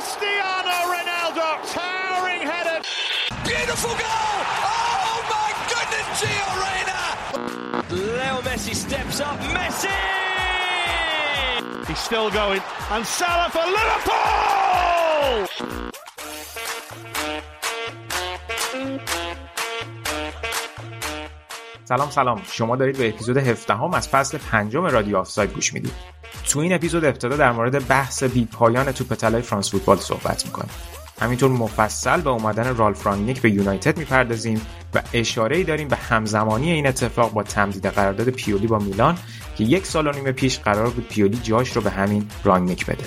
Cristiano Ronaldo, towering header. Beautiful goal! Oh my goodness, Gio Reyna! Leo Messi steps up. Messi! He's still going. And Salah for Liverpool! سلام سلام شما دارید به اپیزود 17 هم از فصل پنجم رادیو آفساید گوش می‌دید تو این اپیزود ابتدا در مورد بحث بی پایان توپ طلای فرانس فوتبال صحبت می‌کنیم. همینطور مفصل به اومدن رالف رانگنیک به یونایتد می‌پردازیم و اشاره ای داریم به همزمانی این اتفاق با تمدید قرارداد پیولی با میلان که یک سال و نیم پیش قرار بود پیولی جاش رو به همین رانگنیک بده.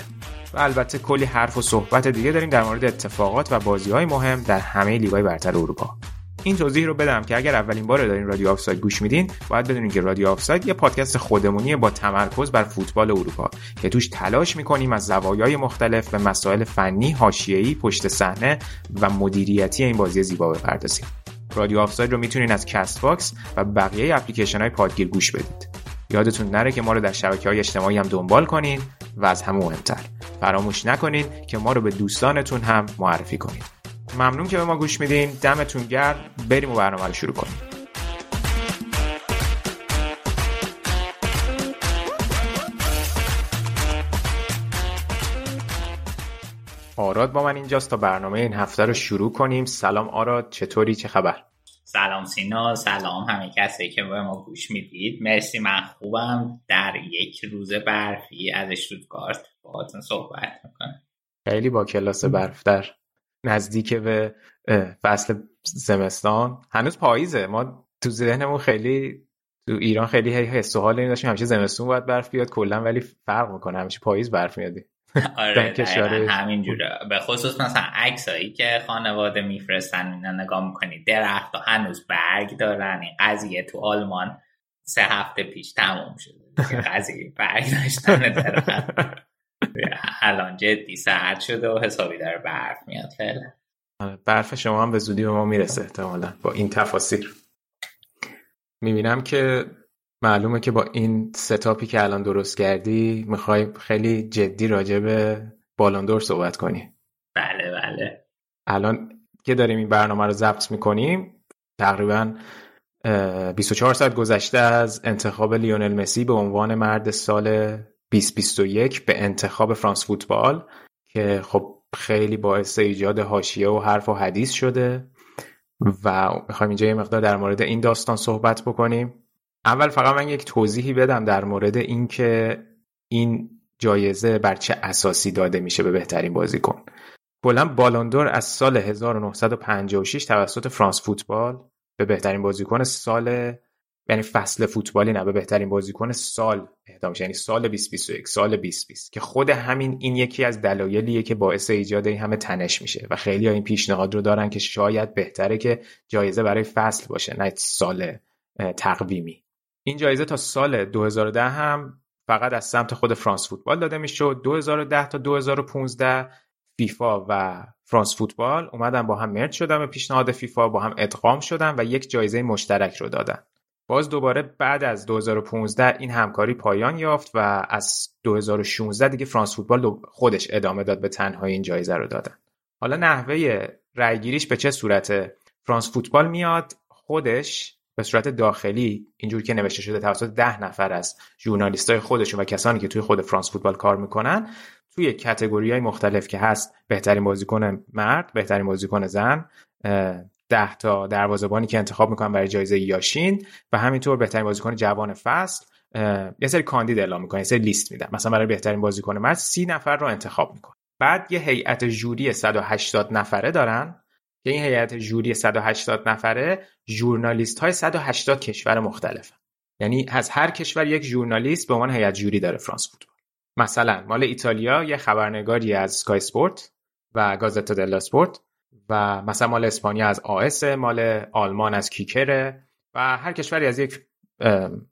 و البته کلی حرف و صحبت دیگه داریم در مورد اتفاقات و بازی های مهم در همه لیگ‌های برتر اروپا. این توضیح رو بدم که اگر اولین بار دارین رادیو آفساید گوش میدین باید بدونین که رادیو آفساید یه پادکست خودمونیه با تمرکز بر فوتبال اروپا که توش تلاش می‌کنیم از زوایای مختلف به مسائل فنی، حاشیه‌ای، پشت صحنه و مدیریتی این بازی زیبا بپردازیم. رادیو آفساید رو می‌تونین از کست باکس و بقیه اپلیکیشن های پادگیر گوش بدید. یادتون نره که ما رو در شبکه های اجتماعی هم دنبال کنین و از همه مهمتر فراموش نکنین که ما رو به دوستانتون هم معرفی کنین. ممنون که به ما گوش میدین. دمتون گرم. بریم و برنامه رو شروع کنیم. آراد با من اینجاست تا برنامه این هفته رو شروع کنیم. سلام آراد چطوری؟ چه خبر؟ سلام سینا سلام همه کسی که به ما گوش می‌دید. مرسی من خوبم. در یک روز برفی از اشتوتگارت باهاتون صحبت می‌کنم. خیلی با کلاس برف در نزدیک به فصل زمستان. هنوز پاییزه. ما تو ذهنمون خیلی تو ایران خیلی حس و حال این داشتیم. همیشه زمستون باید برف بیاد کلا ولی فرق می‌کنه. همیشه پاییز برف میاد آره همینجوره. به خصوص مثلا عکسایی که خانواده میفرستن اینا نگاه می‌کنی. درخت هنوز برگ دارن. این قضیه تو آلمان سه هفته پیش تموم شده. قضیه برگ داشتن درخت. الان جدی سرد شده و حسابی داره برف میاد فعلا. برف شما هم به زودی به ما می‌رسه احتمالا با این تفاصیل. می‌بینم که معلومه که با این ستاپی که الان درست کردی می‌خوای خیلی جدی راجع به بالاندور صحبت کنی. بله بله. الان که داریم این برنامه رو ضبط می‌کنیم تقریبا 24 ساعت گذشته از انتخاب لیونل مسی به عنوان مرد سال 2021 به انتخاب فرانس فوتبال که خب خیلی باعث ایجاد حاشیه و حرف و حدیث شده. و می‌خوایم اینجا یه مقدار در مورد این داستان صحبت بکنیم. اول فقط من یک توضیحی بدم در مورد اینکه این جایزه بر چه اساسی داده میشه به بهترین بازیکن. کلا بالاندور از سال 1956 توسط فرانس فوتبال به بهترین بازیکن سال یعنی فصل فوتبالی نه به بهترین بازیکن سال اهدا میشه. یعنی سال 2021 سال 2020 که خود همین این یکی از دلایلیه که باعث ایجاد این همه تنش میشه. و خیلی ها این پیشنهاد رو دارن که شاید بهتره که جایزه برای فصل باشه نه سال تقویمی. این جایزه تا سال 2010 هم فقط از سمت خود فرانس فوتبال داده می‌شد. 2010 تا 2015 فیفا و فرانس فوتبال اومدن با هم مرج شدن به پیشنهاد فیفا با هم ادغام شدن و یک جایزه مشترک رو دادن. باز دوباره بعد از 2015 این همکاری پایان یافت و از 2016 دیگه فرانس فوتبال خودش ادامه داد به تنهایی این جایزه رو دادن. حالا نحوه رأیگیریش به چه صورت؟ فرانس فوتبال میاد خودش به صورت داخلی اینجور که نوشته شده توسط ده نفر از ژورنالیستای خودشون و کسانی که توی خود فرانس فوتبال کار می‌کنن توی کتگوری های مختلف که هست بهترین بازیکن مرد بهترین بازیکن زن ده تا دروازه‌بانی که انتخاب می‌کنن برای جایزه یاشین و همینطور بهترین بازیکن جوان فصل یه سری کاندید اعلام می‌کنن یه سری لیست میدن. مثلا برای بهترین بازیکن مرد سی نفر رو انتخاب می‌کنن. بعد یه هیئت جوری 180 نفره دارن. که این هیئت جوری 180 نفره ژورنالیست های 180 کشور مختلف یعنی از هر کشور یک ژورنالیست به عنوان هیئت جوری داره فرانس فوتبال. مثلا مال ایتالیا یه خبرنگاری از سکای اسپورت و گازتا دلا اسپورت و مثلا مال اسپانیا از آس مال آلمان از کیکره و هر کشوری از یک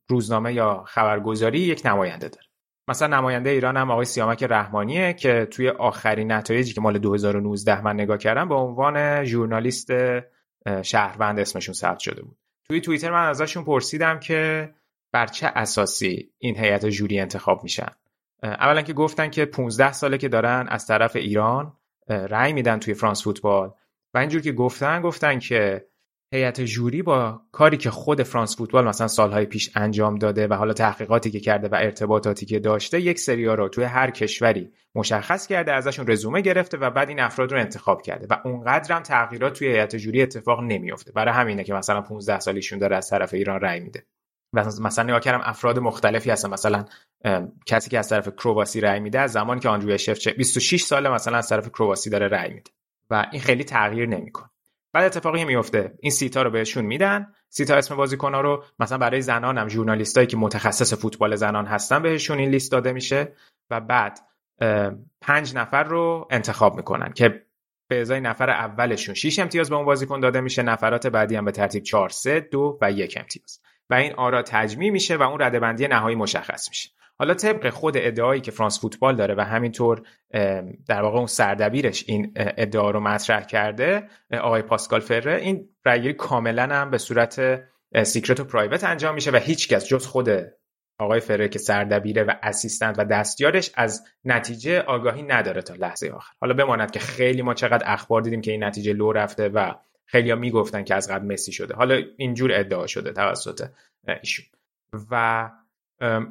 روزنامه یا خبرگزاری یک نماینده داره. مثلا نماینده ایران هم آقای سیامک رحمانیه که توی آخرین نتایجی که مال 2019 من نگاه کردم به عنوان ژورنالیست شهروند اسمشون ثبت شده بود. توی توییتر من ازشون پرسیدم که بر چه اساسی این هیئت جوری انتخاب میشن؟ اولا که گفتن که 15 ساله که دارن از طرف ایران رأی میدن توی فرانس فوتبال. و اینجور که گفتن گفتن که هیئت جوری با کاری که خود فرانس فوتبال مثلا سالهای پیش انجام داده و حالا تحقیقاتی که کرده و ارتباطاتی که داشته یک سریا رو توی هر کشوری مشخص کرده ازشون رزومه گرفته و بعد این افراد رو انتخاب کرده. و اونقدر هم تغییرات توی هیئت جوری اتفاق نمیافته. برای همینه که مثلا 15 سالیشون داره از طرف ایران رأی میده. مثلا نگاه کردم افراد مختلفی هستن. مثلا کسی که از طرف کرواسی رأی میده از زمانی که آندروی شفچه 26 ساله مثلا از طرف کرواسی داره رأی میده. و این خیلی تغییر نمی‌کنه. بعد اتفاقی میفته این سیتا رو بهشون میدن. سیتا اسم بازیکن‌ها رو مثلا برای زنان هم ژورنالیستایی که متخصص فوتبال زنان هستن بهشون این لیست داده میشه. و بعد پنج نفر رو انتخاب می‌کنن که به ازای نفر اولشون 6 امتیاز به اون بازیکن داده میشه. نفرات بعدی هم به ترتیب 4 3 2 و یک امتیاز. و این آرا تجمیع میشه و اون رده‌بندی نهایی مشخص میشه. حالا طبق خود ادعایی که فرانس فوتبال داره و همینطور در واقع اون سردبیرش این ادعا رو مطرح کرده آقای پاسکال فره این رأیگیری کاملا هم به صورت secret و private انجام میشه و هیچکس جز خود آقای فره که سردبیره و assistant و دستیارش از نتیجه آگاهی نداره تا لحظه آخر. حالا بماند که خیلی ما چقدر اخبار دیدیم که این نتیجه لو رفته و خیلی ها می‌گفتن که از قبل مسی شده. حالا اینجور ادعا شده توسط ایشون. و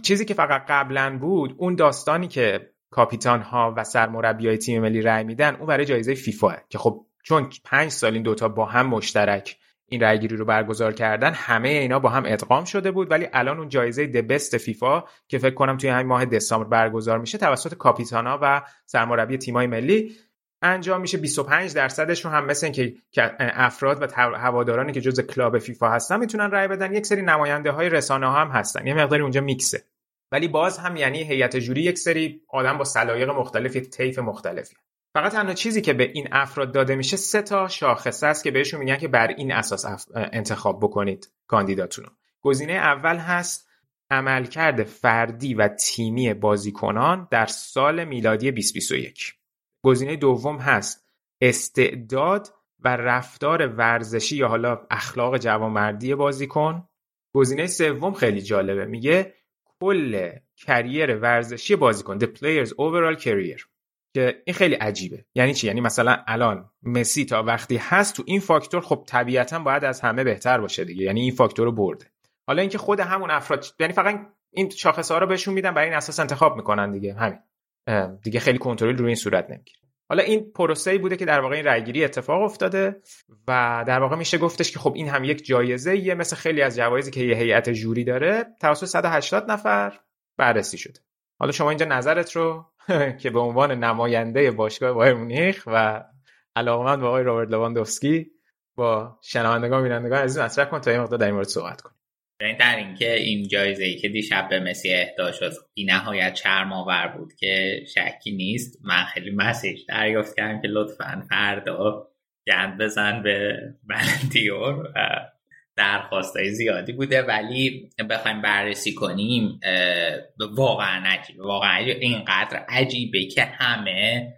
چیزی که فقط قبلا بود اون داستانی که کاپیتان ها و سرمربی های تیم ملی رأی میدن اون برای جایزه فیفا که خب چون پنج سال این دوتا با هم مشترک این رأیگیری رو برگزار کردن همه اینا با هم ادغام شده بود ولی الان اون جایزه د بست فیفا که فکر کنم توی همین ماه دسامبر برگزار میشه توسط کاپیتانا و سرمربی تیمای ملی انجام میشه. 25 درصدش رو هم مثل اینکه افراد و هوادارانی که جز کلاب فیفا هستن می‌تونن رای بدن. یک سری نماینده های رسانه ها هم هستن. یه مقداری اونجا میکسه. ولی باز هم یعنی هیئت جوری یک سری آدم با سلایق مختلف یک طیف مختلفی. فقط تنها چیزی که به این افراد داده میشه سه تا شاخصه است که بهشون میگن که بر این اساس انتخاب بکنید کاندیداتونو. گزینه اول هست عملکرد فردی و تیمی بازیکنان در سال میلادی 2021 گزینه دوم هست. استعداد و رفتار ورزشی یا حالا اخلاق جوانمردی بازیکن. گزینه سوم خیلی جالبه. میگه کل کریر ورزشی بازیکن the players overall career که این خیلی عجیبه. یعنی چی؟ یعنی مثلا الان مسی تا وقتی هست تو این فاکتور خب طبیعتا باید از همه بهتر باشه دیگه. یعنی این فاکتور رو برده. حالا اینکه خود همون افراد یعنی فقط این شاخص ها رو بهشون میدن برای این اساس انتخاب می‌کنن دیگه. همین. دیگه خیلی کنترل روی این صورت نمی‌گیره. حالا این پروسه بوده که در واقع این رأیگیری اتفاق افتاده و در واقع میشه گفتش که خب این هم یک جایزه یه مثل خیلی از جوایزی که یه هیئت جوری داره توسط 180 نفر بررسی شده. حالا شما اینجا نظرت رو که به عنوان نماینده باشگاه بایر مونیخ و علاقمند به آقای رابرت لواندوفسکی با شنوندگان و بینندگان عزیز مطرح کن تا این مقدار در این مورد صحبت کنیم. در اینکه این جایزه ای که دیشب به مسی اهدا شد بی نهایت چرم آور بود که شکی نیست من خیلی مسیج دریافت کردم که لطفا فردا گند بزن به بلندیور درخواست زیادی بوده ولی بخوایم بررسی کنیم واقعا عجیبه واقعا عجیب. اینقدر عجیبه که همه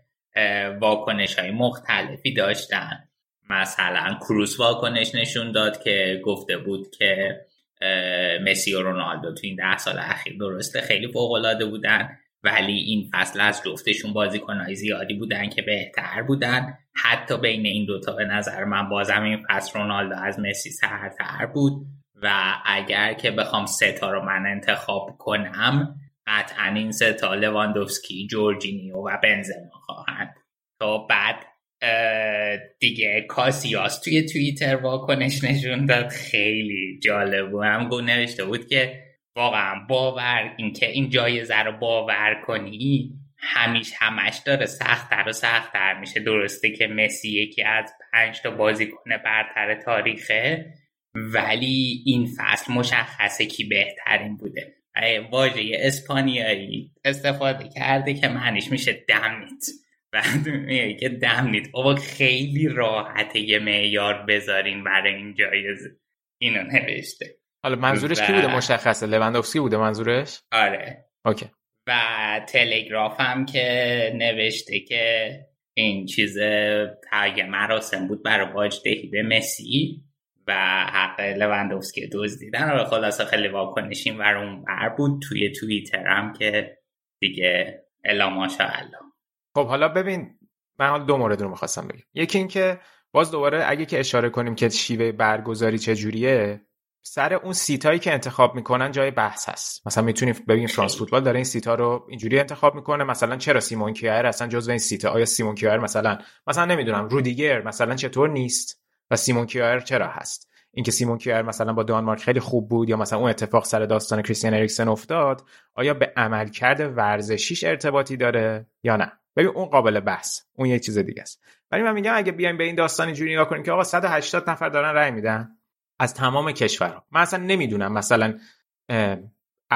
واکنش های مختلفی داشتن مثلا کروس واکنش نشون داد که گفته بود که مسی و رونالدو تو این ده سال اخیر درسته خیلی فوق بودن ولی این فصل از جفتشون بازیکنهای زیادی بودن که بهتر بودن. حتی بین این دوتا به نظر من بازم این فصل رونالدو از مسی سرتر بود. و اگر که بخوام ستا رو من انتخاب کنم قطعا این ستا لواندوفسکی جورجینیو و بنزما خواهند. تا بعد دیگه کاسیاس توی توییتر واکنش نشون داد. خیلی جالب بود. هم نوشته بود که واقعا باور اینکه این جایزه رو باور کنی همیش همش داره سختتر و سختتر میشه. درسته که مسی یکی از پنج تا بازیکن برتر تاریخه ولی این فصل مشخصه کی بهترین بوده. واژه اسپانیایی استفاده کرده که معنیش میشه دمنیت بعد میگه که دمنیت بابا خیلی راحته یه معیار بذارین برای این جایزه اینو نوشته. حالا منظورش کی بوده؟ مشخصه. لوندوفسکی بوده منظورش؟ آره. اوکی. و تلگراف هم که نوشته که این چیز تاگ مراسم بود برای باج دهی به مسی و حق لوندوفسکی دزدیدن و خلاصه خیلی واکنشیم و اون بر بود. توی توییتر هم که دیگه الا ماشاءالله. خب حالا ببین من دو مورد رو می‌خواستم بگم. یکی اینکه باز دوباره اگه که اشاره کنیم که شیوه برگزاری چجوریه سر اون سیتایی که انتخاب می‌کنن جای بحث هست. مثلا می‌تونیم ببینیم فرانس فوتبال داره این سیتا رو اینجوری انتخاب می‌کنه مثلا چرا سیمون کیر اصلا جزو این سیتا؟ آیا سیمون کیر مثلا مثلا نمی‌دونم رودیگر مثلا چطور نیست؟ و سیمون کیر چرا هست؟ اینکه سیمون کیر مثلا با دانمارک خیلی خوب بود یا مثلا اون اتفاق سر داستان کریستیان اریکسن افتاد آیا به عملکرد ورزشیش ارتباطی داره یا نه؟ ببین اون قابل بحث. اون یک چیز دیگه است. ولی من میگم اگه بیایم به این داستان اینجوری نگاه کنیم که آقا 180 نفر دارن رأی میدن از تمام کشورها. من اصلا نمی‌دونم مثلا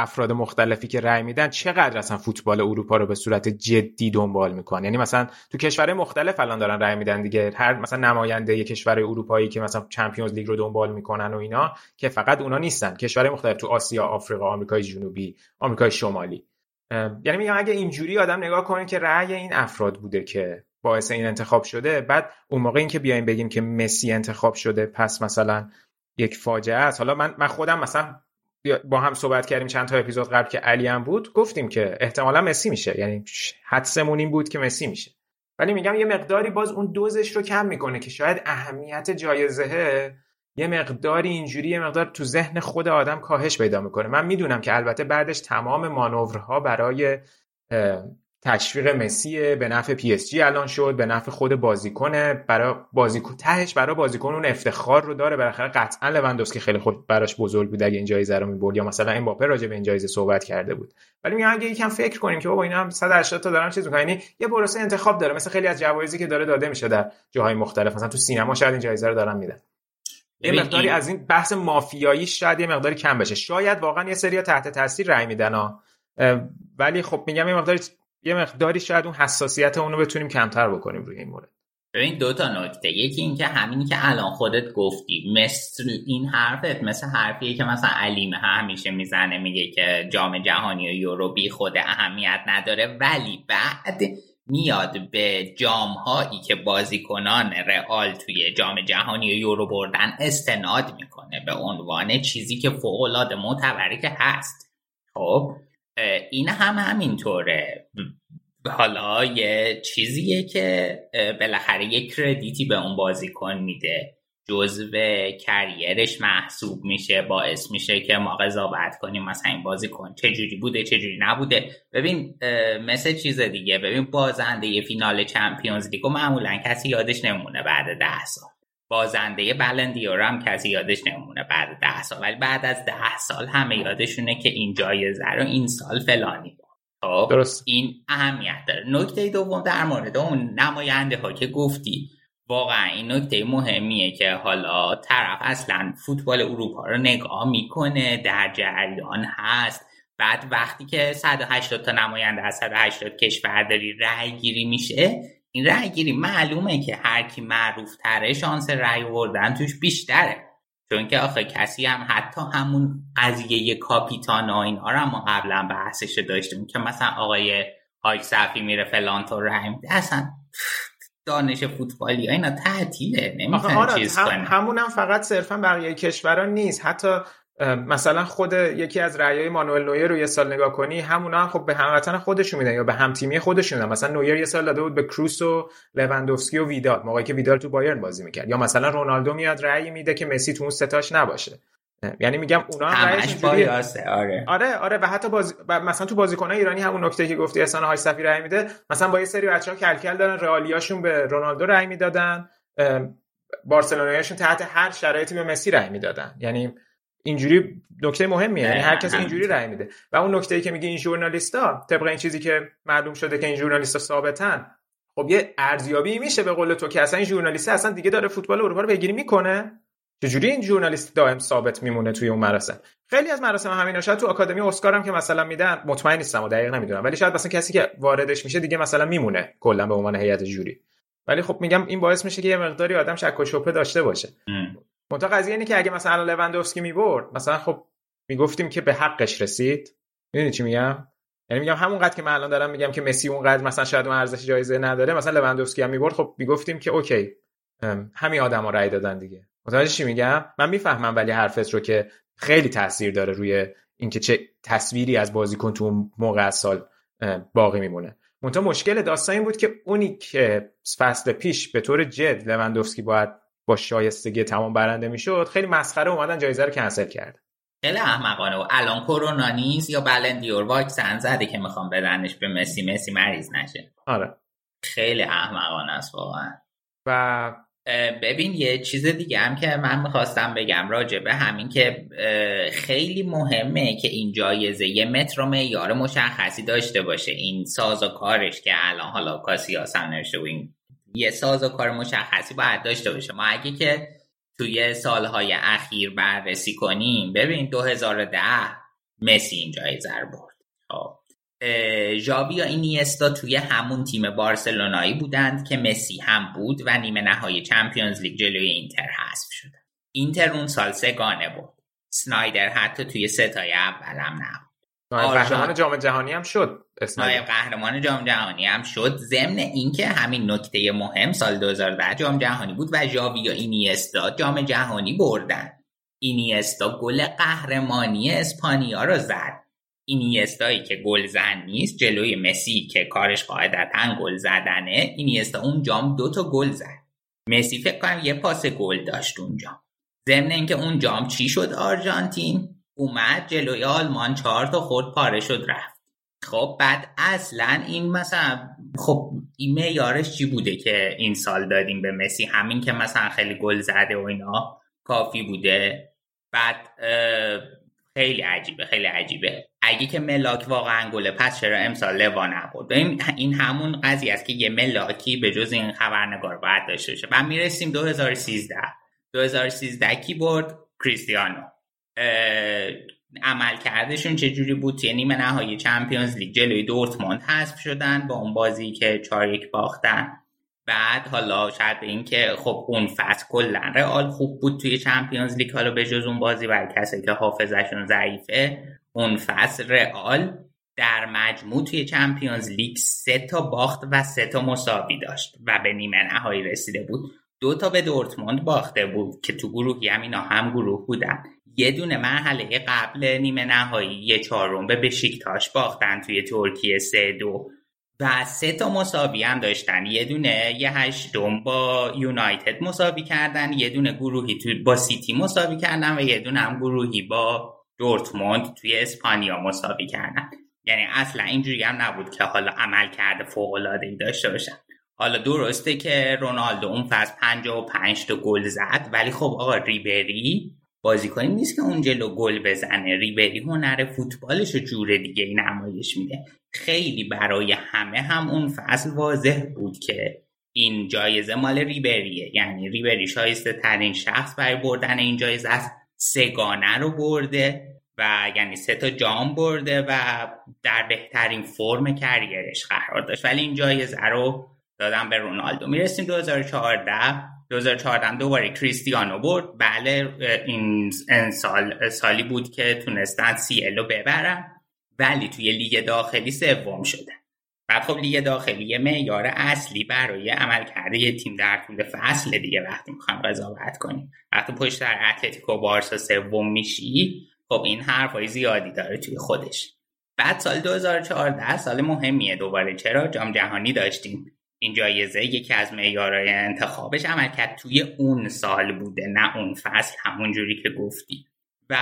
افراد مختلفی که رأی میدن چقدر اصلا فوتبال اروپا رو به صورت جدی دنبال می‌کنن؟ یعنی مثلا تو کشورهای مختلف الان دارن رأی میدن دیگه. هر مثلا نماینده کشور اروپایی که مثلا چمپیونز لیگ رو دنبال می‌کنن و اینا که فقط اونا نیستن. کشورهای مختلف تو آسیا آفریقا آمریکای جنوبی آمریکای شمالی. یعنی میگم اگه اینجوری آدم نگاه کنه که رأی این افراد بوده که باعث این انتخاب شده بعد اون موقع اینکه بیایم بگیم که مسی انتخاب شده پس مثلا یک فاجعه است. حالا من من خودم مثلا با هم صحبت کردیم چند تا اپیزود قبل که علی هم بود گفتیم که احتمالا مسی میشه. یعنی حدسمون این بود که مسی میشه. ولی میگم یه مقداری باز اون دوزش رو کم می‌کنه که شاید اهمیت جایزه یه مقداری اینجوری یه مقدار تو ذهن خود آدم کاهش پیدا می‌کنه. من می‌دونم که البته بعدش تمام مانورها برای تشویق مسی به نفع پی اس جی الان شد به نفع خود بازیکنه برای بازیکن تهش برای بازیکن اون افتخار رو داره. بالاخره قطعا لواندوفسکی خیلی خود براش بزرگ بود اگه این جایزه رو می‌برد یا مثلا امباپه راجع به این جایزه صحبت کرده بود. ولی میگم اگه یکم فکر کنیم که بابا اینا هم 180 تا دارن چیز می‌کنن. یعنی یه پروسه انتخاب داره. مثل خیلی از جوایزی که داره داده میشه در جاهای مختلف. مثلا تو سینما شاید این جایزه رو دارن میدن. یه مقداری از این بحث مافیایی شاید یه مقداری کم بشه. شاید واقعا یه سری تحت تاثیر رای میدن ولی خب میگم یه مقداری یه مقداری شاید اون حساسیت اونو بتونیم کمتر بکنیم روی این مورد. ببین دو تا نکته. یکی اینکه همینی که الان خودت گفتی مثل این حرفت مثل حرفیه که مثلا علیم همیشه می‌زنه میگه که جام جهانی و یورو بی خود اهمیت نداره ولی بعد میاد به جام هایی که بازیکنان رئال توی جام جهانی و یورو بردن استناد می‌کنه به عنوان چیزی که فوق العاده معتبری هست. خب؟ این هم همینطوره. حالا یه چیزیه که بالاخره یک کردیتی به اون بازیکن میده. جزو کریرش محسوب میشه باعث میشه که ما قضاوت کنیم. مثلا این بازیکن چجوری بوده چجوری نبوده. ببین مثل چیز دیگه. ببین بازنده یه فینال چمپیونز لیگو معمولا کسی یادش نمونه بعد ده سال. بازنده بلندیور هم کسی یادش نمونه بعد ده سال. ولی بعد از ده سال همه یادشونه که این جایزه رو این سال فلانی خب درست. این اهمیت داره. نکته دوم در مورد اون نماینده ها که گفتی واقعا این نکته مهمیه که حالا طرف اصلا فوتبال اروپا رو نگاه می‌کنه در جریان هست. بعد وقتی که 180 تا نماینده از 180 کشور داری رأی گیری میشه این رأی گیری معلومه که هر کی معروف تره شانس رأی وردن توش بیشتره. چون که آخه کسی هم حتی همون قضیه کاپیتان و اینها رو ما قبلا بحثش داشتیم که مثلا آقای های صفی میره فلان تو میده اصلا دانش فوتبالی اینا تعطیله نمی‌تونن آره، چیز هم همون فقط صرفا بقیه کشوران نیست. حتی مثلا خود یکی از رأیای مانوئل نویر رو یه سال نگاه کنی همونا هم خب به هموطن خودشون میدن یا به هم تیمی خودشون میدن. مثلا نویر یه سال داده بود به کروس و لواندوفسکی و ویدال موقعی که ویدال تو بایرن بازی می‌کرد. یا مثلا رونالدو میاد رأی میده که مسی تو اون ستاش نباشه. یعنی میگم اونا هم آره. آره آره و حتی باز... مثلا تو بازیکنان ایرانی همون نکته که گفتی احسان های صفی رأی میده. مثلا با یه سری بچه‌ها کلکل دارن رئالیاشون به رونالدو رأی می‌دادن. بارسلونایشون تحت هر شرایطی به مسی رأی می‌دادن. یعنی اینجوری نکته مهمیه. یعنی هر کسی اینجوری رأی میده. و اون نکته ای که میگه این ژورنالیستا طبق این چیزی که معلوم شده که این ژورنالیستا ثابتن خب یه ارزیابی میشه به قول تو که اصلا این ژورنالیست اصلا دیگه داره فوتبال اروپا رو پیگیری می‌کنه. چجوری این ژورنالیست دائم ثابت میمونه توی اون مراسم؟ خیلی از مراسم همین شاید تو آکادمی اسکار هم که مثلا میدن مطمئن نیستم و دقیق نمی‌دونم ولی شاید مثلا کسی که واردش میشه دیگه مثلا میمونه کلا به عنوان هیئت جوری. ولی خب میگم این باعث میشه که یه مقداری آدم شک و شبهه داشته باشه. منتها قضیه اینه که اگه مثلا لوندوفسکی می‌برد مثلا خب می‌گفتیم که به حقش رسید. می‌دونی چی میگم؟ یعنی میگم همونقدر که من الان دارم میگم که مسی اونقدر مثلا شاید اون ارزش جایزه نداره مثلا لوندوفسکی هم می‌برد خب می‌گفتیم که اوکی همین آدما رأی دادن دیگه. متوجه چی میگم؟ من می‌فهمم ولی حرفت رو که خیلی تاثیر داره روی اینکه چه تصویری از بازیکن تو موقع سال باقی میمونه. منتها مشکل داستان این بود که اونی که فصل پیش به طور جد لوندوفسکی باید با شایستگی تمام برنده می‌شد خیلی مسخره اومدن جایزه رو کنسل کرد. خیلی احمقانه. و الان کرونا نیست یا بلندیور واکسن زده که می‌خوام بدنش به مسی مسی مریض نشه. آره. خیلی احمقانه است واقعا. و ببین یه چیز دیگه هم که من می‌خواستم بگم راجع به همین که خیلی مهمه که این جایزه یه متر و معیار مشخصی داشته باشه. این ساز و کارش که الان حالا کاسی نوشته و این یه ساز و کار مشخصی باید داشته باشه. ما اگه که توی سالهای اخیر بررسی کنیم ببین 2010 مسی این جایزه رو برد. خب. ژاوی یا اینیستا توی همون تیم بارسلونایی بودند که مسی هم بود و نیمه نهایی چمپیونز لیگ جلوی اینتر حذف شد. اینتر اون سال گانه بود سنایدر حتی توی ستای اول هم نبود. قهرمان جام جهانی هم شد. نایب قهرمان جام جهانی هم شد ضمن اینکه همین نکته مهم سال 2010 جام جهانی بود و ژاوی یا اینیستا جام جهانی بردن. اینیستا گل قهرمانی اسپانیا رو زد. اینیستایی که گل زن نیست جلوی مسی که کارش قاعدتا گل زدنه اینیستا اون جام دو تا گل زد. مسی فکر کنم یه پاس گل داشت اونجا ضمن اینکه اون جام چی شد؟ آرژانتین اومد جلوی آلمان چهار تا خورد پاره شد رفت. خب بعد اصلا این مثلا خب این معیارش چی بوده که این سال دادیم به مسی؟ همین که مثلا خیلی گل زده و اینا کافی بوده. بعد خیلی عجیبه خیلی عجیبه. اگه که ملاک واقعا گله پس چرا امسال لوا نبود؟ این, همون قضیه است که یه ملاکی به جز این خبرنگار باید داشته باشه. بعد می‌رسیم 2013 2013 کی برد؟ کریستیانو. عمل کردشون چجوری بود؟ توی نیمه نهایی چمپیونز لیگ جلوی دورتموند حذف شدن با اون بازی که 4 یک باختن. بعد حالا شاید به این که خب اون فصل کلا رئال خوب بود توی چمپیونز لیگ حالا به جز اون بازی برای کسی که حافظشون ضعیفه اون فصل رئال در مجموع توی چمپیونز لیگ سه تا باخت و سه تا مساوی داشت و به نیمه نهایی رسیده بود. دو تا به دورتموند باخته بود که تو گروهی هم اینا هم گروه بودن. یه دونه مرحله قبل نیمه نهایی یه چهارم به بشیکتاش باختن توی ترکیه سه دو. و سه تا مساوی هم داشتن. یه دونه یه هشتم با یونایتد مساوی کردن یه دونه گروهی تو با سیتی مساوی کردن و یه دونه هم گروهی با دورتموند توی اسپانیا مساوی کردن. یعنی اصلا اینجوری هم نبود که حالا عمل کرده فوق العاده ای داشته باشن. حالا درسته که رونالدو اون فصل 55 تا گل زد ولی خب آقا ریبری بازیکنی نیست که اون جلو گل بزنه. ریبری هنر فوتبالش رو جور دیگه ای نمایش میده. خیلی برای همه هم اون فصل واضح بود که این جایزه مال ریبریه. یعنی ریبری شایسته ترین شخص برای بردن این جایزه است. سگانه رو برده و یعنی سه تا جام برده و در بهترین فرم کریرش قرار داشت. ولی این جایزه رو دادم به رونالدو. می‌رسیم 2014 2014 دوباره کریستیانو برد. بله این سال سالی بود که تونستن سی الو ببرن ولی توی لیگ داخلی سوم شده. بعد خب لیگ داخلی معیار اصلی برای عمل کرده تیم در طول فصل دیگه وقتی می‌خوام قضاوت کنیم. وقتی پشت در اتلتیکو بارسا سوم میشی خب این حرفای زیادی داره توی خودش. بعد سال 2014 سال مهمیه دوباره. چرا؟ جام جهانی داشتیم. این جایزه یکی از معیارهای انتخابش عمل کرد توی اون سال بوده نه اون فصل همون جوری که گفتی. و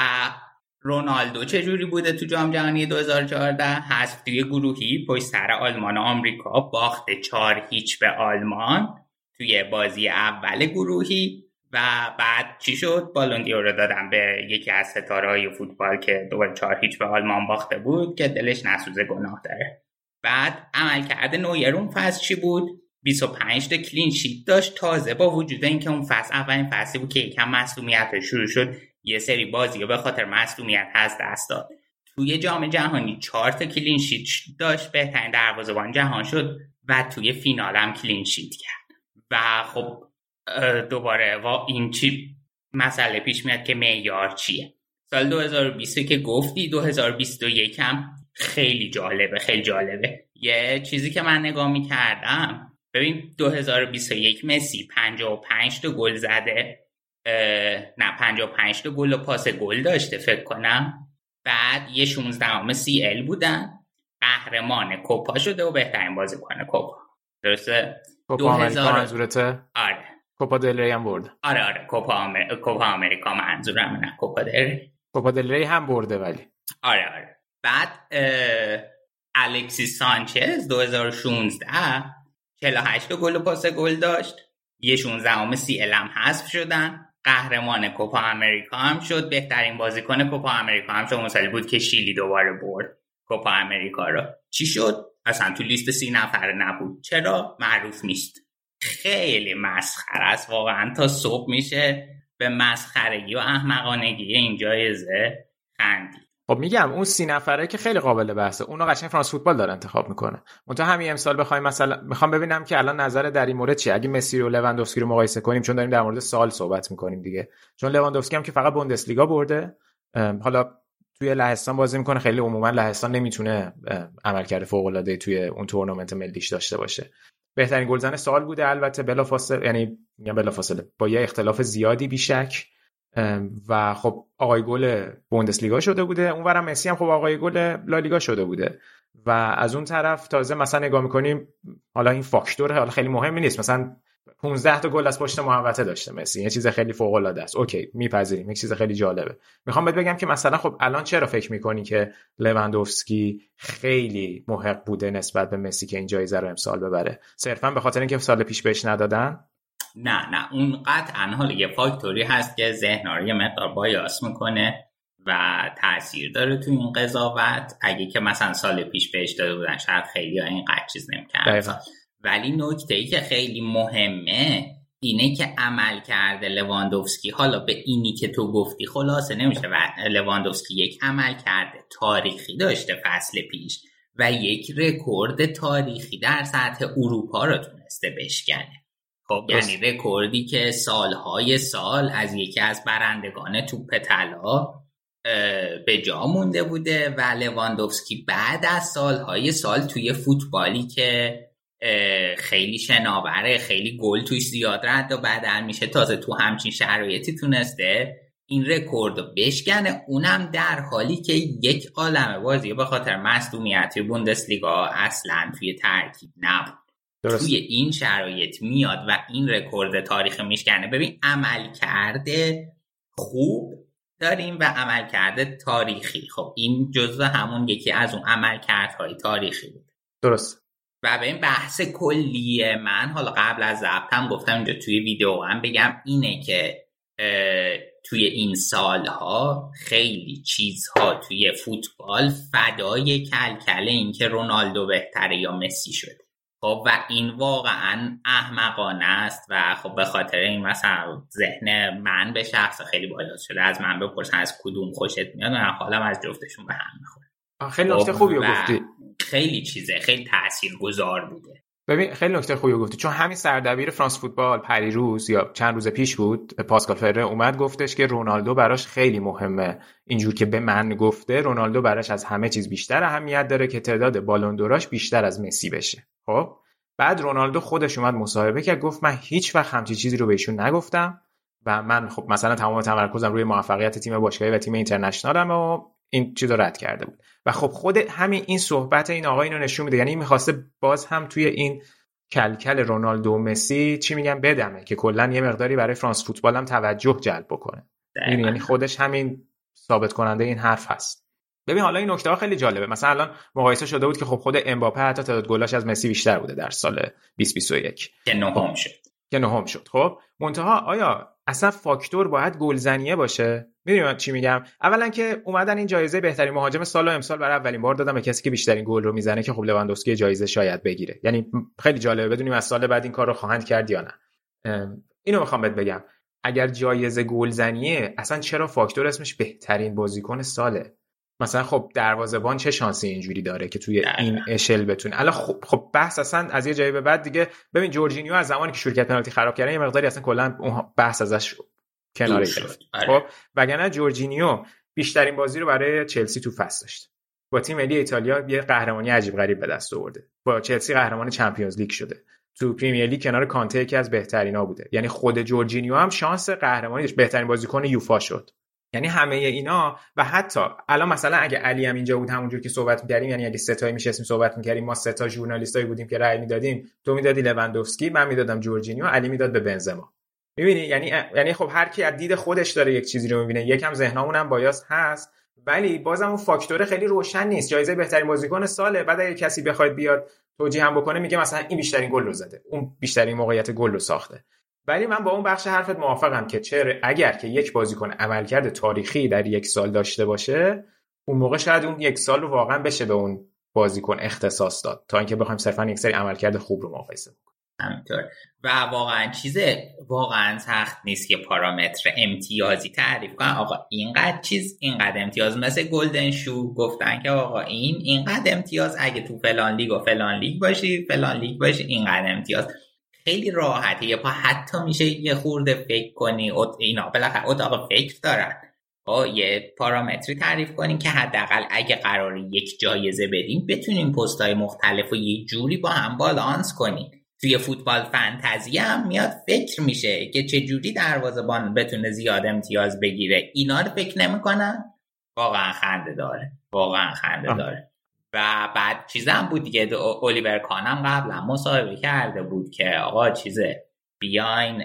رونالدو چه جوری بوده تو جام جهانی 2014 حذف توی گروهی پشت سر آلمان و آمریکا باخت چهار هیچ به آلمان توی بازی اول گروهی و بعد چی شد؟ بالون رو دادن به یکی از ستاره های فوتبال که دوباره چهار هیچ به آلمان باخته بود که دلش نسوزه گناه داره. بعد عمل کرده نویر اون فصل چی بود؟ 25 تا کلین شیت داشت. تازه با وجود اینکه اون فصل اولین فصلی بود که یکم مسئولیت شروع شد یه سری بازی رو به خاطر مسئولیت هست دست داد. توی جام جهانی چهار تا کلین شیت داشت. بهترین دروازه‌بان جهان شد و توی فینال هم کلین شیت کرد. و خب دوباره و این چی مسئله پیش میاد که معیار چیه؟ سال 2020 که گفتی 2021 هم خیلی جالبه خیلی جالبه. یه چیزی که من نگاه می‌کردم ببین 2021 مسی 55 تا گل زده. نه 55 تا گل و پاس گل داشته فکر کنم. بعد یه 16 سی ال بودن. قهرمان کوپا شده و بهترین بازیکن کوپا. درسته؟ کوپا آمریکا منظورته؟ آره. کوپا دل ری هم برده. آره آره. کوپا, آمر... کوپا آمریکا منظورم نه کوپا دل کوپا دل ری هم برده ولی. آره آره. بعد الکسی سانچز 2016 48 گل و پاس گل داشت. یه 16 سی الم حذف شدن. قهرمان کوپا امریکا هم شد. بهترین بازیکن کوپا امریکا هم شد. مسئله بود که شیلی دوباره برد کوپا امریکا رو. چی شد؟ اصلا تو لیست سی نفره نبود. چرا؟ معروف نیست. خیلی مسخره است. واقعا تا صبح میشه به مسخرگی و احمقانگی این جایزه خندی خب میگم اون سی نفره که خیلی قابل بحثه. اونو قشنگ فرانس فوتبال داره انتخاب می‌کنه. منتها همین امسال بخوایم مثلا می‌خوام ببینم که الان نظر در این مورد چیه. اگه مسی و لواندوفسکی رو مقایسه کنیم چون داریم در مورد سال صحبت می‌کنیم دیگه. چون لواندوفسکی هم که فقط بوندسلیگا برده. حالا توی لهستان بازی می‌کنه. خیلی عموما لهستان نمی‌تونه عملکرد فوق العاده توی اون تورنمنت ملیش داشته باشه. بهترین گلزن سال بوده البته. بلافاصله یعنی میگم بلافاصله. با یه اختلاف زیادی بیشک. و خب آقای گل بوندسلیگا شده بوده. اونورم مسی هم خب آقای گل لالیگا شده بوده. و از اون طرف تازه مثلا نگاه می‌کنیم حالا این فاکتور حالا خیلی مهمی نیست. مثلا 15 تا گل از پشت محوطه داشته مسی. یه چیز خیلی فوق العاده است. اوکی میپذیریم. یک چیز خیلی جالبه. می‌خوام بهت بگم که مثلا خب الان چرا فکر می‌کنی که لواندوفسکی خیلی محق بوده نسبت به مسی که این جایزه رو امسال ببره؟ صرفا به خاطر اینکه سال پیش بهش ندادن؟ نه نه. اون قطعا حالا یه فاکتوری هست که ذهن رو یه مقدار بایاس می‌کنه و تاثیر داره تو این قضاوت. اگه که مثلا سال پیش بهش داده بودن شاید خیلی این قد چیز نمی‌کرد ولی نکته ای که خیلی مهمه اینه که عملکرد لواندوفسکی. حالا به اینی که تو گفتی خلاصه نمیشه و لواندوفسکی یک عملکرد تاریخی داشته فصل پیش و یک رکورد تاریخی در سطح اروپا رو تونسته بشکنه. خب یعنی رکوردی که سالهای سال از یکی از برندگان توپ طلا به جا مونده بوده و لواندوفسکی بعد از سالهای سال توی فوتبالی که خیلی شناوره خیلی گل توش زیاد رد و بدل میشه تازه تو همچین شرایطی تونسته این رکورد رو بشکنه. اونم در حالی که یک عالم بازی به خاطر مصدومیت بوندسلیگا اصلا توی ترکیب نبود. درست. توی این شرایط میاد و این رکورد تاریخ میشکنه. ببین عملکرد خوب داریم و عملکرد تاریخی. خب این جزو همون یکی از اون عملکردهای تاریخی بود. درست. و به این بحث کلی من حالا قبل از ضبطم گفتم اینجا توی ویدیو هم بگم اینه که توی این سالها خیلی چیزها توی فوتبال فدای کلکله این که رونالدو بهتره یا مسی شده. خب و این واقعا احمقانه است و خب به خاطر این مثلا ذهن من به شخص خیلی بالا شده از من بپرسن از کدوم خوشت میاد و حالم از جفتشون به هم می‌خوره. خیلی نکته خب خوبی گفتی. خیلی چیزه خیلی گذار بوده. ببین خیلی نکته خوبی گفتی. چون همین سردبیر فرانس فوتبال پریروز یا چند روز پیش بود پاسکال فره اومد گفتش که رونالدو براش خیلی مهمه. اینجور که به من گفته رونالدو براش از همه چیز بیشتر اهمیت داره که تعداد بالوندوراش بیشتر از مسی بشه. خب؟ بعد رونالدو خودش اومد مصاحبه کرد گفت من هیچ وقت همچی چیزی رو بهشون نگفتم و من خب مثلا تمام تمرکزم روی موفقیت تیم باشگاهی و تیم اینترنشنالم و این چیز رو رد کرده بود. و خب خود همین این صحبت این آقا اینو نشون میده. یعنی می‌خواسته باز هم توی این کلکل رونالدو و مسی چی میگن بدمه که کلا یه مقداری برای فرانس فوتبال هم توجه جلب بکنه. یعنی خودش همین ثابت کننده این حرف هست. ببین حالا این نکته ها خیلی جالبه. مثلا الان مقایسه شده بود که خب خود امباپه حتی تعداد گلاش از مسی بیشتر بوده در سال 2021 که نهم شد. که نهم شد. خب منتها آیا اصلا فاکتور باید گلزنیه باشه. می‌دونی چی میگم؟ اولا که اومدن این جایزه بهترین مهاجم سال و امسال برای اولین بار دادن به کسی که بیشترین گل رو می‌زنه که خب لواندوسکی جایزه شاید بگیره. یعنی خیلی جالبه بدونیم از سال بعد این کار رو خواهند کرد یا نه. اینو می‌خوام بهت بگم. اگر جایزه گلزنیه اصلا چرا فاکتور اسمش بهترین بازیکن ساله؟ مثلا خب دروازه‌بان چه شانسی اینجوری داره که توی این اشل بتونه؟ الان خب خب بحث اصلا از یه جایی به بعد دیگه ببین جورجینیو از زمانی که شرکت پنالتی خراب کردن یه مقداری اصلا کلا اون بحث ازش کنار گرفت. آره. خب؟ وگرنه جورجینیو بیشترین بازی رو برای چلسی تو فصل داشت. با تیم ملی ایتالیا یه قهرمانی عجیب غریب به دست آورده. با چلسی قهرمان Champions League شده. تو Premier League کنار کانته یکی از بهترینا بوده. یعنی خود جورجینیو هم شانس قهرمانی داشت. بهترین بازیکن یوفا شد. یعنی همه اینا و حتی الان مثلا اگه علی هم اینجا بود همونجور که صحبت می‌کردیم یعنی اگه سه‌تایی میشستیم صحبت می‌کردیم ما سه تا ژورنالیستایی بودیم که رأی می‌دادیم. تو می‌دادی لواندوفسکی من می‌دادم جورجینیو علی می‌داد به بنزما. می‌بینی؟ یعنی یعنی خب هر کی از دید خودش داره یک چیزی رو می‌بینه. یکم ذهنمون هم bias هست. ولی بازم اون فاکتور خیلی روشن نیست. جایزه بهترین بازیکن ساله. بعد اگه کسی بخواد بیاد توجیه هم بکنه میگه مثلا این بیشترین گل رو زده. اون بیشترین موقعیت گل رو ساخته. ولی من با اون بخش حرفت موافقم که چه اگر که یک بازیکن عملکرد تاریخی در یک سال داشته باشه اون موقع شاید اون یک سال رو واقعا بشه به اون بازیکن اختصاص داد. تا اینکه بخوایم صرفا یک سری عملکرد خوب رو مقایسه کنیم همینطور. و واقعا چیز واقعا سخت نیست که پارامتر امتیازی تعریف کنن. آقا اینقدر چیز اینقدر امتیاز. مثل Golden Shoe گفتن که آقا این اینقدر امتیاز. اگه تو فلان لیگ و فلان لیگ باشی فلان لیگ باشی اینقدر امتیاز. خیلی راحته یه پا حتی میشه یه خورده فکر کنی اینا بالاخره اتاق فکر دارن. با یه پارامتری تعریف کنیم که حداقل اگه قرار یک جایزه بدیم بتونیم پستای مختلف و یه جوری با هم بالانس کنیم. توی فوتبال فنتزی هم میاد فکر میشه که چه جوری دروازه‌بان بتونه زیاد امتیاز بگیره. اینا رو فکر نمی‌کنن؟ واقعا خنده داره. واقعا خنده داره. و بعد چیزم بود دیگه. الیور کانم قبلا مصاحبه کرده بود که آقا چیزه بیاین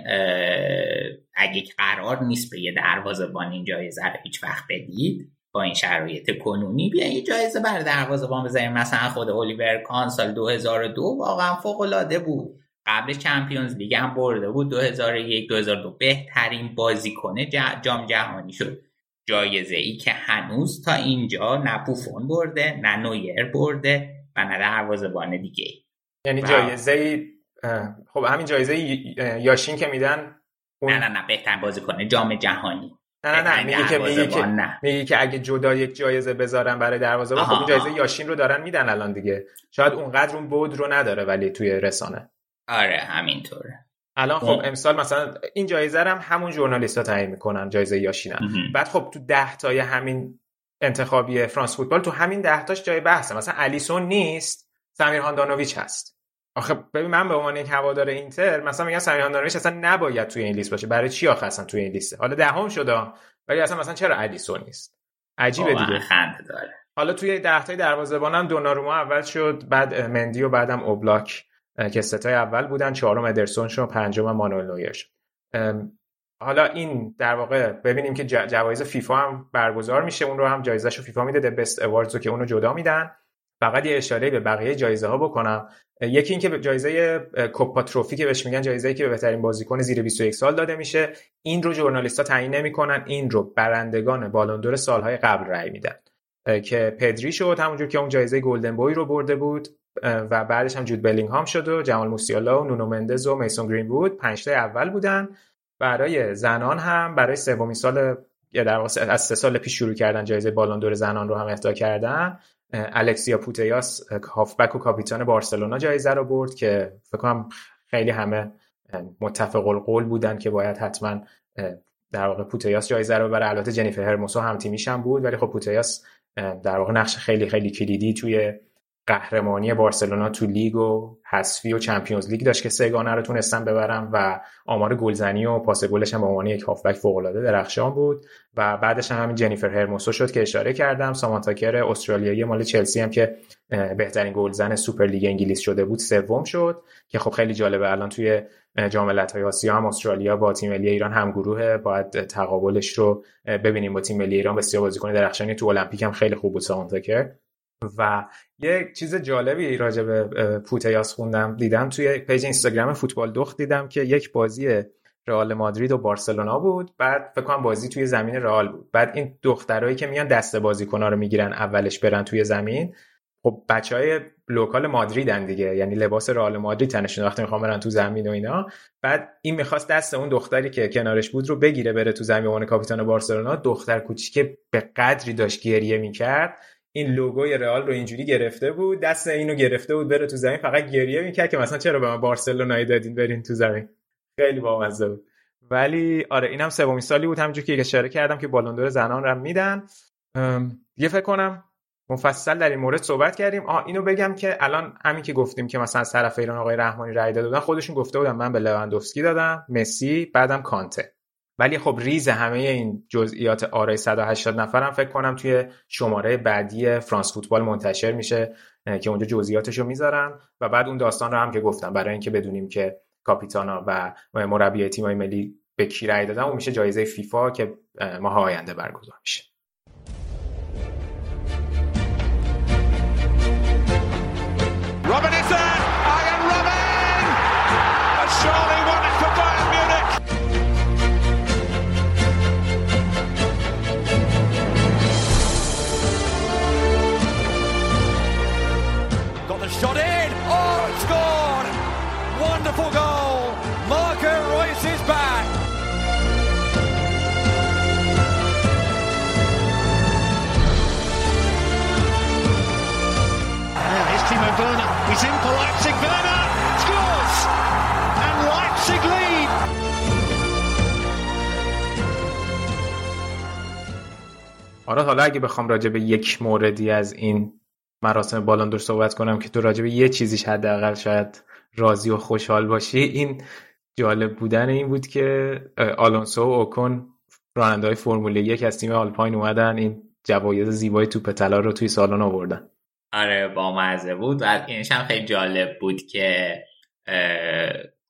اگه قرار نیست به یه دروازه‌بان این جایزه رو هیچ وقت بدید با این شرایط کنونی بیاین یه جایزه برای دروازه‌بان بذاریم مثلا خود الیور کان سال 2002 واقعا فوق العاده بود. قبل چمپیونز لیگ هم برده بود. 2001 2002 بهترین بازیکن جام جهانی شد. جایزه ای که هنوز تا اینجا نه بوفون برده نه نویر برده و نه دروازه‌بان دیگه. یعنی جایزه خب همین جایزه یاشین که میدن نه نه نه بهترین بازیکن جام جهانی. نه نه نه میگه که میگه که میگه که اگه جدا یک جایزه بذارن برای دروازه خب این جایزه یاشین رو دارن میدن الان دیگه. شاید اونقدر اون بود رو نداره ولی توی رسانه. آره همینطوره. الان خب امسال مثلا این جایزه هم همون ژورنالیستا تعیین می‌کنن جایزه یاشینن بعد خب تو ده تای همین انتخابی فرانس فوتبال تو همین ده تاش جای بحثه. مثلا الیسون نیست سمیر هاندانویچ هست. آخه ببین من به عنوان یک هوادار اینتر مثلا میگم سمیر هاندانویچ اصلا نباید توی این لیست باشه. برای چی آخه اصلا توی این لیسته؟ حالا دهم شده ولی اصلا مثلا چرا الیسون نیست؟ عجیبه دیگه. خنده داره. حالا توی ده تای دروازه‌بانم دوناروما اول شد بعد مندی و بعدم اوبلاک. که ستای اول بودن چهارم ادرسون شد پنجم مانوئل نویر. حالا این در واقع ببینیم که جوایز فیفا هم برگزار میشه اون رو هم جایزه شو فیفا میده بست اواردز رو که اونو جدا میدن. فقط یه اشاره به بقیه جایزه ها بکنم یکی اینکه به جایزه کوپا تروفی که بهش میگن جایزه که به بهترین بازیکن زیر 21 سال داده میشه. این رو ژورنالیست‌ها تعیین نمی‌کنن این رو برندگان بالوندور سالهای قبل رأی میدن. که پدری شد همونجور که اون جایزه گلدن بوی رو برده بود. و بعدش هم جود بلینگهام شد و جمال موسیالا و نونو مندز و میسون گرین بود پنج اول بودن. برای زنان هم برای سومین سال یا در واقع از سه سال پیش شروع کردن جایزه بالوندور زنان رو هم اهدا کردن. الکسیا پوتیاس هافبک و کاپیتان بارسلونا جایزه رو برد که فکر کنم خیلی همه متفق القول بودن که باید حتما در واقع پوتیاس جایزه رو برای البته جنیفر هرموسو هم تیمیش هم بود ولی خب پوتیاس در واقع نقش خیلی خیلی کلیدی توی قهرمانی بارسلونا تو لیگ و حذفی و چمپیونز لیگ داشت که سگانه رو تونستن ببرم و آمار گلزنی و پاس گلش هم به عنوان یک هافبک فوق العاده درخشان بود و بعدش هم همین جنیفر هرموسو شد که اشاره کردم. سامانتاکر استرالیایی مال چلسی هم که بهترین گلزن سوپر لیگ انگلیس شده بود سوم شد که خب خیلی جالبه الان توی جام ملت‌های آسیا هم استرالیا با تیم ملی ایران هم گروه باید تقابلش رو ببینیم با تیم ملی ایران بسیار بازیکن درخشانی تو المپیک هم خیلی خوب بود سامانتاکر و یه چیز جالبی راجع به پوتیاس خوندم دیدم توی پیج اینستاگرام فوتبال دخت دیدم که یک بازی رئال مادرید و بارسلونا بود بعد فکر کنم بازی توی زمین رئال بود. بعد این دخترایی که میان دست بازیکن‌ها رو می‌گیرن اولش برن توی زمین خب بچه های local مادریدن دیگه یعنی لباس رئال مادرید تنشون وقتی می‌خوام برن تو زمین و اینا. بعد این می‌خواست دست اون دختری که کنارش بود رو بگیره بره تو زمین عنوان کاپیتان بارسلونا. دختر کوچیک به قدری داشت گریه می‌کرد. این لوگوی رئال رو اینجوری گرفته بود دست اینو گرفته بود بره تو زمین فقط گریه می‌کرد که مثلا چرا به من بارسلونایی دادین برین تو زمین. خیلی بامزه بود. ولی آره اینم سومین سالی بود همونجوری که اشاره کردم که بالوندور زنان رو میدن. یه فکر کنم مفصل در این مورد صحبت کردیم. آه اینو بگم که الان همین که گفتیم که مثلا طرف ایران آقای رحمانی رای دادن خودشون گفته بودن من به لوندوفسکی دادم مسی بعدم کانته. ولی خب ریز همه این جزئیات آرای 180 نفرم فکر کنم توی شماره بعدی فرانس فوتبال منتشر میشه که اونجا جزئیاتش رو می‌ذارن و بعد اون داستان رو هم که گفتم برای اینکه بدونیم که کاپیتانا و مربی تیمای ملی به کی رأی دادن اون میشه جایزه فیفا که ماه آینده برگزار میشه. آره حالا اگه بخوام راجع به یک موردی از این مراسم بالندور صحبت کنم که تو راجع به یه چیزیش حداقل شاید راضی و خوشحال باشی این جالب بودن این بود که آلونسو و اوکن راننده های فرمول یک از تیم آلپاین اومدن این جوایز زیبای توپ طلا رو توی سالن آوردن. آره با مزه بود. و اینش هم خیلی جالب بود که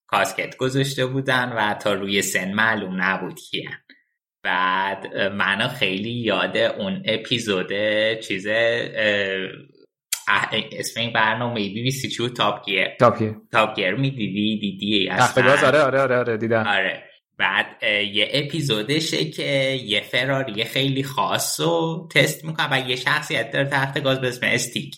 کاسکت گذاشته بودن و تا روی سن معلوم نبود کیه بعد منو خیلی یاد اون اپیزود چیز اسم این برنامه بی بی سی چو Top Gear Top Gear Top Gear می دیدی دیدی آره آره آره آره دیدم. آره. بعد یه اپیزودشه که یه فراری خیلی خاص رو تست می‌کنه و یه شخصیت داره Top Gear به اسم Stig.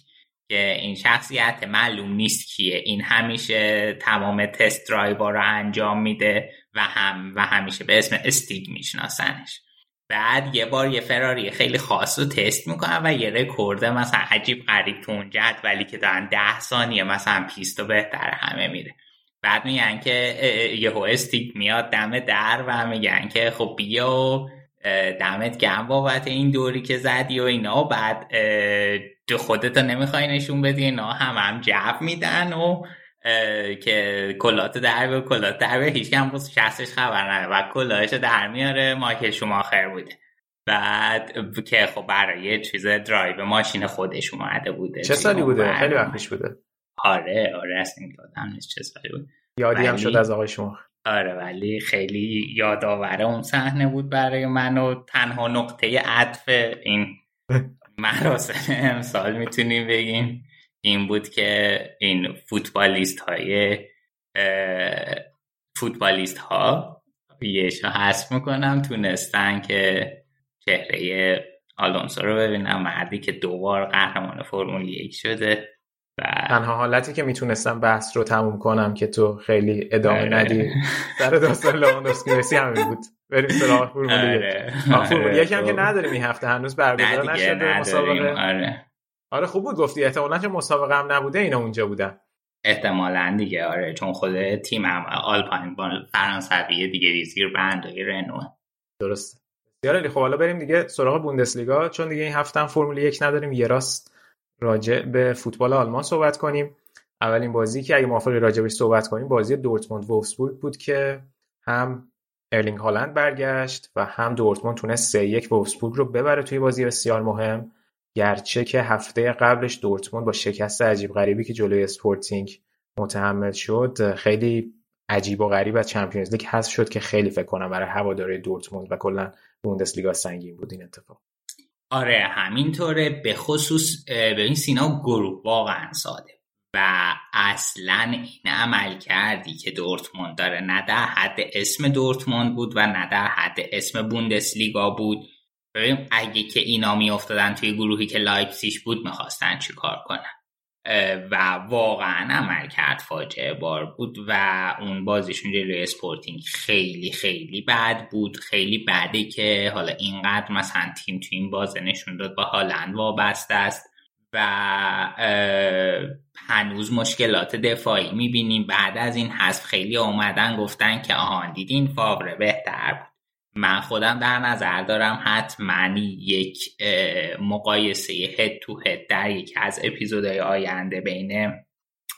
که این شخصیت معلوم نیست کیه. این همیشه تمام test drive ا رو انجام میده. و هم و همیشه به اسم Stig میشناسنش. بعد یه بار یه فراری خیلی خاص رو تست می‌کنن و یه رکورد مثلا عجیب غریب تو اون ولی که دارن ده ثانیه مثلا پیستو بهتر همه میره. بعد میگن که یهو استیک میاد دم در و میگن که خب بیا دمت گم بابت این دوری که زدی و اینا. بعد تو خودتو نمی‌خوای نشون بدی اینا هم هم جف میدن و که کلات در و کلات در هیچ کم بس شخصش خبر نداره و کلاهش در میاره مایکل شما بوده. بعد که خب برای چیز درایو ماشین خودش اومده بوده. چه سالی بوده؟ خیلی وقتش بوده. آره آره اصلا دادم نیست چه سالی بود. یادی هم شد از آقای شما آره ولی خیلی یادآور اون صحنه بود برای من و تنها نقطه عطف این مراسم امسال می‌تونیم بگیم. این بود که این فوتبالیست های فوتبالیست ها یه حس می‌کنم تونستن که چهره آلونسو رو ببینم مردی که دوبار قهرمان فرمول یک شده و تنها حالتی که می‌تونستم بحث رو تموم کنم که تو خیلی ادامه آره. ندی سر داستان لواندوفسکی مسی همین بود بریم سراغ فرمول آره. فرمول یک هم که. نداریم این هفته هنوز برگزار نشده مسابقه آره. آره خوب بود گفتی. احتمالاً که مسابقه هم نبوده اینا اونجا بودن. احتمالا دیگه آره چون خود تیم هم آلپاین با فرانسوی دیگه زیر برندهای رنو. درست بسیار خب حالا بریم دیگه سراغ بوندسلیگا. چون دیگه این هفته هم فرمول یک نداریم یه راست راجع به فوتبال آلمان صحبت کنیم. اولین بازی که اگه موافقی راجع بهش صحبت کنیم بازی دورتموند وولفسبورگ بود که هم ارلینگ هالند برگشت و هم دورتموند تونست 3 یک وولفسبورگ رو ببره توی بازی بسیار مهم. گرچه که هفته قبلش دورتموند با شکست عجیب غریبی که جلوی اسپورتینگ متحمل شد خیلی عجیب و غریب از Champions League حذف شد که خیلی فکر کنم برای هواداری دورتموند و کلا بوندسلیگا سنگین بود این اتفاق. آره همینطوره. به خصوص به این سینا گروه واقعا ساده و اصلا این عملکردی که دورتموند داره نه در حد اسم دورتموند بود و نه در حد اسم بوندسلیگا بود. ببین اگه که اینا میافتادن توی گروهی که لایپسیش بود می‌خواستن چیکار کنن؟ و واقعا عمل کرد فاجعه بار بود و اون بازیشون جلوی اسپورتینگ خیلی خیلی بد بود. خیلی بده که حالا اینقدر مثلا تیم تو این بازه نشون داد به هالند وابسته است و هنوز مشکلات دفاعی می‌بینیم. بعد از این حذف خیلی اومدن گفتن که آهان دیدین فاوره بهتر بود. من خودم در نظر دارم حتما یک مقایسه هد تو هد در یکی از اپیزودهای آینده بین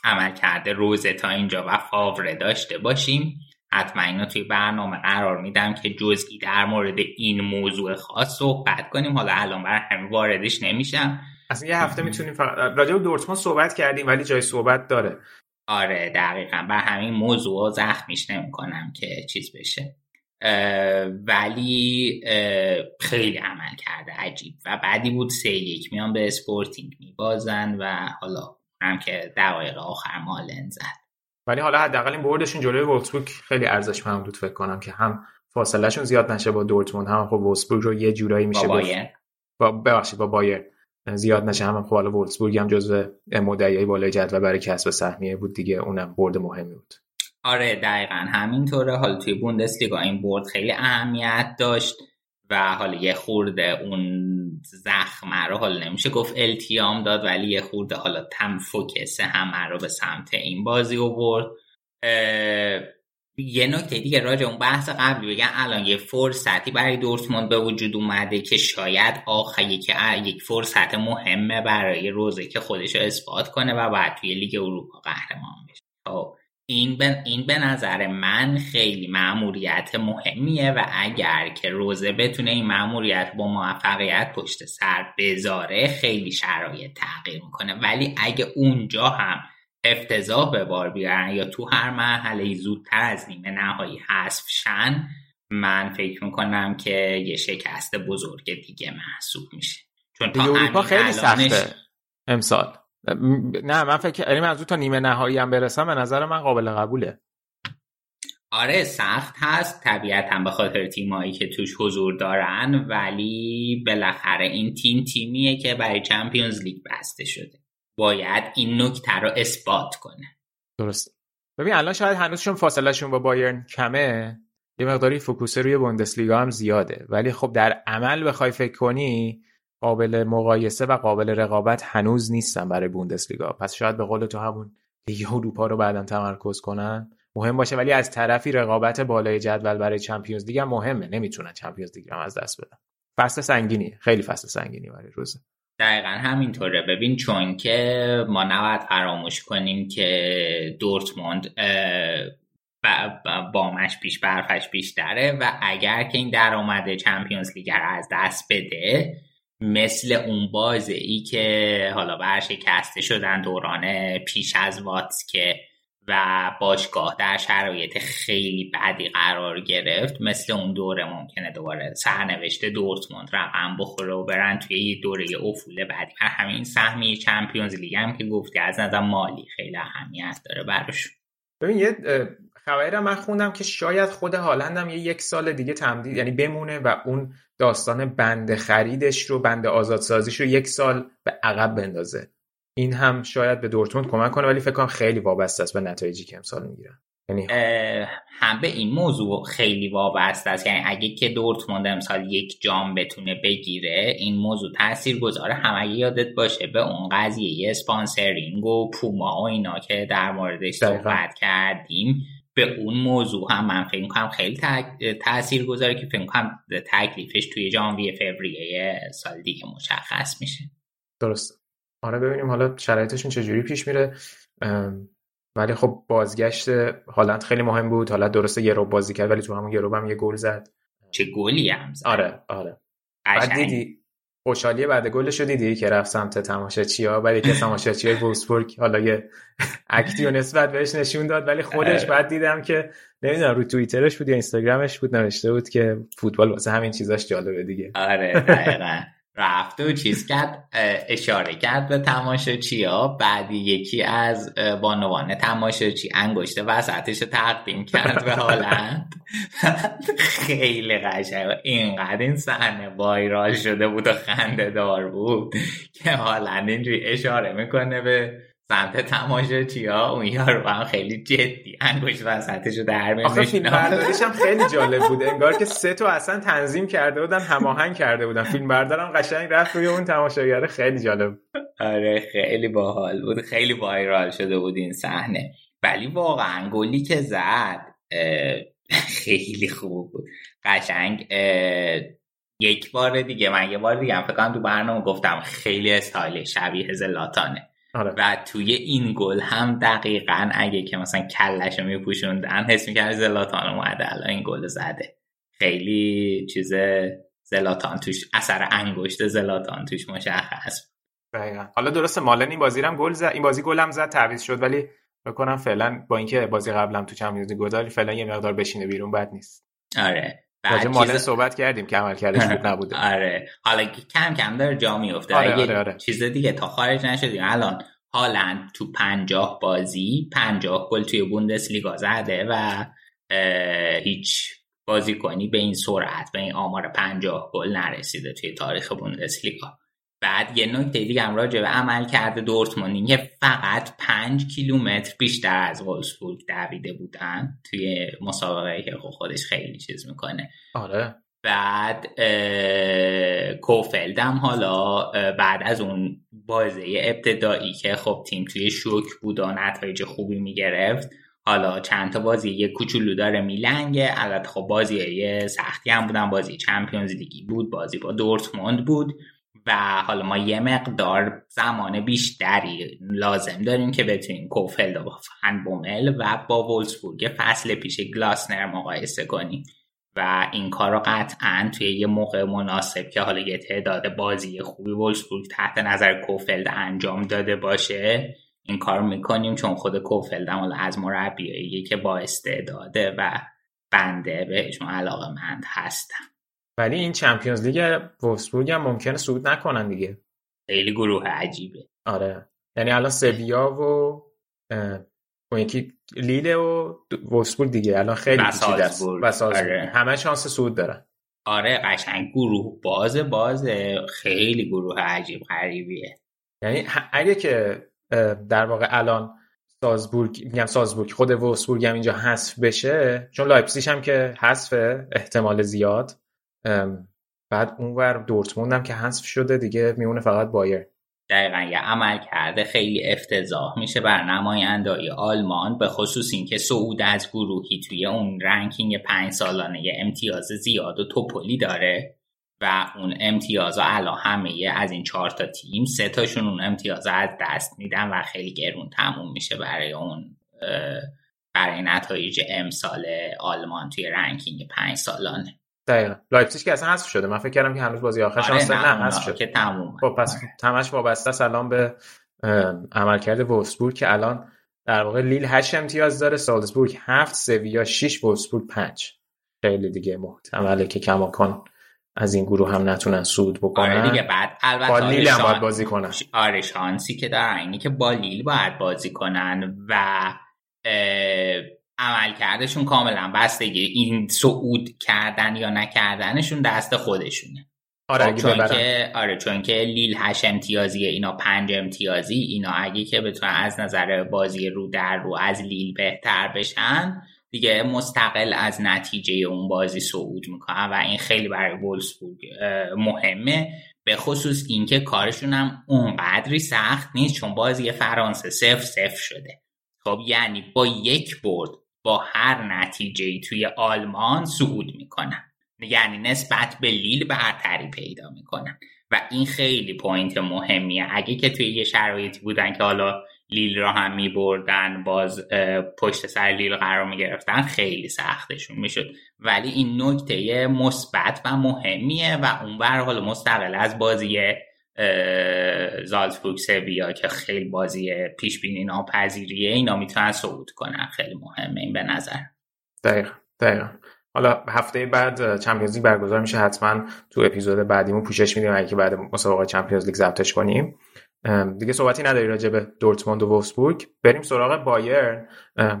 عمل کرده روزه تا اینجا و فاوره داشته باشیم. حتما اینو توی برنامه قرار میدم که جزئی در مورد این موضوع خاص صحبت کنیم. حالا الان بر همین واردش نمیشم. اصلا یه هفته می‌تونیم فقط راجع به دورتموند صحبت کردیم ولی جای صحبت داره. آره دقیقا. بر همین موضوع زخمیش نمی‌کنم که چیز بشه. ولی خیلی عملکرد عجیب. و بعدی بود سه یک میان به اسپورتینگ میبازن و حالا هم که دقایق آخر مالن زد. ولی حالا حداقل این بردشون جلوی وولسبورگ خیلی ارزشمند بود فکر کنم که هم فاصلهشون زیاد نشه با دورتموند هم خب وولسبورگ رو یه جورایی میشه با بایر با ببخشید با بایرن زیاد نشه هم خب حالا وولسبورگ هم جزو مدعیای بالای جدول برای کسب سهمیه بود دیگه اونم برد مهمی بود. آره دقیقا. همینطوره. حالا توی بوندسلیگا این برد خیلی اهمیت داشت و حالا یه خورده اون زخم رو حالا نمیشه گفت التیام داد ولی یه خورده حالا تم فوکس همه رو به سمت این بازی رو برد یه نکته دیگه راجع اون بحث قبلی بگن الان یه فرصتی برای دورتموند به وجود اومده که شاید آخری که یک فرصت مهمه برای روزه که خودش رو اثبات کنه و بعد توی لیگ اروپا قهرمان این به, این به نظر من خیلی معموریت مهمیه و اگر که روزه بتونه این معموریت با موفقیت پشت سر بذاره خیلی شرایط تغییر می‌کنه. ولی اگه اونجا هم افتضاح به بار بیارن یا تو هر مرحله زودتر از نیمه نهایی حذف شن من فکر می‌کنم که یه شکست بزرگ دیگه محسوب میشه. چون تا اروپا خیلی سخته امسال. نه من فکر یعنی منظور تا نیمه نهایی هم برسم به نظر من قابل قبوله. آره سخت هست. طبیعتا به خاطر تیمایی که توش حضور دارن ولی بالاخره این تیم تیمیه که برای چمپیونز لیگ بسته شده. باید این نکته رو اثبات کنه. درست. ببین الان شاید هنوزشون فاصلهشون با بایرن کمه. یه مقداری فوکوسه روی بوندسلیگا هم زیاده. ولی خب در عمل بخوای فکر کنی قابل مقایسه و قابل رقابت هنوز نیستن برای بوندسلیگا. پس شاید به قول تو همون لیگ اروپا رو بعدا تمرکز کنن. مهم باشه ولی از طرفی رقابت بالای جدول برای Champions League هم مهمه. نمی‌تونن Champions League هم از دست بدن. فصل سنگینی خیلی فصل سنگینی برای رزه دقیقا همینطوره. ببین چون که ما نباید فراموش کنیم که دورتموند بامش بیش برفش بیشتره و اگر که این درآمد Champions League از دست بده مثل اون بازه ای که حالا برشکسته شدن دوران پیش از واتس که و باشگاه در شرایط خیلی بدی قرار گرفت. مثل اون دوره ممکنه دوباره سرنوشت دورتموند رقم بخوره و برن توی دوره افول بعدی. همین سهمی چمپیونز لیگ هم که گفتی از نظر مالی خیلی اهمیت داره براش. ببین یه خبری من خوندم که شاید خود هالندم یه یک سال دیگه تمدید یعنی بمونه و اون داستان بند خریدش رو بند آزادسازیش رو یک سال به عقب بندازه. این هم شاید به دورتموند کمک کنه ولی فکر کنم خیلی وابسته است به نتایجی که امسال می‌گیرن. یعنی هم به این موضوع خیلی وابسته است. یعنی اگه که دورتموند امسال یک جام بتونه بگیره این موضوع تاثیر گذاره هم اگه یادت باشه. به اون قضیه اسپانسرینگ و پوما و اینا که در موردش صحبت کردیم. به اون موضوع هم من فکر کنم خیلی تاثیر گذاره که فکر کنم تکلیفش توی ژانویه فوریه سال دیگه مشخص میشه. درست آره ببینیم حالا شرایطشون چجوری پیش میره. ولی خب بازگشت هالند خیلی مهم بود. حالا درسته یه رو بازی کرد ولی تو همون یه رو هم یه گل زد. چه گلی هم زد. آره آره. بعد دیدی خوشحالی بعد گلش رو دیدی که رفت سمت تماشاچی‌ها بعد که تماشاچی وولسبورگ حالا یه اکتیو نسبت بهش نشون داد ولی خودش. بعد دیدم که نمی‌دونم رو توییترش بود یا اینستاگرامش بود نوشته بود که فوتبال واسه همین چیزاش جالبه دیگه آره دقیقاً رفته و چیز کرد اشاره کرد به تماشاچی ها بعدی یکی از بانوان تماشاچی انگشت وسطش تقدیم کرد به هالند. خیلی قشنگ. اینقدر این صحنه وایرال شده بود و خنده دار بود که هالند اینجوری اشاره می‌کنه به سمت تماشاچی ها اون یارو هم خیلی جدی. انگوش وسطشو در آخه فیلم برداریش هم خیلی جالب بود. انگار که سه تو اصلا تنظیم کرده بودن هماهنگ کرده بودن. فیلم بردارم قشنگ رفت روی اون تماشاگر خیلی جالب آره خیلی باحال بود. خیلی وایرال شده بود این صحنه. ولی واقعا گلی که زد خیلی خوب بود. قشنگ یک بار دیگه من یه بار دیگه فکر تو برنامه گفتم خیلی استایل شبیه زلاتانه. آره. و توی این گل هم دقیقا اگه که مثلا کلش رو میپوشوندن حس می‌کرد زلاتان اومده الان این گل زده. خیلی چیز زلاتان توش اثر انگشت زلاتان توش مشخص. دقیقا. حالا درسته مالن این بازی هم گل زد این بازی گل هم زد تعویض شد ولی بکنم فعلا با اینکه بازی قبلم تو چمپیونز لیگ فعلا یه مقدار بشینه بیرون بد نیست. آره. راجع مالن صحبت کردیم که عمل کردش خوب نبوده. آره حالا کم کم داره جا میفته آره آره آره. چیز دیگه تا خارج نشدیم. الان هالند تو پنجاه بازی پنجاه گل توی بوندسلیگا زده و هیچ بازی کنی به این سرعت به این آمار پنجاه گل نرسیده توی تاریخ بوندسلیگا. بعد یه نکته دیگه هم راجع به عمل کرده دورتموند. که فقط پنج کیلومتر بیشتر از وولسبورگ دویده بودن توی مسابقه که خودش خیلی چیز می‌کنه. آره. بعد کوفلدم حالا بعد از اون بازی ابتدایی که خب تیم توی شوک بود و نتایج خوبی می‌گرفت حالا چند تا بازی یه کوچولو داره میلنگه. البته خب بازی سختی هم بودن بازی چمپیونز لیگی بود بازی با دورتموند بود. و حالا ما یه مقدار زمان بیشتری لازم داریم که بتونیم کوفلد با فن بومل و با وولسبورگ فصل پیش گلاسنر مقایسه کنیم. و این کار رو قطعا توی یه موقع مناسب که حالا یه تعداد بازی خوبی وولسبورگ تحت نظر کوفلد انجام داده باشه این کار می‌کنیم چون خود کوفلد هم از مربیایی که با استعداده و بنده بهشون علاقه مند هستم ولی این چمپیونز لیگ وولفسبورگ هم ممکنه صعود نکنن دیگه. خیلی گروه عجیبه. آره. یعنی الان سویا و اون یکی لیله و وولفسبورگ دیگه. الان خیلی پیچیده است. و آره. همه شانس صعود دارن. آره قشنگ گروه. باز باز خیلی گروه عجیب غریبیه. یعنی اگه که در واقع الان سالزبورگ میگم سالزبورگ خود وولفسبورگ هم اینجا حذف بشه چون لایپزیگ هم که حذف احتمال زیاد. بعد اونور دورتموند هم که حذف شده دیگه میمونه فقط بایرن دقیقا یه عملکرد خیلی افتضاح میشه. برای نماینده‌های آلمان به خصوص اینکه صعود از گروهی توی اون رنکینگ پنج سالانه امتیاز زیاد و توپلی داره و اون امتیاز الان همه از این چهار تا تیم سه تاشون اون امتیاز از دست میدن و خیلی گرون تموم میشه برای اون برای نتایج امسال آلمان توی رنکینگ پنج سالانه. دقیقا. لایپزیگ که اصلا حذف شده. من فکر کردم که هنوز بازی آخرش آره نه حذف شد که تموم خب پس آره. همش وابسته است الان به عملکرد وولفسبورگ که الان در واقع لیل 8 امتیاز داره سالزبورگ 7 سویا 6 وولفسبورگ 5 خیلی دیگه محتمله که کماکان از این گروه هم نتونن سود بکنن. آره دیگه بعد البته با لیل هم باید بازی کنن. آره شانسی که دارن اینی که با لیل باید بازی کنن و عملکردشون کاملا بستگی این صعود کردن یا نکردنشون دست خودشونه. آره خب، چون که آره چون که لیل هش امتیازی اینا پنج امتیازی اینا اگه که بتونن از نظر بازی رو در رو از لیل بهتر بشن دیگه مستقل از نتیجه اون بازی صعود می‌کنن و این خیلی برای وولسبورگ مهمه. به خصوص اینکه کارشون هم اونقدری سخت نیست چون بازی فرانسه صفر صفر شده. خب یعنی با یک برد با هر نتیجه توی آلمان صعود می‌کنن. یعنی نسبت به لیل برتری پیدا می‌کنن. و این خیلی point مهمیه. اگه که توی یه شرایطی بودن که حالا لیل را هم میبردن باز پشت سر لیل قرار می‌گرفتن خیلی سختشون می‌شد. ولی این نکته مثبت و مهمیه و اون برد حالا مستقل از بازی زالتسبورگ سویا که خیلی بازی پیش بینی ناپذیریه اینا می‌تونن صعود کنن. خیلی مهمه این به نظر. دقیقا دقیقا. حالا هفته بعد چمپیونز لیگ برگزار میشه حتما تو اپیزود بعدیمون پوشش میدیم. اگه بعد مسابقه چمپیونز لیگ ضبطش کنیم. دیگه صحبتی نداری راجع به دورتموند و وولفسبورگ؟ بریم سراغ بایرن.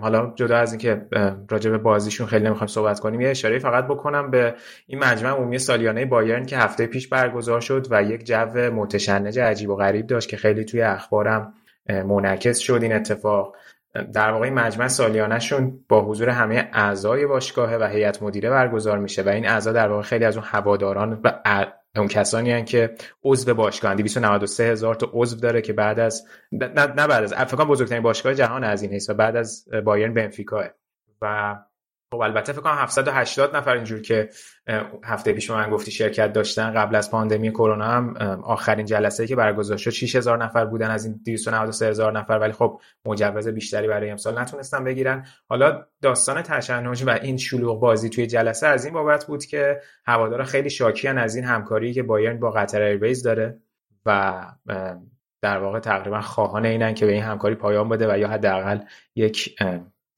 حالا جدا از اینکه راجع به بازیشون خیلی نمی‌خوایم صحبت کنیم یه اشاره فقط بکنم به این مجمع عمومی سالیانه بایرن که هفته پیش برگزار شد و یک جو متشنج عجیب و غریب داشت که خیلی توی اخبارم منعکس شد این اتفاق. در واقع مجمع سالیانهشون با حضور همه اعضای باشگاه و هیئت مدیره برگزار میشه و این اعضا در واقع خیلی از اون هواداران و اون کسانی هن که عضو باشگاه 293 هزار تا عضو داره که بعد از نه, نه بعد از فکر بزرگترین باشگاه جهان از این حساب بعد از بایرن بنفیکا. و خب البته فکر کنم 780 نفر اینجور که هفته پیش من گفتی شرکت داشتن قبل از پاندمی کرونا هم آخرین جلسه که برگزار شد 6000 نفر بودن از این 293 هزار نفر ولی خب مجوز بیشتری برای امسال نتونستن بگیرن. حالا داستان تشنج و این شلوغ بازی توی جلسه از این بابت بود که هوادارا خیلی شاکیان از این همکاری که بایرن با قطر ایرویز داره و در واقع تقریبا خواهان اینن که به این همکاری پایان بده و یا حداقل یک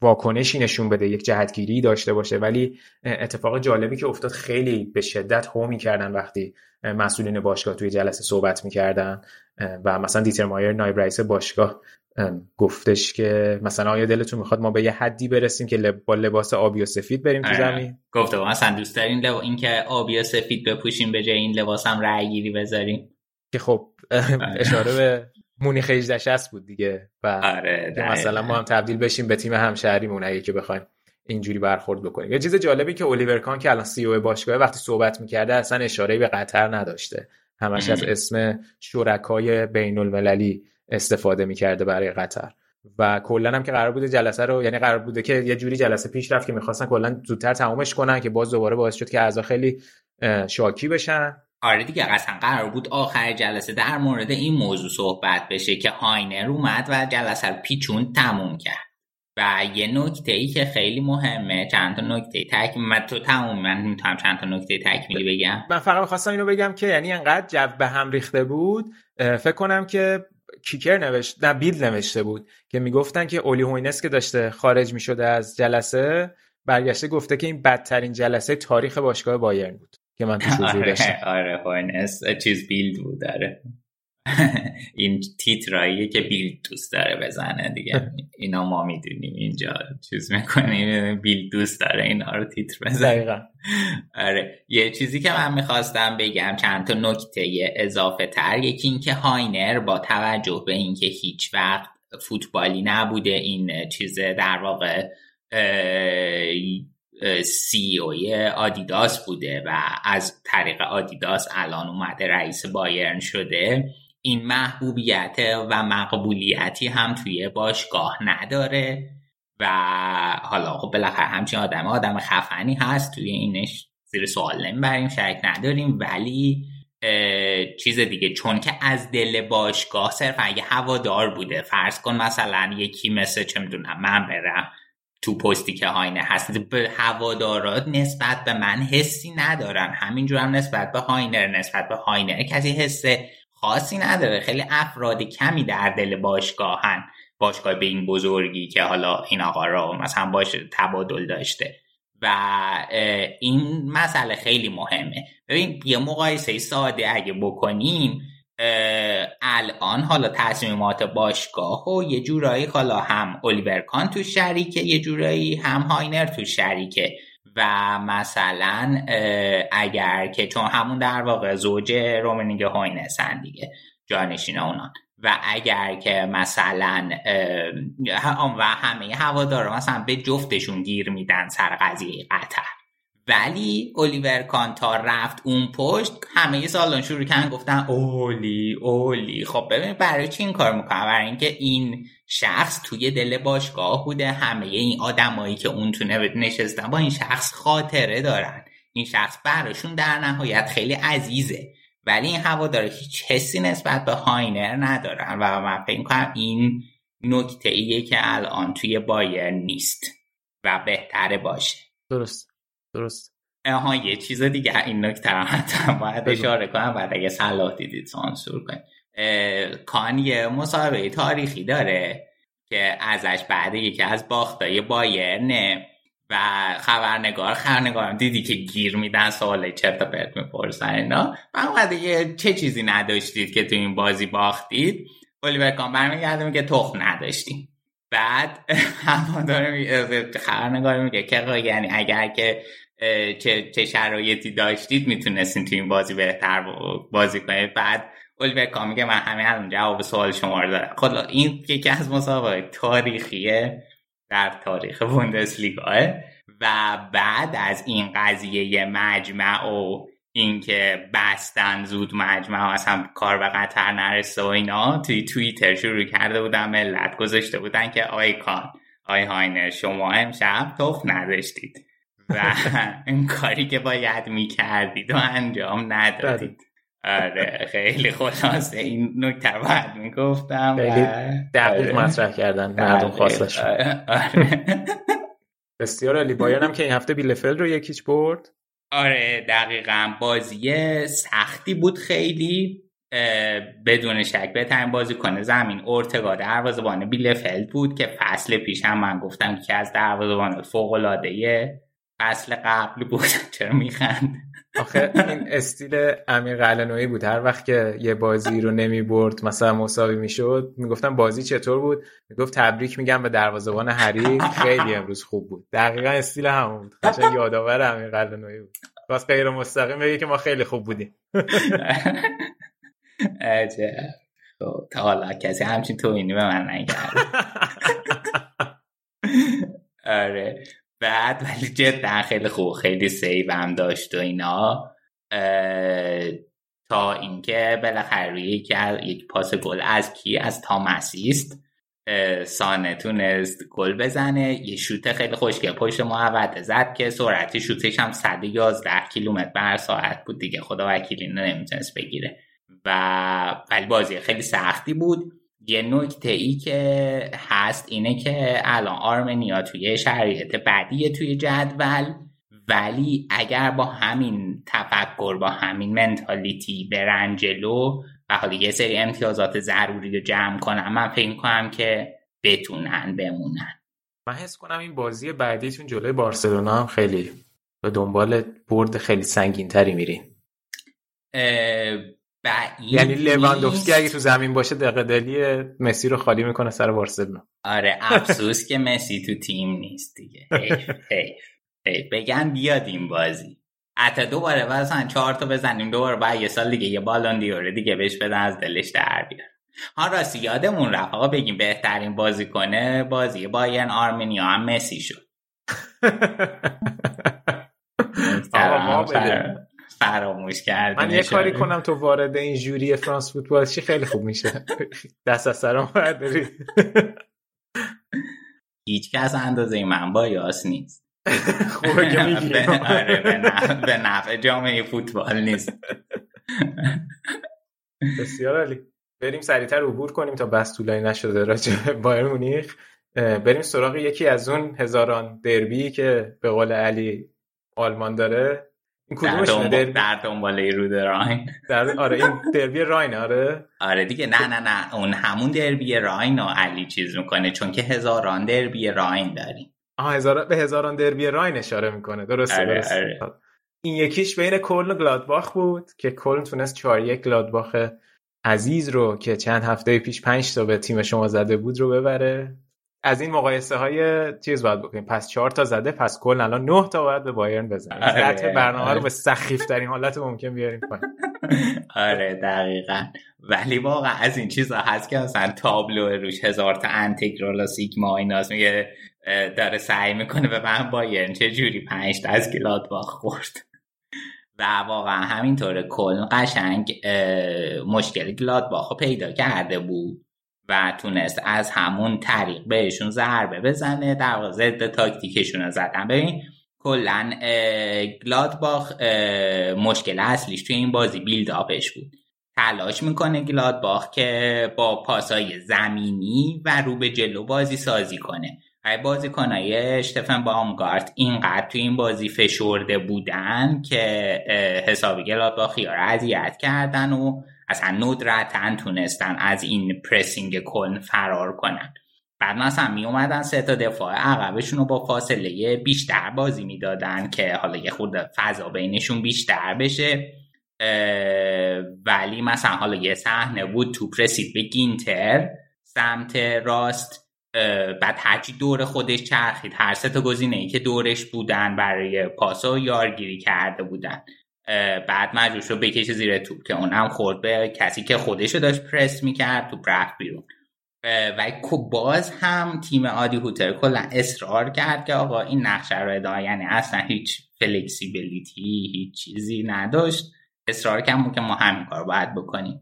واکنشی نشون بده یک جهتگیری داشته باشه ولی اتفاق جالبی که افتاد خیلی به شدت هو می‌کردن وقتی مسئولین باشگاه توی جلسه صحبت می‌کردن و مثلا دیتر مایر نایب رئیس باشگاه گفتش که مثلا آیا دلتون می‌خواد ما به یه حدی برسیم که با لباس آبی و سفید بریم تو آره. زمین گفته مثلا دوست دارین لب... این که آبی و سفید بپوشیم به جای این لباس هم رأی گیری بذاریم که خب آره. اشاره به مونیخ 18 بود دیگه و آره مثلا ما هم تبدیل بشیم به تیم همشهریمون اگه که بخوایم اینجوری برخورد بکنیم. یه چیز جالبی که الیور کان که الان سی او باشگاه وقتی صحبت می‌کرده اصلا اشاره به قطر نداشته. همش از اسم شرکای بین المللی استفاده می‌کرده برای قطر. و کلا هم که قرار بوده جلسه رو یعنی قرار بوده که یه جوری جلسه پیش رفت که می‌خواستن کلا زودتر تمومش کنن که باز دوباره باعث شد که اعضا خیلی شاکی بشن. آره دیگه اصلا قرار بود آخر جلسه در مورد این موضوع صحبت بشه که هاینر اومد و جلسه رو پیچون تموم کرد. و یه نکته ای که خیلی مهمه چند تا نکته تکمیل من تو تموم من می‌تونم چند تا نکته تکمیلی بگم. من فقط می‌خواستم اینو بگم که یعنی انقدر جو به هم ریخته بود فکر کنم که کیکر نوشت نه بیلد نوشته بود که می‌گفتن که اولی هوینس که داشته خارج می‌شده از جلسه برگشته گفته که این بدترین جلسه تاریخ باشگاه بایرن بود. که من تو آره آره هوینس چیز بیلد بود داره این تیتراییه که بیلد دوست داره بزنه دیگه. اینا ما می‌دونیم اینجا چیز می‌کنیم. بیلد دوست داره اینا رو تیتر بزنه. آره. یه چیزی که من می‌خواستم بگم چند تا نکته اضافه تر. یکی اینکه هاینر با توجه به اینکه هیچ وقت فوتبالی نبوده این چیز در واقع سی اوی آدیداس بوده و از طریق آدیداس الان اومده رئیس بایرن شده. این محبوبیت و مقبولیتی هم توی باشگاه نداره و حالا خب بالاخره همچین آدم آدم خفنی هست. توی اینش زیر سوال نمی‌بریم شک نداریم. ولی چیز دیگه چون که از دل باشگاه صرف اگه هوادار بوده. فرض کن مثلا یکی مثل چه می‌دونم من برم تو پستی که هاینه هست. به هوادارات نسبت به من حسی ندارن. همینجور هم نسبت به هاینر نسبت به هاینر کسی حس خاصی نداره. خیلی افراد کمی در دل باشگاهن. باشگاه به این بزرگی که حالا این آقا را مثلا باش تبادل داشته. و این مسئله خیلی مهمه. ببین یه مقایسه ساده اگه بکنیم الان حالا تصمیمات باشگاه و یه جورایی حالا هم الیور کان تو شریکه یه جورایی هم هاینر تو شریکه. و مثلا اگر که چون همون در واقع زوج رومنینگ هاینسن دیگه جانشین اونان. و اگر که مثلا و همه هوادارا مثلا به جفتشون گیر میدن سر قضیه قطر. ولی الیور کانتار رفت اون پشت همه سالان شروع کردن گفتن اولی اولی. خب ببین برای چی این کار می‌کنه برای اینکه این شخص توی دل باشگاه بوده همه این آدمایی که اون تو نشستن با این شخص خاطره دارن. این شخص براشون در نهایت خیلی عزیزه. ولی این هواداره هیچ حسی نسبت به هاینر ندارن و من فکر کنم این نکته ایه که الان توی بایر نیست و بهتره باشه. درست. درست. آها یه چیز دیگه. این نکته هم باید اشاره کنم. بعد اگه صلاح دیدید سانسور کنید کان یه مسابقه تاریخی داره که ازش بعد یکی از باختای بایرنه و خبرنگار خبرنگارم دیدی که گیر میدن سوال چرت پرت می‌پرسن اینا. من یه چه چیزی نداشتید که تو این بازی باختید؟ الیور کان برمیگرده که تخم نداشتیم. بعد داره خبرنگار میگه که یعنی اگر که چه, چه شرایطی داشتید می‌تونستین تو این بازی بهتر بازی کنید. بعد الیور میگه من همه الان جواب سوال شما رو دارم. خب این یکی از مسابقه تاریخیه در تاریخ بوندسلیگاه. و بعد از این قضیه مجمع و اینکه بستن زود مجمع اصلا کار به قطر نرسه و اینا توی توییتر شروع کرده بودن ملت گذاشته بودن که آیکان آی هاینر شما امشب توف نداشتید. و این کاری که باید می‌کردید و انجام ندادید. آره خیلی خلاصه. این نکته رو باید می‌گفتم خیلی دقیق آره. مطرح کردن. مردم خواستش آره. بسیار علی بایرن هم که این هفته بیلفل رو یکیچ برد. آره دقیقا. بازی سختی بود خیلی. بدون شک. بهترین بازی کنه. زمین ارتگا دروازه‌بان بیلفلد بود که فصل پیش هم من گفتم که از دروازه‌بان فوق فصل قبل بود. چرا میخند؟ آخه این استیل امیر قلنوی بود. هر وقت که یه بازی رو نمی برد مثلا مساوی می‌شد می‌گفتم بازی چطور بود؟ می‌گفت تبریک میگم به دروازه‌بان حریف خیلی امروز خوب بود. دقیقا استیل همون بود. قشنگ یادآور امیر قلنوی بود. باز غیر مستقیم بگه که ما خیلی خوب بودیم. عجب. خب تا حالا کسی همچین توینی به من نکرد. آره. بعد ولی جدا خیلی خوب خیلی سیو هم داشت و اینا. تا اینکه بالاخره یک پاس گل از کی؟ از تامسی است سانه تونست گل بزنه. یه شوت خیلی خوشگل. پشت محوطه زد که سرعتی شوتش هم 111 کیلومتر بر ساعت بود دیگه. خدا وکیلی نمی‌تونست بگیره. و ولی بازی خیلی سختی بود. یه نکته ای که هست اینه که الان آرمنیا توی شرایط بعدیه توی جدول ولی اگر با همین تفکر با همین منتالیتی برن جلو و حالا یه سری امتیازات ضروری رو جمع کنم من فکر کنم که بتونن بمونن. من حس کنم این بازی بعدیتون جلوی بارسلونا هم خیلی به دنبال برد خیلی سنگین تری میرین یعنی لواندوفسکی اگه تو زمین باشه دقیقه دلی مسی رو خالی می‌کنه سر بارسلونا. آره افسوس که مسی تو تیم نیست دیگه. بگن بیاد این بازی. حتی دوباره مثلا چهار تا بزنیم دوباره بعد یه سال دیگه یه بالون دیوره دیگه بهش بدن از دلش در بیار ها راستی یادمون رفت آقا بگیم بهترین بازی کنه بازی بایرن آرمنیا هم مسی شد. فراموش کرد من یه کاری کنم تو وارد این جوری فرانس فوتبال چی؟ خیلی خوب میشه. دست از سرم برداری. هیچ کس اندازه من با یاس نیست. خوبه که آره به نفع جامعه فوتبال نیست. بسیار علی بریم سریعتر عبور کنیم تا بس طولانی نشده راجع بایر مونیخ. بریم سراغ یکی از اون هزاران دربی که به قول علی آلمان داره. این کدومش در. در دنباله رود راین. در... آره این دربی راین آره. آره دیگه نه نه نه. اون همون دربی راین و علی چیز می‌کنه چون که هزاران دربی راین داریم. آه هزار... به هزاران دربی راین اشاره می‌کنه. درسته آره درسته. آره. این یکیش بین کلن و گلادباخ بود که کلن تونست 4 یک گلادباخ عزیز رو که چند هفته پیش 5 تا به تیم شما زده بود رو ببره. از این مقایسه های چیز باید بکنیم. پس چهار تا زده پس کل الان نه تا باید به بایرن بزنیم. آره، برنامه رو آره. به سخیف ترین حالت ممکن بیاریم آره دقیقا. ولی واقعا از این چیزا هست که مثلا تابلو روش هزار تا انتگرال و سیگما ایناست میگه داره سعی می‌کنه به من بایرن. چه جوری پنج تا از با خورد؟ و واقعا همینطوره. کل قشنگ مشکل گلادباخو پیدا کرده بود. و تونست از همون طریق بهشون ضربه بزنه. در واقع ضد تاکتیکشون رو زدن. ببین کلا گلادباخ مشکل اصلیش توی این بازی بیلد آپش بود. تلاش می‌کنه گلادباخ که با پاسای زمینی و رو به جلو بازی سازی کنه. های بازیکنای اشتفن بامگارت اینقدر توی این بازی فشرده بودن که حسابی گلادباخی رو اذیت کردن و اصلا ندرتا تونستن از این پرسینگ کلن فرار کنن. بعد مثلا می اومدن سه تا دفاع عقبشون رو با فاصله بیشتر بازی می‌دادن که حالا یه خود فضا بینشون بیشتر بشه. ولی مثلا حالا یه صحنه بود تو رسید به گینتر سمت راست. بعد هرچی دور خودش چرخید هر سه تا گزینه ای که دورش بودن برای پاسا یارگیری کرده بودن. بعد مجبور شد بکشه زیر توپ که اونم خورد به کسی که خودشو داشت پرس می‌کرد توپ رفت بیرون. و باز هم تیم آدی هوتر کلا اصرار کرد که آقا این نقشه رو ادامه یعنی اصلا هیچ فلکسیبیلیتی هیچ چیزی نداشت. اصرار کرد که ما همین کار باید بکنیم.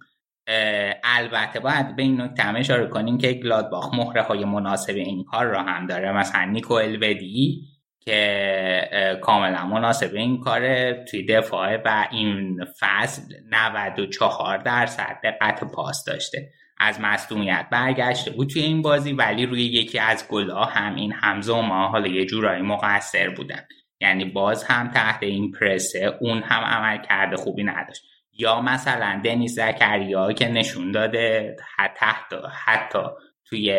البته باید به این نکته هم اشاره کنیم که گلادباخ مهره های مناسب این کار را هم داره. مثلا نیکو الودی که کاملا مناسب این کاره. توی دفاع و این فصل 94 درصد دقت پاس داشته. از مصدومیت برگشته بود توی این بازی ولی روی یکی از گلا هم این همزه ما حالا یه جورایی مقصر بودن. یعنی باز هم تحت این پرسه اون هم عمل کرده خوبی نداشت. یا مثلا دنیز زکریا که نشون داده حتی, حتی توی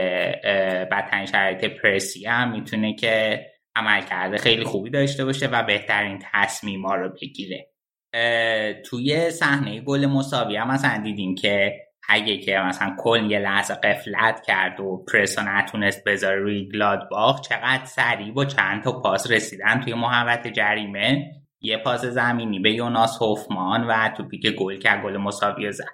بدترین شرایط پرسی هم می‌تونه که عمل کرده خیلی خوبی داشته باشه و بهترین تصمیم ها رو بگیره. توی صحنه گل مساوی هم مثلا دیدیم که اگه که مثلا کل یه لحظه قفلت کرد و پرسو نتونست بذاره روی گلادباخ چقدر سریع با چند تا پاس رسیدن توی محوت جریمه. یه پاس زمینی به یوناس هوفمان و توپی که گل کرد گل مساوی زد.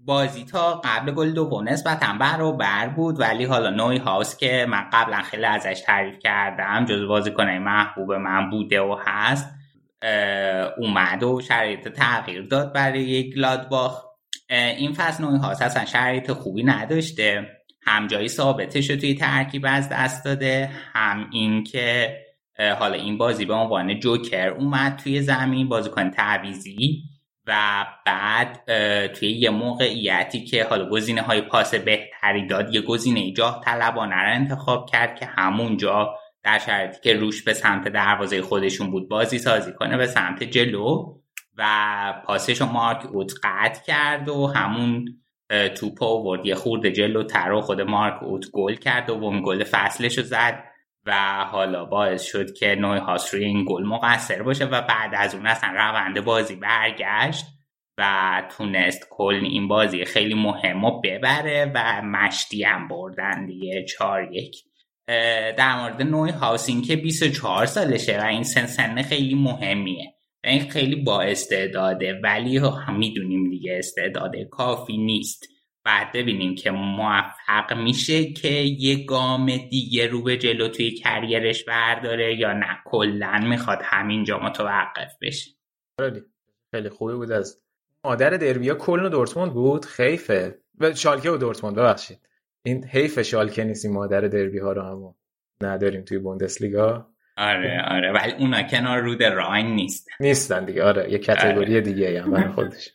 بازی تا قبل گل دوم نسبتا بر بود ولی حالا نوی هاوس که من قبلا خیلی ازش تعریف کردم جز بازیکن محبوب من بوده و هست اومد و شرایط تغییر داد برای یک گلادباخ. این فصل نوعی هاست اصلا شرایط خوبی نداشته. هم جایی ثابتش رو توی ترکیب از دست داده هم این که حالا این بازی به عنوان جوکر اومد توی زمین بازیکن تعویزی و بعد توی یه موقعیتی که حالا گزینه های پاس بهتری داد یه گزینه جاه طلبانه رو انتخاب کرد که همونجا در شرایطی که روش به سمت دروازه خودشون بود بازی سازی کنه به سمت جلو و پاسش رو مارک اوت قطع کرد و همون توپ آورد. یه خورده جلو تر و خود مارک اوت گل کرد و گل فصلش رو زد. و حالا باعث شد که نوع هاست روی این گل مقصر باشه و بعد از اون اصلا روند بازی برگشت و تونست کل این بازی خیلی مهم و ببره و مشتی هم بردن دیگه چار یک. در مورد نوع هاوسین که 24 سالشه و این سن سن خیلی مهمیه. این خیلی با استعداده ولی هم می‌دونیم دیگه استعداده کافی نیست. بعد ببینیم که موفق میشه که یه گام دیگه رو به جلو توی کریرش برداره یا نه. کلا می‌خواد همینجا متوقف بشه. خیلی خیلی خوبی بود از مادر دربیا. کلن و دورتموند بود؟ خیفه و شالکه و دورتموند ببخشید. این حیف شالکه نیست این مادر دربی ها رو هم نداریم توی بوندسلیگا. آره آره. ولی اونا کنار رود راین نیست نیستن دیگه. آره یه کتگوری آره. دیگه هم خودش.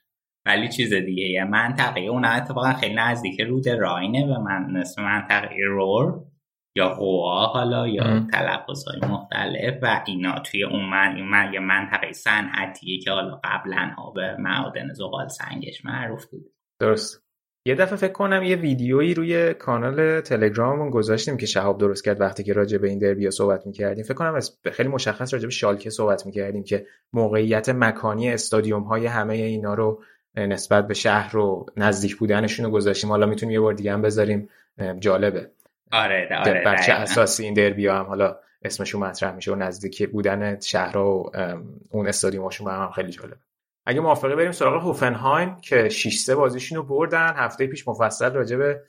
ولی چیز دیگه یه منطقه اون اتفاقا خیلی نزدیک رود راینه و من نصف منطقه رور یا قوا حالا یا تلفظ های مختلف و اینا توی اون من, یه منطقه صنعتیه که حالا قبلا ها به معادن زغال سنگش معروف بود. درست. یه دفعه فکر کنم یه ویدیویی روی کانال تلگراممون گذاشتیم که شهاب درست کرد وقتی که راجع به این دربیا صحبت می‌کردیم. فکر کنم خیلی مشخص راجع به شالکه صحبت می‌کردیم که موقعیت مکانی استادیوم های همه اینا رو نسبت به شهر رو نزدیک بودنشون رو گذاشتیم. حالا می‌تونیم یه بار دیگه هم بذاریم جالبه. آره آره بر چه اساسی این دربیا هم حالا اسمشون مطرح میشه و نزدیک بودن شهرها و اون استادیوماشون هم خیلی جالبه. اگه موافقه بریم سراغ هوفنهایم که 6 3 بازیشون رو بردن. هفته پیش مفصل راجع به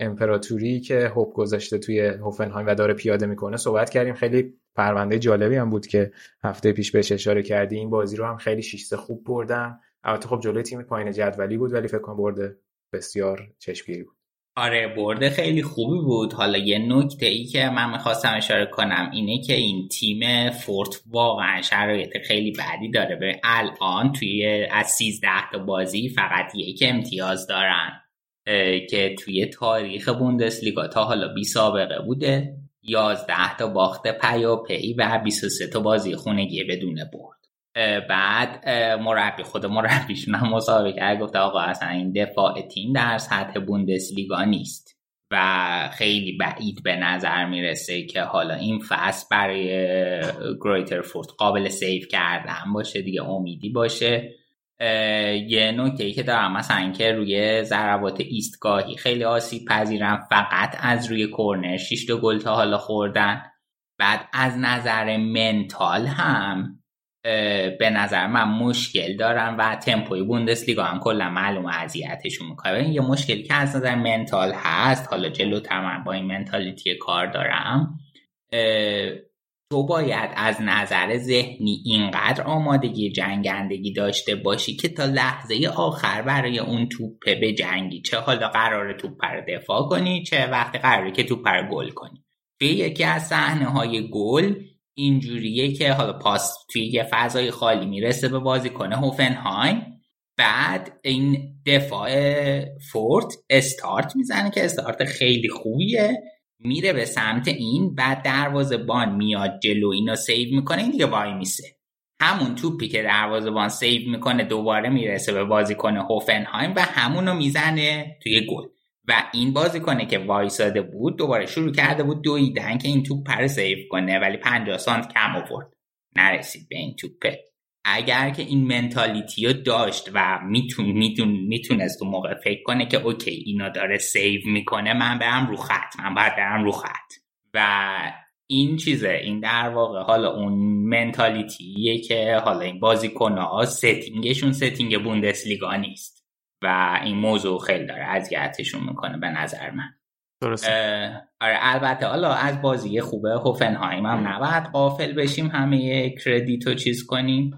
امپراتوری که هوب گذاشته توی هوفنهایم و داره پیاده می‌کنه صحبت کردیم. خیلی پرونده جالبی هم بود که هفته پیش بهش اشاره کردی. این بازی رو هم خیلی 6 خوب بردن. البته خب جلوی تیم پایین جدولی بود ولی فکر کنم برده بسیار چشمگیری بود. آره برده خیلی خوبی بود. حالا یه نکته ای که من می‌خواستم اشاره کنم اینه که این تیم فورت واقعا شرایط خیلی بدی داره. به الان توی از 13 تا بازی فقط یک امتیاز دارن که توی تاریخ بوندسلیگا تا حالا بی سابقه بوده. 11 تا باخت پی و 23 تا بازی خونگی بدون برد. بعد مربی خود مربیشون هم مسابقه کرد گفته آقا اصلا این دفاع تیم در سطح بوندسلیگا نیست و خیلی بعید به نظر می‌رسه که حالا این فصل برای گرویتر فورت قابل سیف کردن باشه دیگه امیدی باشه. یه نکته که دارم مثلا اینکه روی ضربات ایستگاهی خیلی آسیب پذیرن فقط از روی کورنر 6 تا گل تا حالا خوردن. بعد از نظر منتال هم به نظر من مشکل دارن و تمپوی بوندسلیگا هم کلا معلوم اذیتشون می‌کنه. یه مشکلی که از نظر منتال هست حالا جلوتر من با این منتالیتی کار دارم تو باید از نظر ذهنی اینقدر آمادگی جنگندگی داشته باشی که تا لحظه آخر برای اون توپه به جنگی چه حالا قرار توپ رو دفاع کنی چه وقتی قراره که توپ رو گل کنی. توی یکی از صحنه های گل اینجوریه که حالا پاس توی یه فضای خالی می‌رسه به بازیکن هوفنهایم. بعد این دفاع فورت استارت می‌زنه که استارت خیلی خوبیه. میره به سمت این بعد دروازه بان میاد جلو اینو save می‌کنه این دیگه وایمیسه. همون توپی که دروازه بان save می‌کنه دوباره می‌رسه به بازیکن هوفنهایم و همونو می‌زنه توی گل. و این بازیکنه که وایساده بود دوباره شروع کرده بود دویدن که این توپ رو save کنه ولی 50 سانت کم آورد. نرسید به این توپه اگر که این mentality رو داشت و میتون میتون می‌تونست اون موقع فکر کنه که okay اینا داره save می‌کنه من برم رو خط من باید برم رو خط. و این چیزه این در واقع حالا اون mentality ه که حالا این بازیکنها ها setting شون setting بوندسلیگا نیست. و این موضوع خیلی داره اذیتشون می‌کنه به نظر من. درسته. آره البته حالا از بازی خوبه هوفنهایم هم نباید قافل بشیم همه کردیت و چیز کنیم.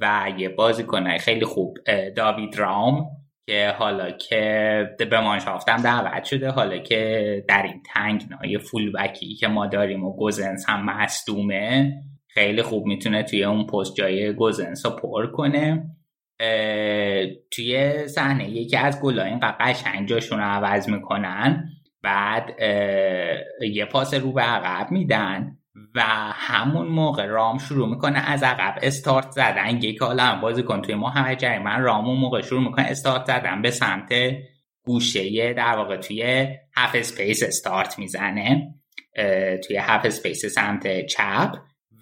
و یه بازیکن خیلی خوب داوید رام که حالا که به مانشافتم دعوت شده حالا که در این تنگ نای فول بکی که ما داریم و گوزنس هم مصدومه خیلی خوب می‌تونه توی اون پست جای گوزنس رو پر کنه. توی صحنه یکی از گلای این قشنگ جاشون رو عوض می‌کنن. بعد یه پاس رو به عقب میدن و همون موقع رام شروع می‌کنه از عقب استارت زدن. یک عالم بازیکن. توی ما همه من رام اون موقع شروع می‌کنه استارت زدن. به سمت گوشه در واقع توی half space استارت می‌زنه. توی half space سمت چپ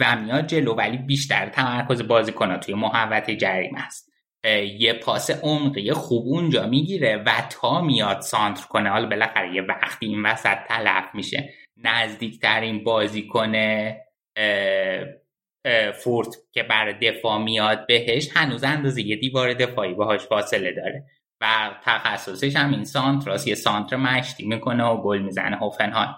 و میاد جلو. ولی بیشتر تمرکز بازیکنا توی محوطه جریمه است. یه پاس عمقی خوب اونجا می‌گیره و تا میاد سانتر کنه حالا بالاخره یه وقتی این وسط تلف میشه نزدیکترین کنه فورت که برای دفاع میاد بهش هنوز اندازه یه دیوار دفاعی باهاش فاصله داره و تخصصش هم این سانتراس یه سانتر مشتی می‌کنه و گل می‌زنه هوفنهایم.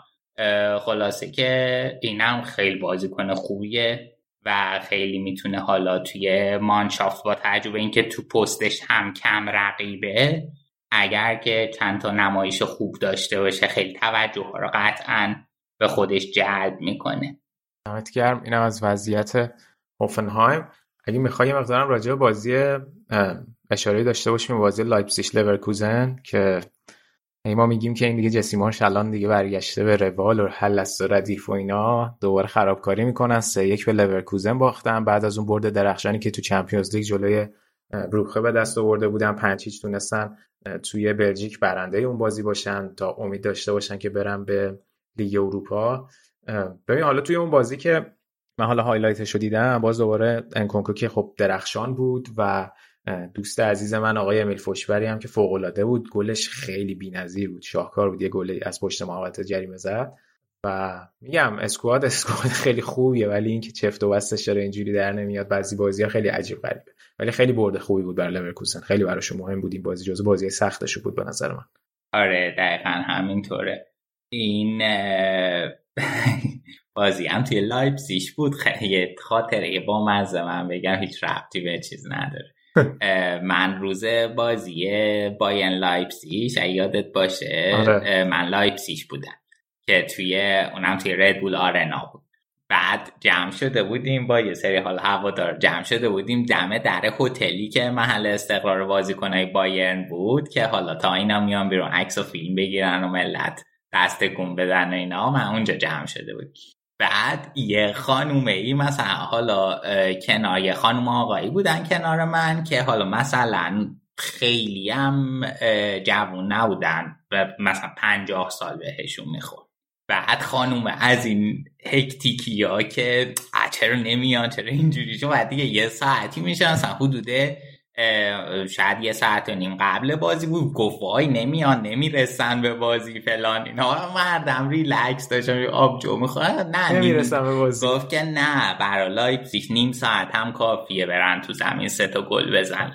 خلاصه که اینم خیلی بازیکن خوبیه. و خیلی می‌تونه حالا توی Mannschaft با تجربه اینکه تو پستش هم کم رقیبه اگر که چند تا نمایش خوب داشته باشه خیلی توجه ها رو قطعا به خودش جلب می‌کنه. دمت گرم. اینم از وضعیت هوفنهایم. اگه می‌خوای مقدارم راجع به بازی اشاره داشته باشیم بازی لایپسیش لورکوزن که ما میگیم که این دیگه جسی مارش الان دیگه برگشته به روال و حل و ردیف و اینا. دوباره خرابکاری می‌کنن. سه یک به لورکوزن باختن. بعد از اون برد درخشانی که تو Champions League جلوی بروژ به دست آورده بودن. پنج هیچ تونستن توی بلژیک برنده اون بازی باشن تا امید داشته باشن که برن به لیگ اروپا. ببین حالا توی اون بازی که من حالا highlight ش رو دیدم باز دوباره انکونکو که خب درخشان بود و دوست عزیز من آقای امیل فورشبری هم که فوق العاده بود. گلش خیلی بی‌نظیر بود. شاهکار بود. یه گلی از پشت محوطه جریمه زد. و میگم squad squad خیلی خوبیه ولی اینکه چفت و بستش داره اینجوری در نمیاد بعضی بازی ها خیلی عجیب غریبه. ولی خیلی برد خوبی بود برای لورکوزن. خیلی براشون مهم بود این بازی جزو بازی سختش بود به نظر من. آره دقیقا همینطوره. این بازی هم توی لایپزیش بود. خیلی خاطره با مزه من بگم هیچ ربطی به چیز نداره. من روز بازی بایرن لایپزیش یادت باشه آره. من لایپزیش بودم که توی اونم توی ردبول آرنا بود بعد جمع شده بودیم با یه سری حال هوادار جمع شده بودیم دم در هتلی که محل استقرار بازیکنای بایرن بود که حالا تا اینا میان بیرون عکس و فیلم بگیرن و ملت دست گم بدن و اینا من اونجا جمع شده بود بعد یه خانومه ای مثلا حالا کنار یه خانوم آقایی بودن کنار من که حالا مثلا خیلی هم جوون نبودن و مثلا پنجاه سال بهشون می‌خورد. بعد خانوم از این hectic ی ها که چرا نمیان؟ چرا اینجوری شو دیگه یه ساعتی میشه مثلا حدوده شاید یه ساعت و نیم قبل بازی بود. گفت وای نمیان نمی‌رسن به بازی فلان اینا. مردم ریلکس داشتم آب جو می‌خواد نه نمی‌رسن به بازی. گفت که نه برای لایپزیگ نیم ساعت هم کافیه برن تو زمین سه تا گل بزنن.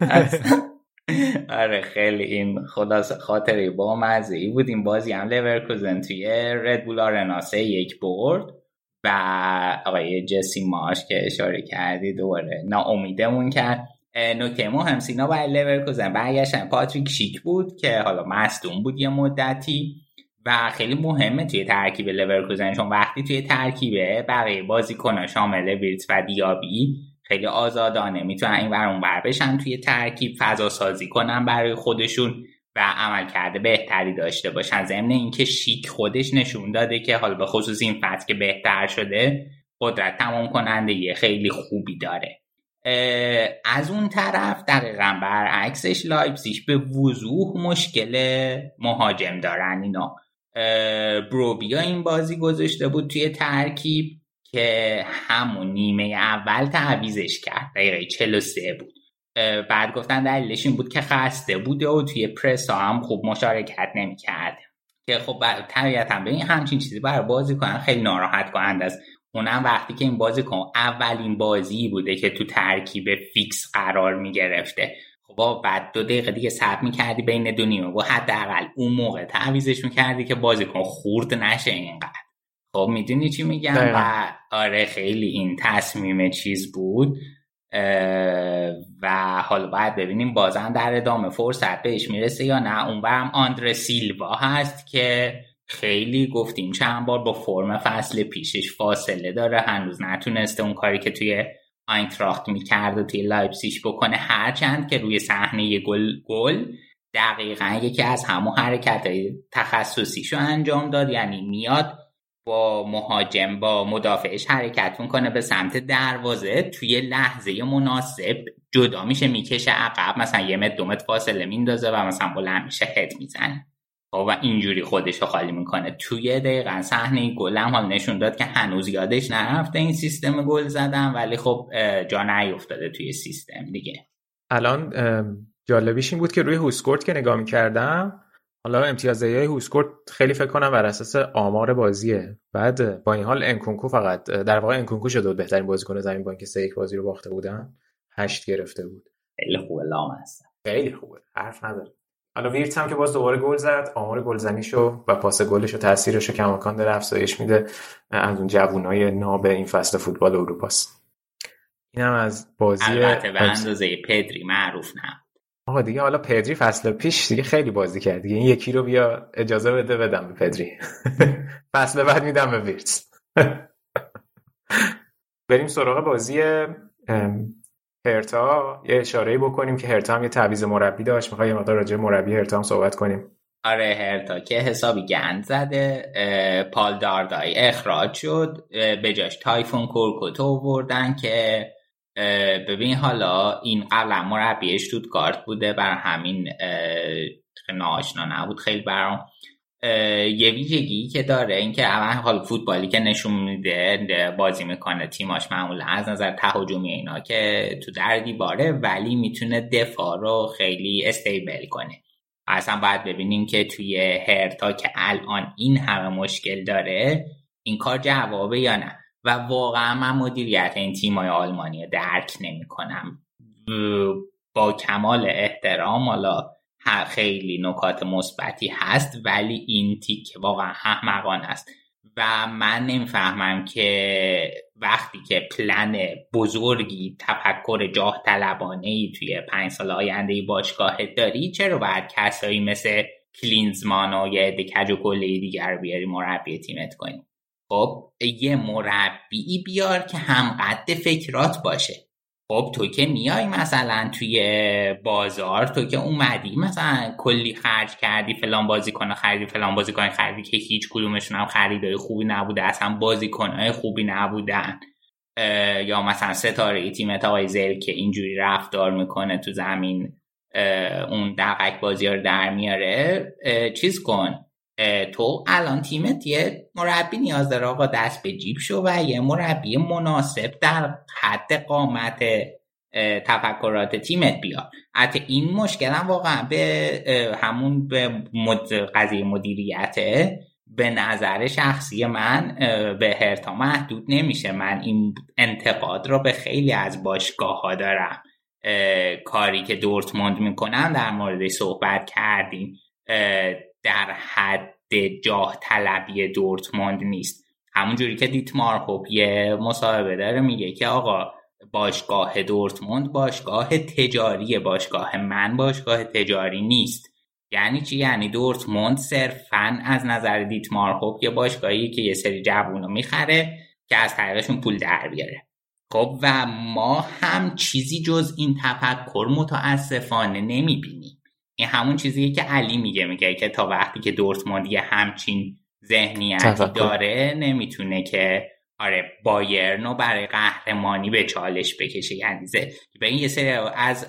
آره خیلی این خلاصه خاطره ی با مزه ای بود. این بازی هم لورکوزن توی ردبول آرنا سه یک برد. و آقای جسی ماش که اشاره کردی دوباره ناامیدمون کرد. نکته مهم سینا برای لورکوزن برگشتن. پاتریک شیک بود که حالا مصدوم بود یه مدتی و خیلی مهمه توی ترکیب لورکوزن چون وقتی توی ترکیبه بقیه بازیکنها شامل ویرتس و دیابی خیلی آزادانه. می‌تونن این اون بر بشن توی ترکیب فضا سازی کنن برای خودشون. و عمل کرده بهتری داشته باشن. ضمن اینکه شیک خودش نشون داده که حالا به خصوص این فصل که بهتر شده قدرت تمام کننده یه خیلی خوبی داره. از اون طرف دقیقا برعکسش لایپسیش به وضوح مشکل مهاجم دارن اینا. بروبیا این بازی گذاشته بود توی ترکیب که همون نیمه اول تعویزش کرد. دقیقه 43 بود. بعد گفتن دلیلش این بود که خسته بوده و توی پرس هم خوب مشارکت نمی‌کرد که خب طبیعتا به این همچین چیزی برای بازی کنن خیلی ناراحت کنند است اونم وقتی که این بازی کن اولین بازی بوده که تو ترکیب فیکس قرار می‌گرفته خب بعد دو دقیقه دیگه صبر می‌کردی بین دو نیمه. و حداقل اون موقع تعویزش می‌کردی که بازیکن خورد نشه اینقدر. خب می‌دونی چی میگم؟ و آره خیلی این تصمیم چیز بود. و حالا باید ببینیم بازم در ادامه فرصت بهش می‌رسه یا نه. اون برم آندر سیلوا هست که خیلی گفتیم چند بار با فرم فصل پیشش فاصله داره. هنوز نتونسته اون کاری که توی آینتراخت می‌کرد و توی لایپسیش بکنه. هرچند که روی صحنه گل گل دقیقا یکی از همون حرکت های تخصصیشو انجام داد. یعنی میاد با مهاجم با مدافعش حرکت می‌کنه به سمت دروازه. توی لحظه مناسب جدا میشه می‌کشه عقب. مثلا یه متر دو متر فاصله میندازه و مثلا بلند میشه هد می‌زنه. خب، و اینجوری خودش رو خالی می‌کنه. توی دقیقا صحنه گل هم حال نشون داد که هنوز یادش نرفته این سیستم گل زدن ولی خب جا نیفتاده توی سیستم دیگه. الان جالبیش این بود که روی هوسکورت که نگاه می‌کردم حالا امتیازهای های هوسکورت خیلی فکر کنم بر اساس آمار بازیه. بعد با این حال انکونکو فقط در واقع انکونکو شده بود بهترین بازیکن زمین با اینکه سه یک بازی رو باخته بودن. هشت گرفته بود. خیلی خوبه لام هست خیلی خوبه حرف نداره حالا ویرت هم که باز دوباره گل زد آمار گلزنیشو و پاس گلش و تاثیرش رو کماکان داره افزایش میده. از اون جوونای ناب این فصل فوتبال اروپاست. اینم از بازی البته به اندازه پدری معروف نه آقا دیگه حالا پدری فصل پیش دیگه خیلی بازی کرد. دیگه این یکی رو بیا اجازه بده بدم به پدری. فصل بعد میدم به ویرتس بریم سراغ بازی هرتا. یه اشاره بکنیم که هرتا هم یه تعویض مربی داشت. می‌خوای یه مقدار راجع مربی هرتا هم صحبت کنیم. آره هرتا که حسابی گند زده. پال داردای اخراج شد. به جاش تایفون کورکوتو وردن که ببین حالا این قبلا مربی اشتوتگارت بوده بر همین ناآشنا نبود خیلی برام. یه ویژگی که داره اینکه اول حال فوتبالی که نشون میده بازی می‌کنه تیماش معمولا از نظر تهاجمی اینا که تو در دیواره ولی می‌تونه دفاع رو خیلی استیبل کنه. اصلا باید ببینیم که توی هرتا که الان این همه مشکل داره این کار جوابه یا نه؟ و واقعا من مدیریت این تیمای آلمانی درک نمی کنم با کمال احترام حالا خیلی نکات مثبتی هست ولی این تیک واقعا احمقانه است. و من نمی‌فهمم که وقتی که پلن بزرگی تفکر جاه طلبانه ای توی پنج سال آینده باشگاه داری چرا باید کسایی مثل کلینزمان و یه دکج و کله دیگر بیاری مربی تیمت کنی؟ خب یه مربی بیار که هم قد فکرات باشه. خب تو که میای مثلا توی بازار تو که اومدی مثلا کلی خرج کردی فلان بازیکن خریدی فلان بازیکن خریدی که هیچ کدومشون هم خریدای خوبی نبوده اصلا بازیکنهای خوبی نبودن. یا مثلا ستاره تیمت آقای که اینجوری رفتار می‌کنه تو زمین اون دقیق بازی رو در میاره. چیز کن. تو الان تیمت یه مربی نیاز داره آقا دست به جیب شو و یه مربی مناسب در حد قامت تفکرات تیمت بیار. حتی این مشکل هم واقعا به همون به مد... قضیه مدیریته به نظر شخصی من به هرتا محدود نمیشه. من این انتقاد رو به خیلی از باشگاه ها دارم کاری که دورتموند می‌کنن در مورد صحبت کردیم. در حد جاه طلبی دورتموند نیست. همون جوری که دیتمار هوپ یه مصاحبه داره میگه که آقا باشگاه دورتموند باشگاه تجاری باشگاه من باشگاه تجاری نیست. یعنی چی؟ یعنی دورتموند صرفا از نظر دیتمار هوپ یه باشگاهی که یه سری جوونو می‌خره که از طریقشون پول در بیاره. خب و ما هم چیزی جز این تفکر متاسفانه نمی‌بینیم. این همون چیزیه که علی میگه میگه که تا وقتی که دورتموند یه همچین ذهنیتی داره نمی‌تونه که آره بایرن برای قهرمانی به چالش بکشه. یعنی به این یه سری از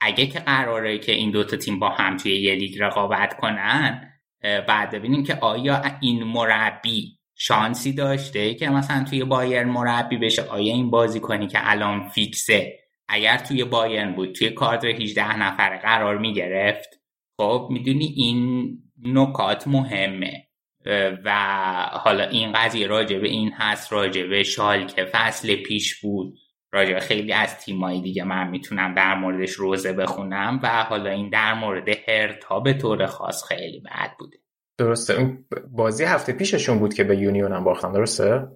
اگه که قراره که این دوتا تیم با هم توی یه لیگ رقابت کنن بعد ببینیم که آیا این مربی شانسی داشته که مثلا توی بایرن مربی بشه آیا این بازی کنی که الان فیکسه اگر توی بایرن بود توی کادر 18 نفره قرار می‌گرفت خب می‌دونی این نکات مهمه. و حالا این قضیه راجبه این هست راجبه شال که فصل پیش بود. راجبه خیلی از تیمایی دیگه من می‌تونم در موردش روزه بخونم و حالا این در مورد هرتا به طور خاص خیلی بد بوده. درسته. اون بازی هفته پیششون بود که به یونیون هم باختن درسته؟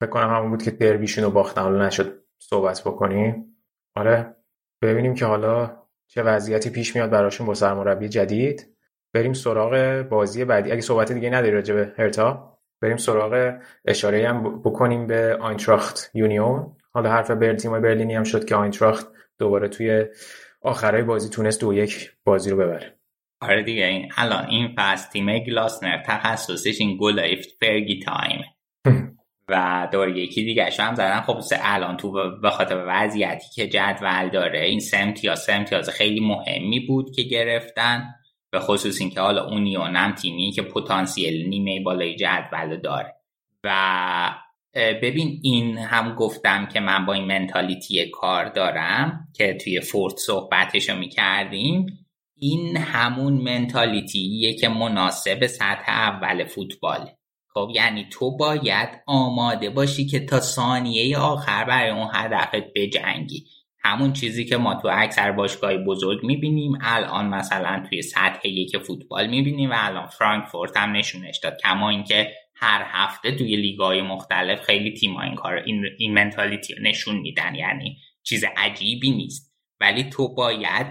فکر همون بود که دربیشون رو باختن. حالا نشد صحبت بکنیم. آره ببینیم که حالا چه وضعیتی پیش میاد براشون با سرمربی جدید. بریم سراغ بازی بعدی. اگه صحبت دیگه نداری راجع به هرتا بریم سراغ اشاره هم بکنیم به آینتراخت یونیون. حالا حرف بر تیم برلینی هم شد که آینتراخت دوباره توی آخرای بازی تونست دو یک بازی رو ببره. آره دیگه این الان این فصل تیم گلاسنر تخصصش این گل Fergie time. و دور یکی دیگه هم زدن. خب الان تو به خاطر وضعیتی که جدول داره این سمتیاز سمتیاز خیلی مهمی بود که گرفتن به خصوص اینکه حالا اونیون هم تیمی که پتانسیل نیمه بالای جدول داره. و ببین این هم گفتم که من با این منتالیتی کار دارم که توی فورت صحبتشو می‌کردیم. این همون منتالیتیه که مناسب سطح اول فوتباله. خب یعنی تو باید آماده باشی که تا ثانیه آخر برای اون هدفت بجنگی. همون چیزی که ما تو اکثر باشگاه بزرگ می‌بینیم. الان مثلا توی سطح یک فوتبال می‌بینیم و الان فرانکفورت هم نشونش داد. کما اینکه هر هفته توی لیگای مختلف خیلی تیم‌ها این کار این, این منتالیتی رو نشون میدن. یعنی چیز عجیبی نیست. ولی تو باید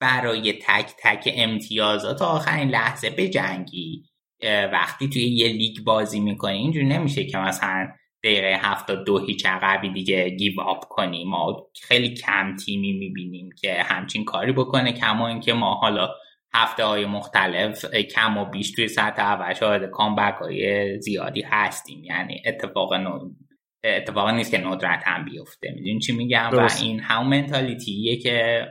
برای تک تک امتیازات آخرین لحظه بجنگی. وقتی توی یه لیگ بازی می‌کنی اینجوری نمیشه که مثلا دقیقه هفتاد دو هیچ عقبی دیگه give up کنیم ما خیلی کم تیمی می‌بینیم که همچین کاری بکنه کما اینکه ما حالا هفته های مختلف کم و بیش توی سطح اول شاهد comeback های زیادی هستیم. یعنی اتفاق نو... اتفاق نیست که ندرت هم بیفته. می‌دونی چی میگم؟ و این همون mentality ه که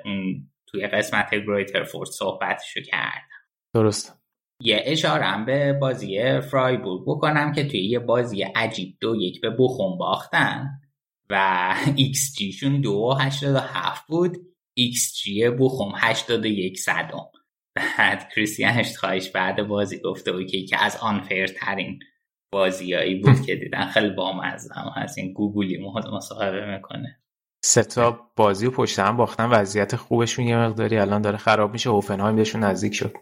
توی قسمت گرویتر فورت صحبتشو کرد درست یه اشارم به بازی فرایبورگ بکنم که توی یه بازی عجیب دو یک به بخون باختن. و ایکس جیشون دو هفت بود. xG بوخوم هشتاد و یک صدم. بعد کریستین اشترایش بعد بازی گفته اوکی که از unfair ترین بازیایی بود که دیدن. خیلی بامزه هم هست. این گوگولی مصاحبه می‌کنه. سه تا بازی و پشت هم باختن. وضعیت خوبشون یه مقداری الان داره خراب میشه. هوفنهایم بهشون نزدیک شد.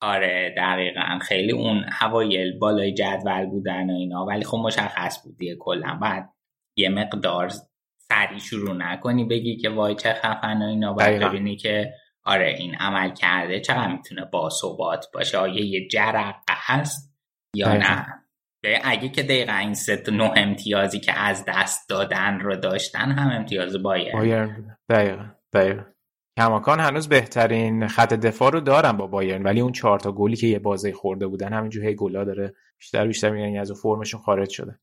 آره دقیقا. خیلی اون هوایل بالای جدول بودن و اینا. ولی خب مشخص بود دیگه کلا. بعد یه مقدار سریع شروع نکنی بگی که وای چه خفن و اینا. باید ببینی که آره این عمل کرده چقدر می‌تونه با ثبات باشه. آیا یه جرقه هست یا نه؟ به اگه که دقیقا این ست نه امتیازی که از دست دادن رو داشتن هم امتیاز باید دقیقا. دقیقا. کماکان هنوز بهترین خط دفاع رو دارن با بایرن ولی اون چهار تا گلی که یه بازی خورده بودن همینجور هی گلا داره. بیشتر بیشتر میگن از فرمشون خارج شده.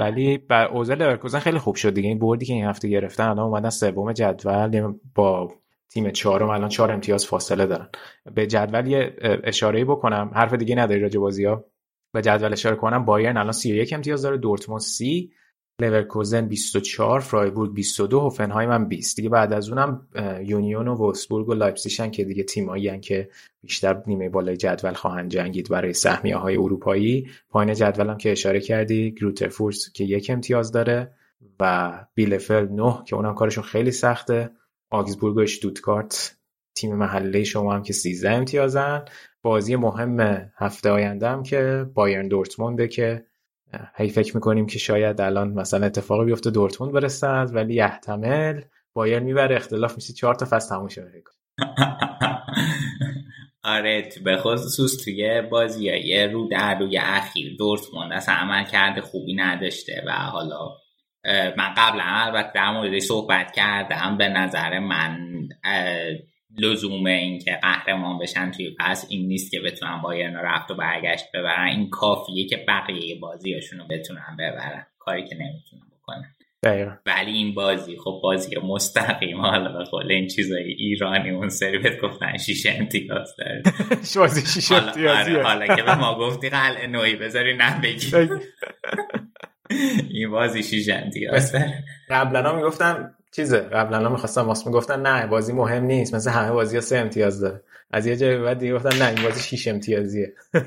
ولی بر اوزل لورکوزن خیلی خوب شد دیگه. این بردی که این هفته گرفتن الان اومدن سوم جدول با تیم چهارم الان چهار امتیاز فاصله دارن. به جدول یه اشاره بکنم. حرف دیگه نداری راجع بازی ها به جدول اشاره کنم بایرن الان 31 امتیاز داره دورتموند 30 لورکوزن 24 فرایبورگ 22 هوفنهایم هم 20 دیگه بعد از اونم یونیون و وولفسبورگ و لایپزیگ که دیگه تیمایی که بیشتر نیمه بالای جدول خواهند جنگید برای سهمیه های اروپایی. پایین جدول هم که اشاره کردی گرویترفورت که یک امتیاز داره و بیلفلد 9 که اونم کارشون خیلی سخته. آگزبورگ و اشتوتگارت تیم محله شما هم که 13 امتیازن. بازی مهم هفته آینده هم که بایرن دورتمونده که هی فکر می‌کنیم که شاید الان مثلا اتفاقی بیفته دورتموند برسند ولی احتمال بایرن می‌بره. اختلاف میشه چهار تا فصل تموم شه. آره به خصوص توی بازی یه رو در روی اخیر دورتموند اصلا عمل کرده خوبی نداشته و حالا من قبلا البته در موردش صحبت کردم به نظر من لزوم این که قهرمان بشن توی پس این نیست که بتونن بایرن رفت و برگشت ببرن. این کافیه که بقیه بازیاشون رو بتونن ببرن. کاری که نمی‌تونن بکنن. دقیقا. ولی این بازی خب بازی مستقیم حالا به قول این چیزای ایرانی اون سری بهت گفتن شیش امتیاز داره. بازی شیش امتیازی حالا, حالا که به ما گفتی قلعه نوعی بذاری نبگی این بازی شیش امتیاز داره. قبلا می‌گفتم چیزه؟ قبلا می‌خواستم واسه می‌گفتن نه بازی مهم نیست مثل همه بازی ها سه امتیاز داره. از یه جای بعد دیگه گفتن نه این بازی شیش امتیازیه.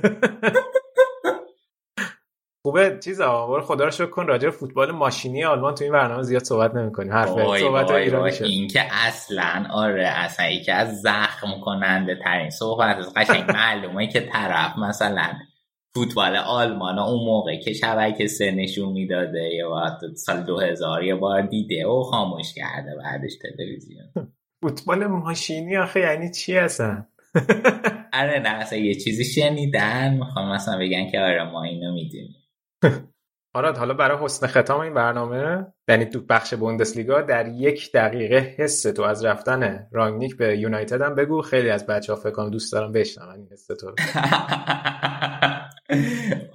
خوبه چیز برو خدا رو شکر کن راجع فوتبال ماشینی آلمان تو این برنامه زیاد صحبت نمی‌کنیم. حرف صحبت ایرانی شد. این که اصلا آره اصلا ای که از زخم کننده ترین صحبت قشنگ معلومه که طرف مثلا فوتبال آلمان اون موقع که شبکه سه نشون می‌داده یا سال 2000 یه بار دیده و خاموش کرده بعدش تلویزیون. فوتبال ماشینی آخه یعنی چی اصلا؟ آره نه اصلا یه چیزی شنیدن می‌خوام مثلا بگن که آره ما اینو می‌دونیم. آراد حالا برای حسن ختام این برنامه یعنی تو بخش بوندسلیگا در یک دقیقه حس تو از رفتن رانگنیک به یونایتد هم بگو. خیلی از بچه ها فکر دوست دارم بشنون این حس تو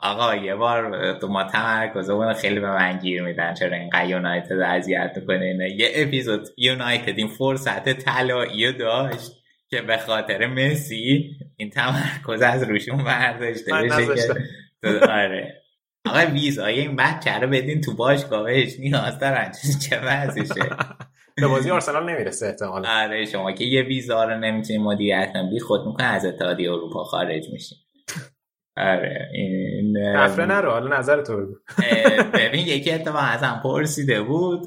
آقا یه بار تو ما تمرکزمون خیلی به من گیر میدن. چرا اینقدر یونایتد اذیت می‌کنه؟ یه اپیزود یونایتد این فرصت طلایی داشت که به خاطر مسی این تمرکز از روشون برداشته. بشه که آره. آقا ویزای این بچه رو بدین تو باشگاهش نیاز دارن. چه وضعشه؟ به بازی آرسنال نمی‌رسه احتمالا. آره شما که یه ویزا رو نمی‌تونی مدیریت بی خود می‌کنه از اتحادیه اروپا خارج میشین آره این تفره نرو حالا نظر تو بگو. ببین یکی اتفاق ازم پرسیده بود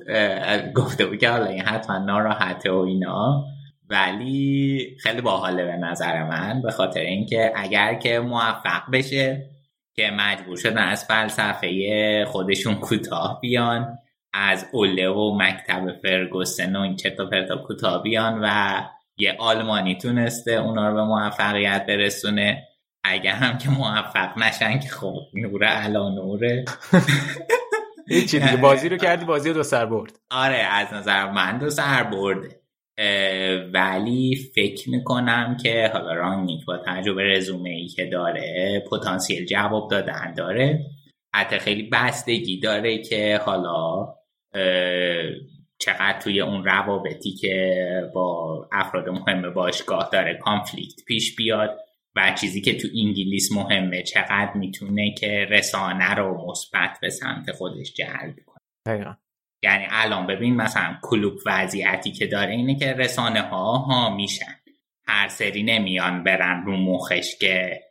گفته بود که حالا این حتما ناراحته و اینا. ولی خیلی باحاله به نظر من به خاطر اینکه اگر که موفق بشه که مجبور شدن از فلسفه خودشون کوتاه بیان از اوله و مکتب فرگوسن و این چتا پرتا کوتاه بیان و یه آلمانی تونسته اونا رو به موفقیت برسونه. اگه هم که موفق نشن که خب نوره علا نوره. هیچی دیگه. بازی رو کردی بازی دو سر برد. آره از نظر من دو سر برده. ولی فکر می‌کنم که حالا رانگنیک با تجربه رزومه ای که داره پتانسیل جواب دادن داره. حتی خیلی بستگی داره که حالا چقدر توی اون روابطی که با افراد مهم باشگاه داره کانفلیکت پیش بیاد. و چیزی که تو انگلیس مهمه. چقدر می‌تونه که رسانه رو مثبت به سمت خودش جلب کنه. یعنی الان ببین مثلا کلوب وضعیتی که داره اینه که رسانه ها ها میشن. هر سری نمیان برن رو مخش که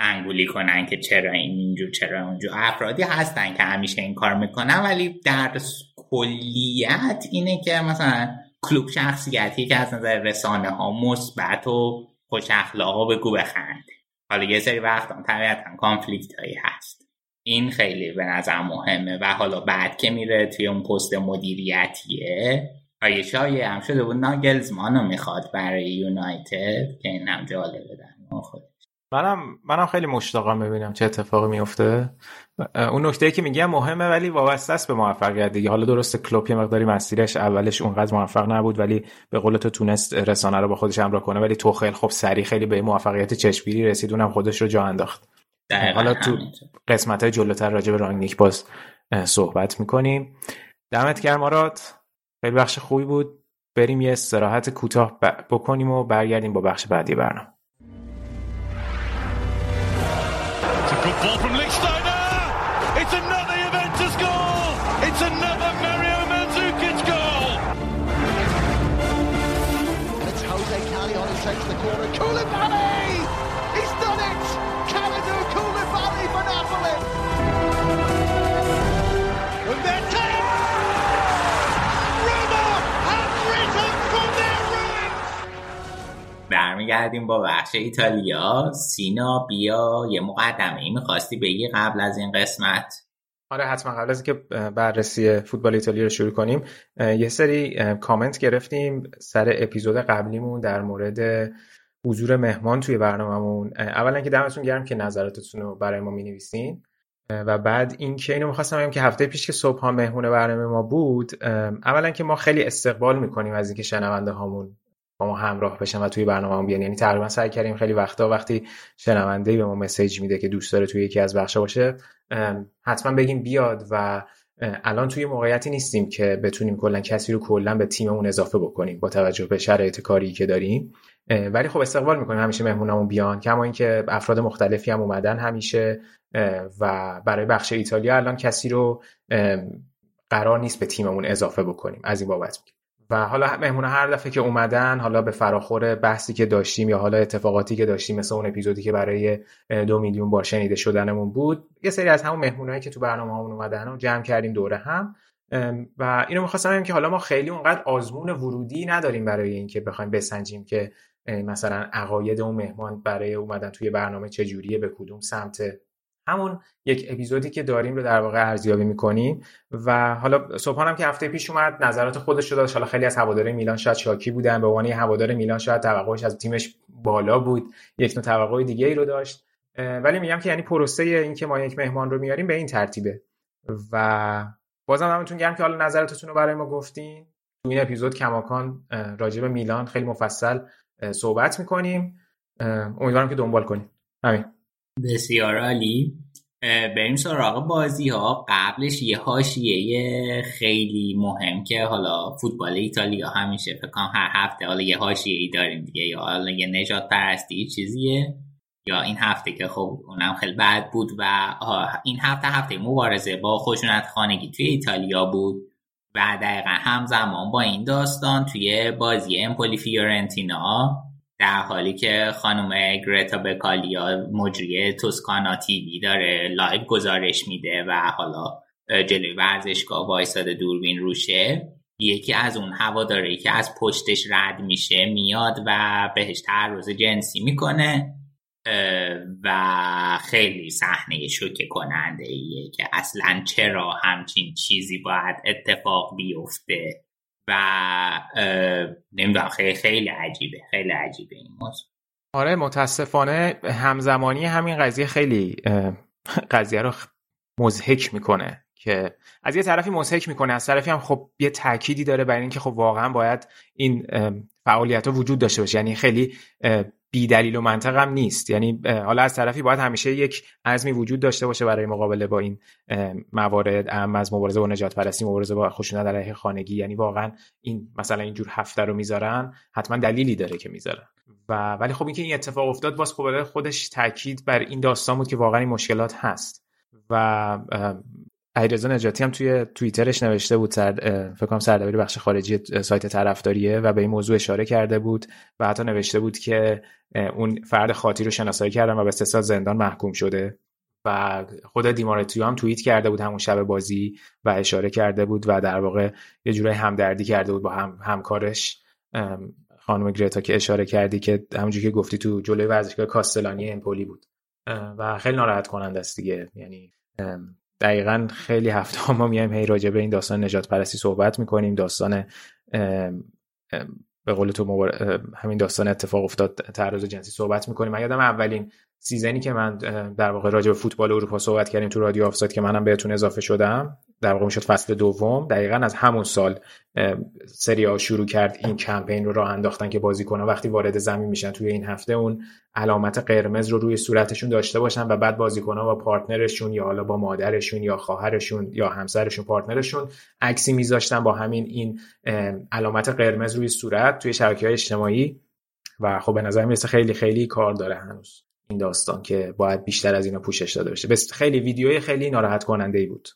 انگولی کنن که چرا این اینجور چرا اونجور. افرادی هستن که همیشه این کار می‌کنن ولی در کلیت اینه که مثلا کلوب شخصیتی که از نظر رسانه ها مثبت و خوش اخلاقا بگو بخند حالا یه سری وقت هم طبیعتا کانفلیکت هایی هست. این خیلی به نظر مهمه و حالا بعد که میره توی اون پست مدیریتیه آیه شایه هم شده بود ناگلزمانو می‌خواد برای یونایتد که این هم جالبه در منم منم خیلی مشتاقم ببینم چه اتفاقی میفته اون نکته که میگم مهمه ولی وابسته است به موفقیت دیگه. حالا درست کلوب یه مقداری مسیرش اولش اونقدر موفق نبود ولی به قول تو تونست رسانه رو با خودش همراه کنه ولی توخیل خب سری خیلی به موفقیت چشمگیری رسید اونم خودش رو جا انداخت. حالا تو قسمت های جلوتر راجع به رانگنیک باز صحبت می‌کنیم. دمت گرم آرات خیلی بخش خوبی بود. بریم یه استراحت کوتاه بکنیم و برگردیم با بخش بعدی برنامه. برگردیم با بخش ایتالیا. سینا بیا یه مقدمه ای می‌خواستی بگی قبل از این قسمت؟ آره حتما. قبل از اینکه بررسی فوتبال ایتالیا رو شروع کنیم یه سری کامنت گرفتیم سر اپیزود قبلیمون در مورد حضور مهمان توی برنامهمون. اولا که دمتون گرم که نظراتتون رو برای ما می‌نویسین. و بعد این که اینو می‌خواستم بگم که هفته پیش که صبح ها مهمون برنامه ما بود اولا که ما خیلی استقبال می‌کنیم از اینکه شنونده هامون با ما همراه بشن و توی برنامه بیان. یعنی تقریبا سعی کردیم خیلی وقتا وقتی شنونده به ما مسیج میده که دوست داره توی یکی از بخشا باشه حتما بگیم بیاد و الان توی موقعیتی نیستیم که بتونیم کلا کسی رو کلا به تیممون اضافه بکنیم با توجه به شرایط کاری که داریم. ولی خب استقبال می‌کنیم همیشه مهمونمون بیان. کما اینکه افراد مختلفی هم اومدن همیشه و برای بخش ایتالیا الان کسی رو قرار نیست به تیممون اضافه بکنیم. از این بابت میگیم و حالا مهمون هر دفعه که اومدن حالا به فراخور بحثی که داشتیم یا حالا اتفاقاتی که داشتیم مثل اون اپیزودی که برای دو میلیون بار شنیده شدنمون بود یه سری از همون مهمونایی که تو برنامه همون اومدن و جمع کردیم دوره هم. و اینو می‌خواستم بگم که حالا ما خیلی اونقدر آزمون ورودی نداریم برای اینکه بخوایم بسنجیم که مثلا عقاید اون مهمان برای اومدن توی برنامه چجوریه به کدوم سمت همون یک اپیزودی که داریم رو در واقع ارزیابی می‌کنیم و حالا صبحانم که هفته پیش اومد نظرات خودش رو داشت. حالا خیلی از هواداره میلان شاید شاکی بودن. به عنوان هوادار میلان شاید توقعش از تیمش بالا بود. یک نوع توقع دیگه ای رو داشت. ولی میگم که یعنی پروسه این که ما یک مهمان رو میاریم به این ترتیبه. و بازم همتون گرم که حالا نظراتتون رو برای ما گفتین. تو این اپیزود کماکان راجع به میلان خیلی مفصل صحبت می‌کنیم. امیدوارم که دنبال کنیم همین بسیار عالی. بریم سراغ بازی ها قبلش یه حاشیه خیلی مهم که حالا فوتبال ایتالیا همیشه فکر هر هفته حالا یه حاشیه ای داریم دیگه یا حالا یه نجات پرستی چیزیه یا این هفته که خب اونم خیلی بد بود و این هفته هفته مبارزه با خشونت خانگی توی ایتالیا بود و دقیقا همزمان با این داستان توی بازی امپولی فیورنتینا در حالی که خانم گرتا بکالیا مجری توسکانا تیوی داره لایو گزارش میده و حالا جلوی ورزشگاه وایساده دوربین روشه یکی از اون هواداری که از پشتش رد میشه میاد و بهش تعرض جنسی می‌کنه و خیلی صحنه شوکه کننده ایه که اصلا چرا همچین چیزی باید اتفاق بیفته. و نمی‌دونم خیلی خیلی عجیبه خیلی عجیبه این موضوع. آره متاسفانه همزمانی همین قضیه خیلی قضیه رو مزهک می‌کنه که از یه طرفی مزهک می‌کنه از طرفی هم خب یه تأکیدی داره بر اینکه خب واقعا باید این فعالیت ها وجود داشته باشه. یعنی خیلی بی دلیل و منطق هم نیست. یعنی حالا از طرفی باید همیشه یک عزمی وجود داشته باشه برای مقابله با این موارد ام از مبارزه با نجات پرستی مبارزه با خشونت علیه خانگی. یعنی واقعا این مثلا اینجور هفته رو می‌ذارن حتما دلیلی داره که می‌ذارن. و ولی خب اینکه این اتفاق افتاد باز خب خودش تاکید بر این داستان بود که واقعا این مشکلات هست. و علیرضا نجاتی هم توی توییترش نوشته بود سر فکر کنم سردبیر بخش خارجی سایت طرفداریه و به این موضوع اشاره کرده بود و حتی نوشته بود که اون فرد خاطی رو شناسایی کردن و به سه زندان محکوم شده و خود دیمارتیو هم توییت کرده بود همون شب بازی و اشاره کرده بود و در واقع یه جورای همدردی کرده بود با هم همکارش. خانم گرتا که اشاره کردی که همونجوری که گفتی تو جلوی ورزشگاه کاستلانی امپولی بود. و خیلی ناراحت کننده است دیگه. یعنی دقیقا خیلی هفته ما میایم هی راجع به این داستان نجات پرستی صحبت می‌کنیم. داستان به قول تو همین داستان اتفاق افتاد تعرض جنسی صحبت می‌کنیم. من یادم اولین season ی که من در واقع راجع به فوتبال اروپا صحبت کردیم تو رادیو آفساید که منم بهتون اضافه شدم. در واقع می‌شد فصل دوم. دقیقا از همون سال سری آ شروع کرد این کمپین رو راه انداختن که بازیکن‌ها وقتی وارد زمین میشن توی این هفته اون علامت قرمز رو روی صورتشون داشته باشن و بعد بازیکن‌ها با partner شون یا حالا با مادرشون یا خواهرشون یا همسرشون partner شون عکسی میذاشتن با همین این علامت قرمز روی صورت توی های اجتماعی. و خب به نظر می‌رسه خیلی خیلی کار داره هنوز این داستان که باید بیشتر از اینا پوشش داده بشه بس خیلی ویدیوی خیلی ناراحت کننده ای بود.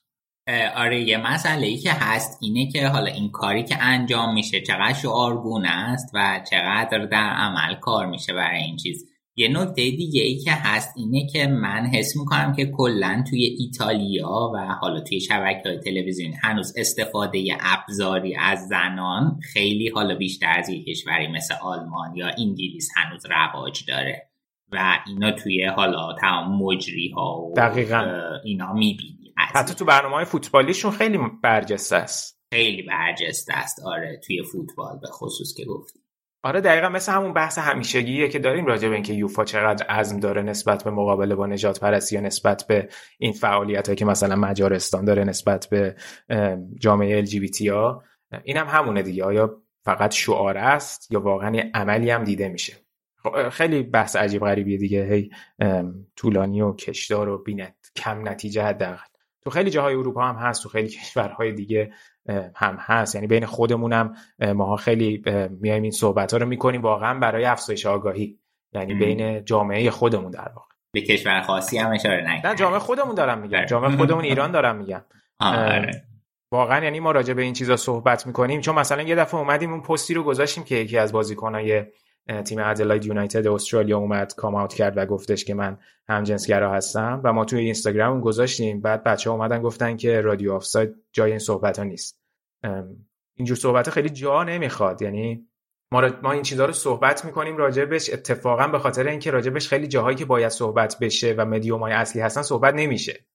آره یه مسئله ای که هست اینه که حالا این کاری که انجام میشه چقدر شعارگونه است و چقدر در عمل کار میشه برای این چیز یه نکته دیگه ای که هست اینه که من حس می‌کنم که کلا توی ایتالیا و حالا توی شبکه های تلویزیون هنوز استفاده ابزاری از زنان خیلی حالا بیشتر از یک کشوری مثل آلمان یا انگلیس هنوز رواج داره و اینا توی حالا تمام مجری ها و دقیقا. اینا می‌بینی حتی تو برنامه های فوتبالیشون خیلی برجسته است. خیلی برجسته است. آره توی فوتبال به خصوص که گفتی. آره دقیقا مثل همون بحث همیشگیه که داریم راجع به اینکه یوفا چقدر عزم داره نسبت به مقابله با نجات پرستی یا نسبت به این فعالیت هایی که مثلا مجارستان داره نسبت به جامعه LGBT ها این هم همونه دیگه. آیا فقط شعار است یا واقعا عملی هم دیده میشه؟ خب، خیلی بحث عجیب غریبیه دیگه. هی طولانی و کشدار و بینت کم نتیجه حداقل. تو خیلی جاهای اروپا هم هست تو خیلی کشورهای دیگه هم هست. یعنی بین خودمونم ماها خیلی میایم این صحبت ها رو می‌کنیم واقعا برای افزایش آگاهی. یعنی بین جامعه خودمون در واقع. به کشور خاصی هم اشاره نه جامعه خودمون دارم میگم بله. جامعه خودمون ایران دارم میگم آره. واقعا یعنی ما راجع به این چیزا صحبت می‌کنیم. چون مثلا یه دفعه اومدیم اون پستی رو گذاشتیم که یکی از بازیکنای تیم ادلاید یونایتد استرالیا اومد کام اوت کرد و گفتش که من همجنسگرا هستم و ما توی اینستاگرام اون گذاشتیم. بعد بچه ها اومدن گفتن که رادیو آفساید جای این صحبت ها نیست اینجور صحبت خیلی جا نمی‌خواد. یعنی ما, ما این چیزها رو صحبت می‌کنیم راجبش اتفاقا به خاطر اینکه راجبش خیلی جاهایی که باید صحبت بشه و مدیوم های اصلی هستن صحبت نمیشه.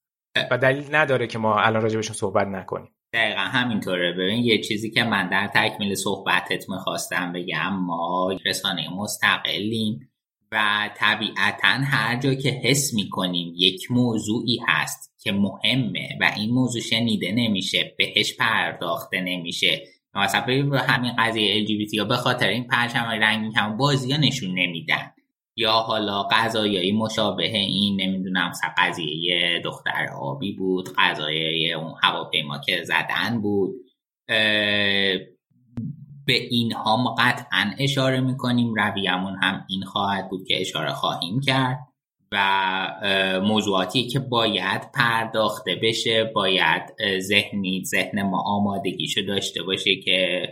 و دلیل نداره که ما الان راجبشون صحبت نکنیم. دقیقا همینطوره. ببین یه چیزی که من در تکمیل صحبتت می‌خواستم بگم ما رسانه مستقلیم و طبیعتا هر جا که حس می‌کنیم یک موضوعی هست که مهمه و این موضوع شنیده نمیشه بهش پرداخته نمیشه. مثلا به همین قضیه LGBT یا به خاطر این پرچم رنگی هم بازی ها نشون نمیدن. یا حالا قضایایی مشابه این نمی‌دونم قضیه دختر آبی بود قضایه اون هواپیما که زدن بود. به اینها ما قطعا اشاره می‌کنیم رویمون هم این خواهد بود که اشاره خواهیم کرد و موضوعاتی که باید پرداخته بشه باید ذهنی ذهن ما آمادگیشو داشته باشه که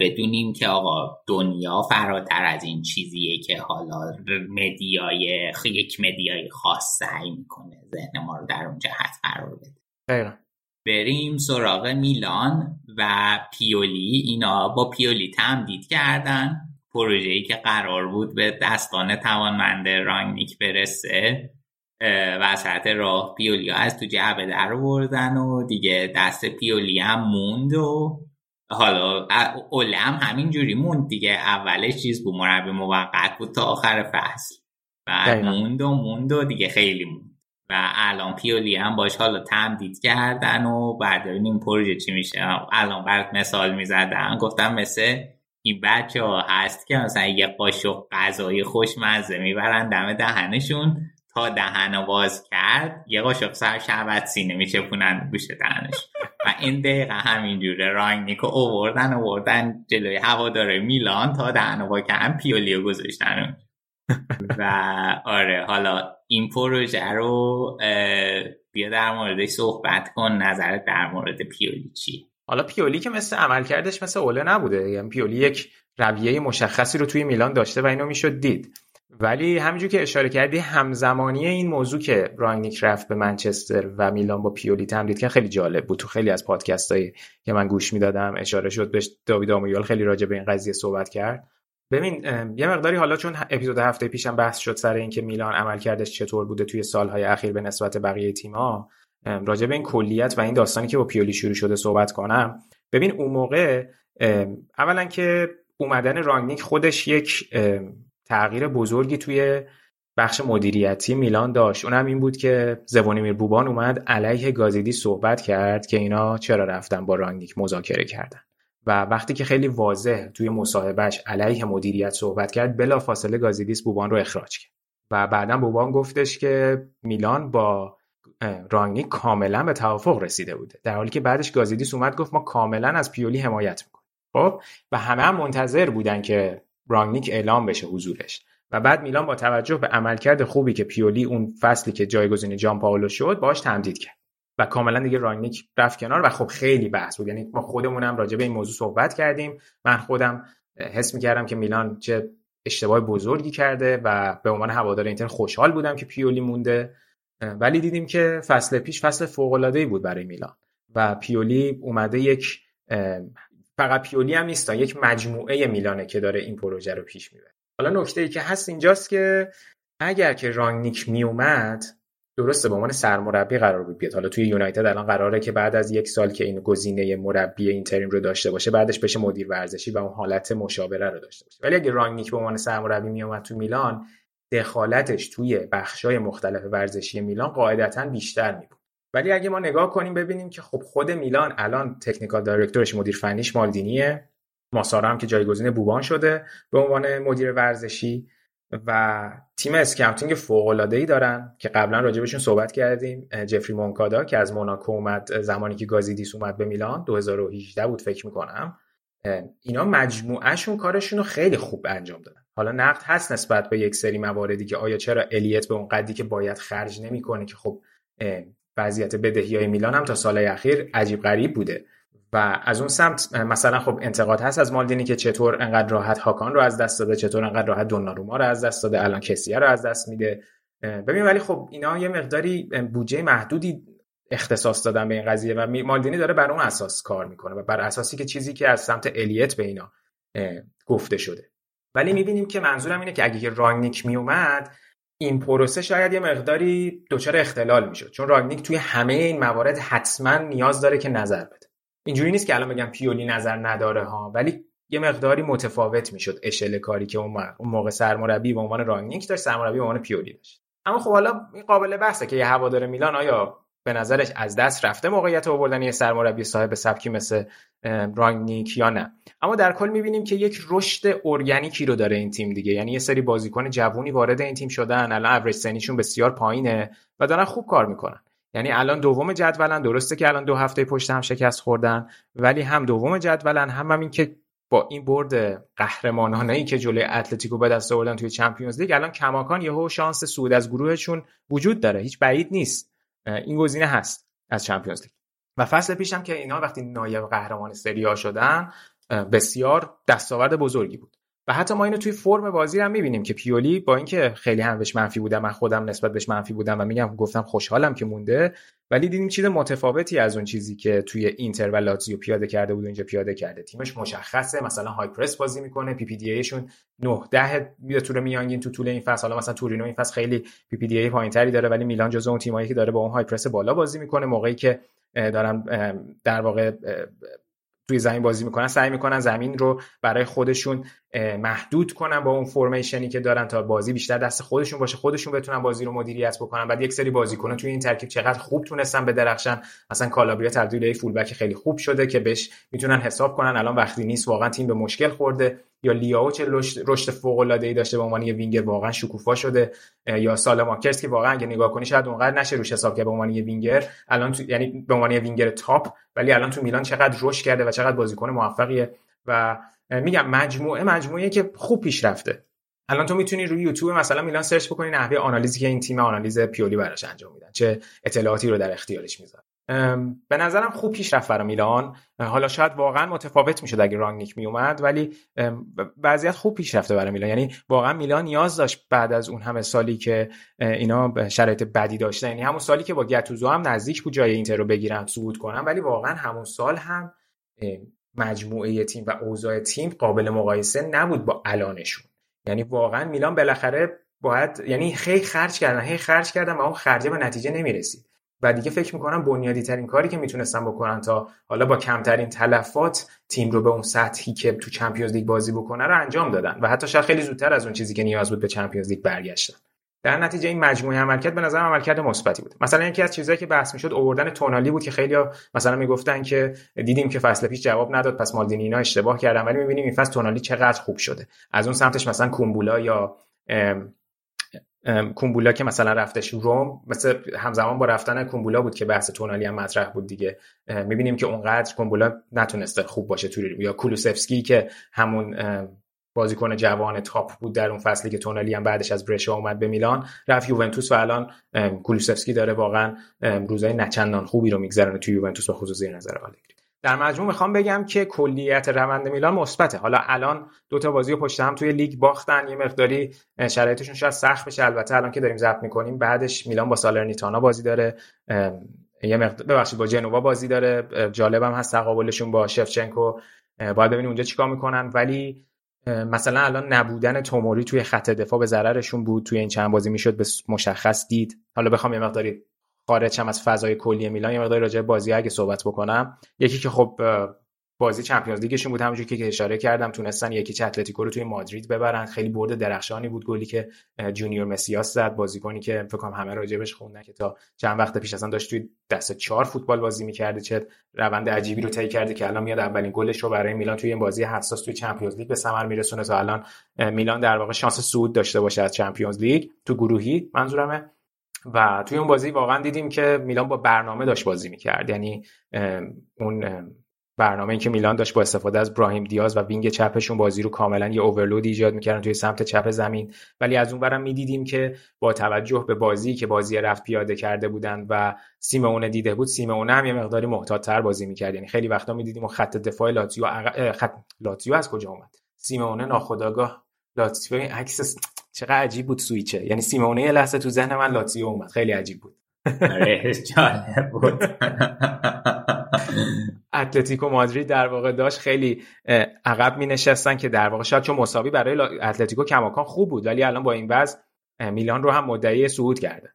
بدونیم که آقا دنیا فراتر از این چیزیه که حالا مدیای یک مدیای خاص سعی می‌کنه ذهن ما رو در اون جهت قرار بده. بریم سراغ میلان و پیولی. اینا با پیولی تمدید کردن. پروژه‌ای که قرار بود به دستان توانمند رانگنیک برسه. وسط راه پیولی ها از تو جعبه در بردن و دیگه دست پیولی هم موند و حالا اوله هم همین جوری موند دیگه. اولش چیز بود مربی موقت بود تا آخر فصل. بعد موند و موند و دیگه خیلی موند. و الان پیولی هم باش حالا تمدید کردن و بعد این پروژه چی میشه. الان برات مثال می‌زدن گفتم مثل این بچه ها هست که مثلا یه قاشق غذای خوشمزه می‌برن دم دهنشون. تا دهن باز کرد یه قاشق سر شربت سینه میچپونن گوش دهنش. و این دقیقه همینجوره رانگنیکو اووردن اووردن جلوی هواداره میلان تا دهن با کردن پیولیو گذاشتن و آره حالا این پروژه رو بیا در موردش صحبت کن نظرت در مورد پیولی چی حالا پیولی که مثل عملکردش مثل اوله نبوده یعنی پیولی یک رویه مشخصی رو توی میلان داشته و اینو می‌شد دید. ولی همینجور که اشاره کردی همزمانی این موضوع که رانگنیک رفت به منچستر و میلان با پیولی تمدید که خیلی جالب بود. تو خیلی از پادکست هایی که من گوش می‌دادم اشاره شد بهش داوید آمویال خیلی راجع به این قضیه صحبت کرد. ببین یه مقداری حالا چون اپیزود هفته پیشم بحث شد سر اینکه میلان عمل کردش چطور بوده توی سالهای اخیر به نسبت بقیه تیم‌ها راجع به این کلیت و این داستانی که با پیولی شروع شده صحبت کنم. ببین اون موقع اولا که اومدن رانگنیک خودش یک تغییر بزرگی توی بخش مدیریتی میلان داشت. اونم این بود که زوانیمیر بوبان اومد علیه گازیدی صحبت کرد که اینا چرا رفتن با رانگنیک مذاکره کردن. و وقتی که خیلی واضح توی مصاحبهش علیه مدیریت صحبت کرد بلا فاصله گازیدیس بوبان رو اخراج کرد. و بعدا بوبان گفتش که میلان با رانگنیک کاملا به توافق رسیده بوده. در حالی که بعدش گازیدیس اومد گفت ما کاملا از پیولی حمایت می‌کنیم. خب؟ و همه هم منتظر بودن که رانگنیک اعلام بشه حضورش. و بعد میلان با توجه به عملکرد خوبی که پیولی اون فصلی که جایگزین جان پاولو شد باش تمدید کرد. و کاملا دیگه رانگنیک رفت کنار و خب خیلی بحث بود. یعنی ما خودمونم راجع به این موضوع صحبت کردیم. من خودم حس می‌کردم که میلان چه اشتباه بزرگی کرده و به عنوان هوادار اینتر خوشحال بودم که پیولی مونده. ولی دیدیم که فصل پیش فصل فوق العاده بود برای میلان. و پیولی اومده یک فقط پیولی هم نیست یک مجموعه میلانه که داره این پروژه رو پیش می‌بره. حالا نکته ای که هست اینجاست که اگر که رانگنیک میومد درسته به عنوان سرمربی قرار بود بیاد. حالا توی یونایتد الان قراره که بعد از یک سال که این گزینه مربی اینتریم رو داشته باشه بعدش بشه مدیر ورزشی و اون حالت مشاوره رو داشته باشه. ولی اگه رانگنیک به عنوان سرمربی میومد تو میلان دخالتش توی بخشای مختلف ورزشی میلان قاعدتا بیشتر می بود ولی اگه ما نگاه کنیم ببینیم که خب خود میلان الان تکنیکال دایرکتورش مدیر فنیش مالدینیه. ماسارا هم که جایگزین بوبان شده به عنوان مدیر ورزشی و تیم scouting فوق العاده ای دارن که قبلا راجبشون صحبت کردیم. جفری مونکادا که از موناکو اومد زمانی که گازیدیس اومد به میلان 2018 بود فکر می‌کنم. اینا مجموعهشون کارشون رو خیلی خوب انجام دادن. حالا نقد هست نسبت به یک سری مواردی که آیا چرا الیوت به اون قدی که باید خرج نمی‌کنه که خب وضعیت بدهی های میلان هم تا سال اخیر عجیب غریب بوده. و از اون سمت مثلا خب انتقاد هست از مالدینی که چطور انقدر راحت هاکان رو از دست داده چطور انقدر راحت دوناروما رو از دست داده الان کسیه رو از دست میده. ببین ولی خب اینا یه مقداری بودجه محدودی اختصاص دادن به این قضیه و مالدینی داره بر اون اساس کار می‌کنه و بر اساسی که چیزی که از سمت الیت به اینا گفته شده. ولی می‌بینیم که منظورم اینه که اگه رانگنیک میومد این پروسه شاید یه مقداری دچار اختلال می‌شد چون رانگنیک توی همه این موارد حتما نیاز داره که نظر بده. اینجوری نیست که الان بگم پیولی نظر نداره ها. ولی یه مقداری متفاوت می‌شد اشل کاری که اون موقع سرمربی به عنوان رانگنیک داشت سرمربی به عنوان پیولی داشت. اما خب حالا این قابل بحثه که یه هوادار میلان آیا به نظرش از دست رفته موقعیت آوردن یه سرمربی صاحب سبکی مثل رانگنیک یا نه. اما در کل می‌بینیم که یک رشد ارگانیکی رو داره این تیم دیگه. یعنی یه سری بازیکن جوونی وارد این تیم شدن. الان اوریج سنیشون بسیار پایینه و دارن خوب کار می‌کنن. یعنی الان دوم جدولن. درسته که الان دو هفته پشت هم شکست خوردن ولی هم دوم جدولن هم, هم این که با این برد قهرمانانه ای که جلوی اتلتیکو به دست آوردن توی چمپیونز لیگ الان کماکان یهو شانس صعود از گروهشون وجود داره. هیچ بعید نیست. این گزینه هست از چمپیونز لیگ. و فصل پیشم که اینا وقتی نایب قهرمان سری شدن بسیار دستاورد بزرگی بود. و حتی ما اینو توی فرم بازی هم می‌بینیم که پیولی با اینکه خیلی هم بهش منفی بودم من خودم نسبت بهش منفی بودم و میگم گفتم خوشحالم که مونده ولی دیدیم چیز متفاوتی از اون چیزی که توی اینتر و لاتزیو پیاده کرده بود اینجا پیاده کرده. تیمش مشخصه مثلا high press بازی می‌کنه PPDA شون 9 10 به طور میانگین تو طول این فصل. حالا مثلا تورینو این فصل خیلی PPDA ی پایینتری داره ولی میلان جزو اون تیمایی که داره با اون high press بالا بازی می‌کنه. موقعی که دارن در واقع توی زمین بازی می‌کنن سعی می‌کنن زمین رو برای خودشون محدود کنن با اون formation ی که دارن تا بازی بیشتر دست خودشون باشه خودشون بتونن بازی رو مدیریت بکنن. بعد یک سری بازیکنان توی این ترکیب چقدر خوب تونستن بدرخشن مثلا کالابریا تبدیل به fullback خیلی خوب شده که بهش می‌تونن حساب کنن. الان وقتی نیست واقعا تیم به مشکل خورده. یا لیاو چه رشد فوق العاده ای داشته به عنوان یه وینگر واقعا شکوفا شده. یا سالماکرز که واقعا اگه نگاه کنی شاید اونقدر نشه روش حساب کرد به عنوان یه وینگر. الان تو یعنی به عنوان یه winger top ولی الان تو میلان چقدر رشد کرده و چقدر بازیکن موفقیه. و میگم مجموعه مجموعه که خوب پیش رفته. الان تو می‌تونی روی یوتیوب مثلا میلان search بکنی نحوه آنالیزی که این تیم آنالیز پیولی براش انجام میدن چه اطلاعاتی رو در اختیارش می‌ذارن به نظرم خوب پیش رفت برای میلان. حالا شاید واقعا متفاوت می‌شد اگه رانگنیک میومد ولی وضعیت خوب پیش رفته برای میلان. یعنی واقعا میلان نیاز داشت بعد از اون همه سالی که اینا شرایط بدی داشتن. یعنی همون سالی که با گتوزو هم نزدیک بود جای اینتر رو بگیرن صعود کنن ولی واقعا همون سال هم مجموعه تیم و اوضاع تیم قابل مقایسه نبود با الانشون. یعنی واقعا میلان بالاخره باید یعنی خیلی خرج کردن هی خرج کردن و اون خرجه به نتیجه نمی‌رسید. و دیگه فکر می‌کنم بنیادی ترین کاری که می‌تونستن بکنن تا حالا با کمترین تلفات تیم رو به اون سطحی که تو چمپیونز لیگ بازی بکنه رو انجام دادن. و حتی شاید خیلی زودتر از اون چیزی که نیاز بود به چمپیونز لیگ برگشتن. در نتیجه این مجموعه عملکرد به نظر عملکرد مثبتی بود. مثلا یکی از چیزهایی که بحث می‌شد آوردن تونالی بود که خیلی مثلا می‌گفتن که دیدیم که فصل پیش جواب نداد پس مالدینی اینا اشتباه کردن ولی می‌بینیم این فصل تونالی چقدر خوب شده. از اون سمتش مثلا کومبولا یا کومبولا که مثلا رفتش روم مثل همزمان با رفتن کومبولا بود که بحث تونالی هم مطرح بود دیگه. می‌بینیم که اونقدر کومبولا نتونسته خوب باشه توی یا کولوسفسکی که همون بازیکن جوان تاپ بود در اون فصلی که تونالی هم بعدش از برشا اومد به میلان. رفت یوونتوس و الان کولوسفسکی داره واقعا روزای نچندان خوبی رو میگذرونه توی یوونتوس به خصوص نظر آلگری. در مجموع می‌خوام بگم که کلیت روند میلان مثبته. حالا الان دو تا بازی پشت هم توی لیگ باختن. یه مقداری شرایطشون شاید سخت بشه البته. الان که داریم ضبط می‌کنیم بعدش میلان با سالرنیتانا بازی داره. یه مقدار ببخشید با جنوا بازی داره. جالبم هست تقابلشون با شفچنکو. باید ببینیم اونجا چیکار می‌کنن. ولی مثلا الان نبودن توموری توی خط دفاع به ضررشون بود توی این چند بازی می‌شد به مشخص دید. حالا بخوام یه مقداری خارج هم از فضای کلی میلان یه مقداری راجع بازی اگه صحبت بکنم. یکی که خب بازی چمپیونز لیگشون بود. همونجوری که اشاره کردم تونستن یکی اتلتیکو رو توی مادرید ببرن. خیلی برد درخشانی بود گلی که جونیور مسیاس زد. بازیکنی که فکر کنم همه راجبش خوندن که تا چند وقت پیش اصلا داشت توی دسته چهار فوتبال بازی می‌کرده چه روند عجیبی رو طی کرده که الان میاد اولین گلش رو برای میلان توی این بازی حساس توی Champions League به ثمر میرسونه تا الان میلان در واقع شانس صعود داشته باشه از Champions League تو گروهی منظورمه. و توی اون بازی واقعا دیدیم که میلان با برنامه داشت بازی می‌کرد. یعنی اون برنامه این که میلان داشت با استفاده از براهیم دیاز و wing چپشون بازی رو کاملا یه overload ایجاد می‌کردن توی سمت چپ زمین. ولی از اون ورم می‌دیدیم که با توجه به بازی که بازی رفت پیاده کرده بودن و سیمونه دیده بود سیمونه هم یه مقداری محتاط‌تر بازی می‌کرد. یعنی خیلی وقتا می‌دیدیم خط دفاع لاتزیو خط لاتزیو از کجا اومد؟ سیمونه ناخودآگاه لاتزیو این عکس چقدر عجیب بود سویچه. یعنی سیمونه یه لحظه تو ذهن من لاتزیو اومد. خیلی عجیب بود. جالب بود. اتلتیکو مادرید در واقع داشت خیلی عقب می نشستن که در واقع شاید چون مساوی برای اتلتیکو کماکان خوب بود ولی الان با این وضع میلان رو هم مدعی صعود کردن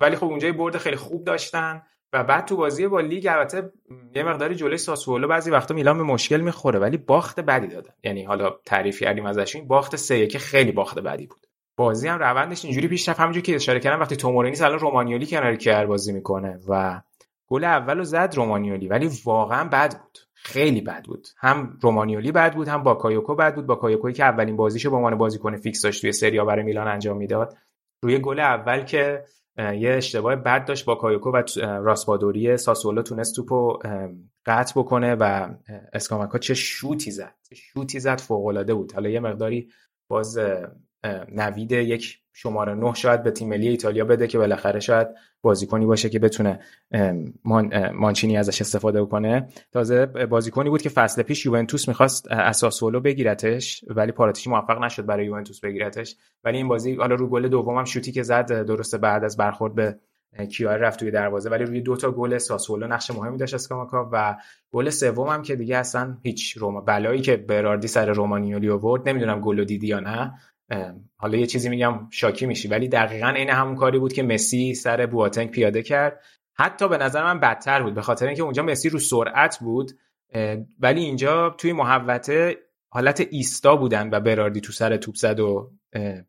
ولی خب اونجا برد خیلی خوب داشتن و بعد تو بازی با لیگ البته یه مقداری جلوی ساسولو بعضی وقتا میلان به مشکل می‌خوره ولی باخت بدی دادن. یعنی حالا تعریف کردیم ازش این باخت سه که خیلی باخت بدی بود. بازی هم روندش اینجوری پیش رفت. همونجوری که اشاره کردم وقتی تومورینی الان رومانیولی کنار کیر بازی می‌کنه و گل اول رو زد رومانیولی ولی واقعا بد بود. خیلی بد بود. هم رومانیولی بد بود هم باکایوکو بد بود. باکایوکوی که اولین بازیشو به عنوان بازیکن فیکس داشت توی سری برای میلان انجام می‌داد. روی گل اول که یه اشتباه بد داشت. باکایوکو و راسپادوری ساسولو تونست توپو قطع بکنه و اسکاماکا چه شوتی زد. شوتی زد فوق العاده بود. حالا یه مقداری باز نوید یک شماره نه شاید به تیم ملی ایتالیا بده که بالاخره شاید بازیکنی باشه که بتونه مانچینی ازش استفاده بکنه. تازه بازیکنی بود که فصل پیش یوونتوس می‌خواست اساسولو بگیرتش ولی پاراتیشی موفق نشد برای یوونتوس بگیرتش. ولی این بازی حالا رو گل دومم شوتی که زد درسته بعد از برخورد به کیار رفت توی دروازه ولی روی دو تا گل ساسولو نقش مهمی داشت اسکاماکا و گل سومم که دیگه اصلا هیچ روما بلایی که براردی سر رومانیولی آورد نمی‌دونم گل دیدی یا نه. حالا یه چیزی میگم شاکی میشی. ولی دقیقا این همون کاری بود که مسی سر بواتنگ پیاده کرد. حتی به نظر من بدتر بود به خاطر اینکه اونجا مسی رو سرعت بود. ولی اینجا توی محوطه حالت ایستا بودن و براردی تو سر توپ زد و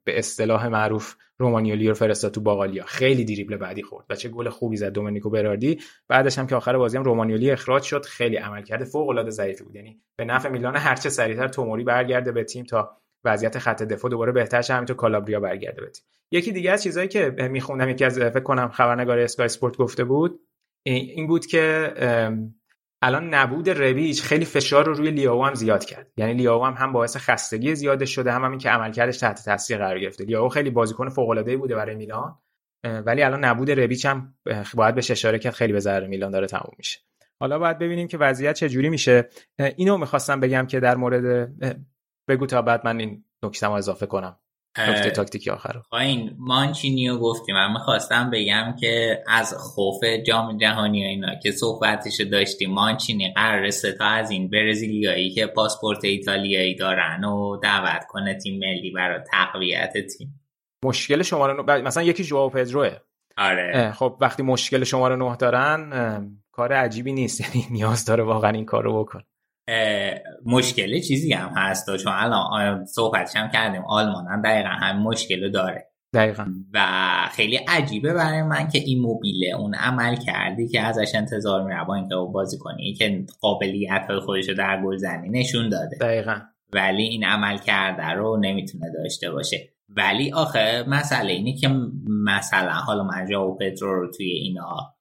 به اصطلاح معروف رومانیولی رو فرستاد تو باقالیا. خیلی دریبل بعدی خورد و چه گل خوبی زد دومنیکو براردی بعدش هم که آخر بازی هم رومانیولی اخراج شد خیلی عملکرد فوق العاده ضعیفی بود. یعنی به نفع میلان هرچه سریعتر توموری برگرده به تیم تا وضعیت خط دفاع دوباره بهتر شه همینطور کالابریا برگرده بتیم یکی دیگه از چیزایی که میخوندم یکی از فکر کنم خبرنگار اسکای اسپورت گفته بود این بود که الان نبود رویج خیلی فشار رو روی لیاو هم زیاد کرد. یعنی لیاو هم هم باعث خستگی زیاده شده هم همین که عملکردش تحت تاثیر قرار گرفته. لیاو خیلی بازیکن فوق العاده بوده برای میلان ولی الان نبود رویچ هم باید بهش اشاره کرد خیلی به ضرر میلان داره تموم میشه. حالا باید ببینیم که وضعیت چه جوری میشه اینو می‌خواستم بگم که در مورد بگو تا بعد من این نکتهمو اضافه کنم. نکته تاکتیکی آخر این مانچینیو گفتیم. من می‌خواستم بگم که از خوف جام جهانی و اینا که صحبتش داشتیم مانچینی قرار تا از این برزیلیایی که پاسپورت ایتالیایی دارن و دعوت کنه تیم ملی برای تقویت تیم. مشکل شماره نو... مثلا یکی جواو پدروه. آره. خب وقتی مشکل شماره نه دارن کار عجیبی نیست. یعنی نیاز داره واقعا این کارو بکن مشکل چیزی هم هست چون الان صحبتش هم کردیم آلمان هم دقیقا هم مشکل داره. دقیقا. و خیلی عجیبه برای من که این موبیله اون عمل کردی که ازش انتظار میره با اینکه بازی کنی که قابلیت های خودش رو در گلزنی نشون داده. دقیقا. ولی این عمل کرده رو نمی‌تونه داشته باشه. ولی آخه مسئله اینه که مثلا حالا من و پدرو رو توی اینا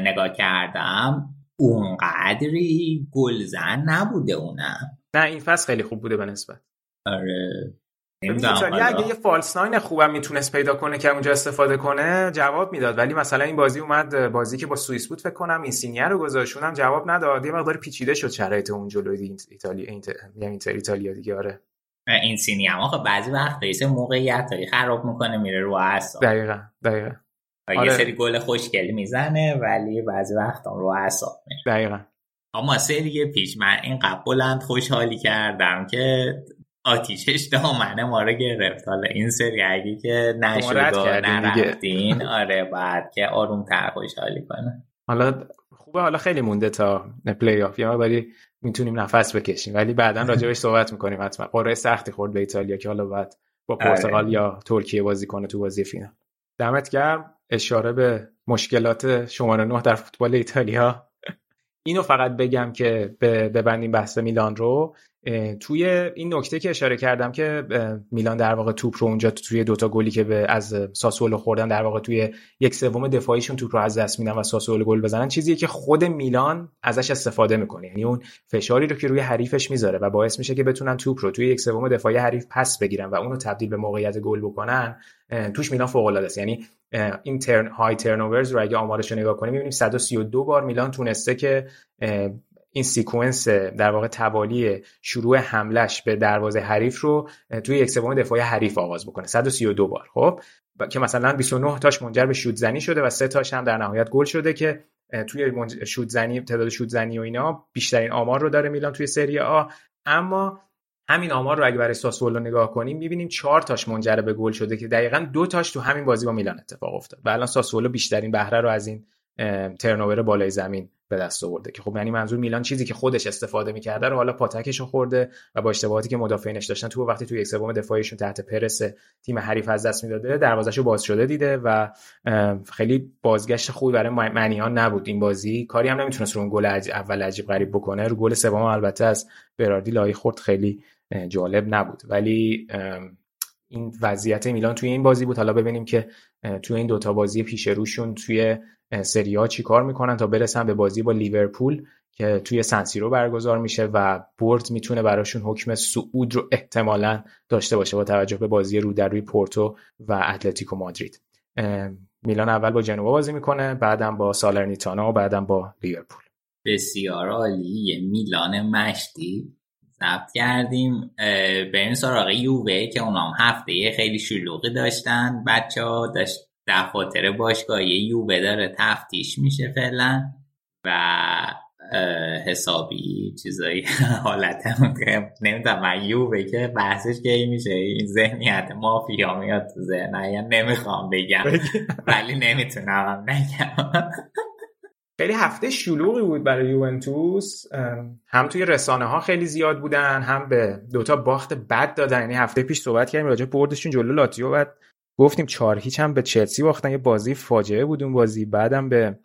نگاه کردم. اونقدری گلزن نبوده اونم. نه این فصل خیلی خوب بوده به نسبت. آره. ایتالیا اگه یه فالس ناین خوبم می‌تونست پیدا کنه که اونجا استفاده کنه جواب می‌داد. ولی مثلا این بازی اومد بازی که با سوئیس بود فکر کنم این سینیر رو گذاشتونم جواب نداد. یه مقدار پیچیده شد شرایط اون جلوی ایتالیا اینتر یعنی اینتر ایتالیا دیگه آره. این سینی هم آخه بعضی وقت یه موقعیت خراب می‌کنه میره رو اعصاب. دقیقا دقیقا. آره. یه سری گل خوشگلی می‌زنه ولی بعضی وقت رو اعصاب میره دقیقا. اما سری پیش من این بلند خوشحالی کردم که آتیشش دامنه ما رو گرفت. حالا این سری اگه که نشد و نرفتین آره بعد که آروم تر خوشحالی کنه. حالا خوبه حالا خیلی مونده تا پلی آف یا ولی می‌تونیم نفس بکشیم ولی بعدا راجبش صحبت می‌کنیم حتما. قرعه سختی خورد به ایتالیا که حالا بعد با آره. پرتغال یا ترکیه بازی کنه تو بازی فینال. دمت گرم. اشاره به مشکلات شماره 9 در فوتبال ایتالیا. اینو فقط بگم که ببندیم بحث میلان رو. توی این نکته که اشاره کردم که میلان در واقع توپ رو اونجا توی دوتا گلی که به از ساسولو خوردن در واقع توی یک سوم دفاعیشون توپ رو از دست میدن و ساسولو گل بزنن چیزیه که خود میلان ازش استفاده می‌کنه. یعنی اون فشاری رو که روی حریفش می‌ذاره و باعث میشه که بتونن توپ رو توی یک سوم دفاعی حریف پس بگیرن و اونو تبدیل به موقعیت گل بکنن توش میلان فوق العاده است. یعنی این ترن های ترنوورز رو اگه آمارش رو نگاه کنیم می‌بینیم 132 بار میلان تونسته که این سیکونس در واقع توالی شروع حملش به دروازه حریف رو توی یک سوم دفاعی حریف آغاز بکنه. 132 بار خب؟ که مثلا 29 تاش منجر به شوت زنی شده و سه تاش هم در نهایت گل شده که توی شوت زنی تعداد شوت زنی و اینا بیشترین آمار رو داره میلان توی سری آ. اما همین آمار رو اگه برای ساسولو نگاه کنیم می‌بینیم چهار تاش منجر به گل شده که دقیقا دو تاش تو همین بازی با میلان اتفاق افتاد. و الان ساسولو بیشترین بهره رو از این ترنوور بالای زمین به دست آورده که خب یعنی منظور میلان چیزی که خودش استفاده می‌کرده رو حالا پاتکش خورده و با اشتباهاتی که مدافعینش داشتن تو وقتی توی یک سوم دفاعیشون تحت پرس تیم حریف از دست می‌داده دروازهشو باز شده دیده و خیلی بازگشت خوبی برای معنیان نبود این بازی. کاری هم نمی‌تونست رو اون گل اول عجیب غریب بکنه. رو گل سوم البته از براردی لای خورد خیلی جالب نبود. ولی این وضعیت میلان توی این بازی بود. حالا ببینیم که توی این دوتا بازی پیش روشون توی سری ها چی کار می‌کنن تا برسن به بازی با لیورپول که توی سنسیرو برگزار میشه و برد می‌تونه براشون حکم صعود رو احتمالا داشته باشه با توجه به بازی رو در روی پورتو و اتلتیکو مادرید. میلان اول با جنوا بازی می‌کنه بعدم با سالرنیتانا و بعدم با لیورپول. بسیار عالی میلان مشتی. ضبط کردیم به این سراغ یووه که اونام هفته خیلی شلوغی داشتن. بچه ها داشت دفاتر باشگاهی یووه داره تفتیش میشه فعلا و حسابی چیزایی حالت نمی‌دونم من یووه که بحثش کی میشه؟ این ذهنیت مافیا میاد تو ذهن نمی‌خوام بگم. ولی نمی‌تونم بگم خیلی هفته شلوغی بود برای یوونتوس. هم توی رسانه ها خیلی زیاد بودن هم به دوتا باخت بد دادن. یعنی هفته پیش صحبت کردیم راجع بردشون جلو لاتیو بعد گفتیم چهار هیچ هم به چلسی باختن. یه بازی فاجعه بود اون بازی. بعدم به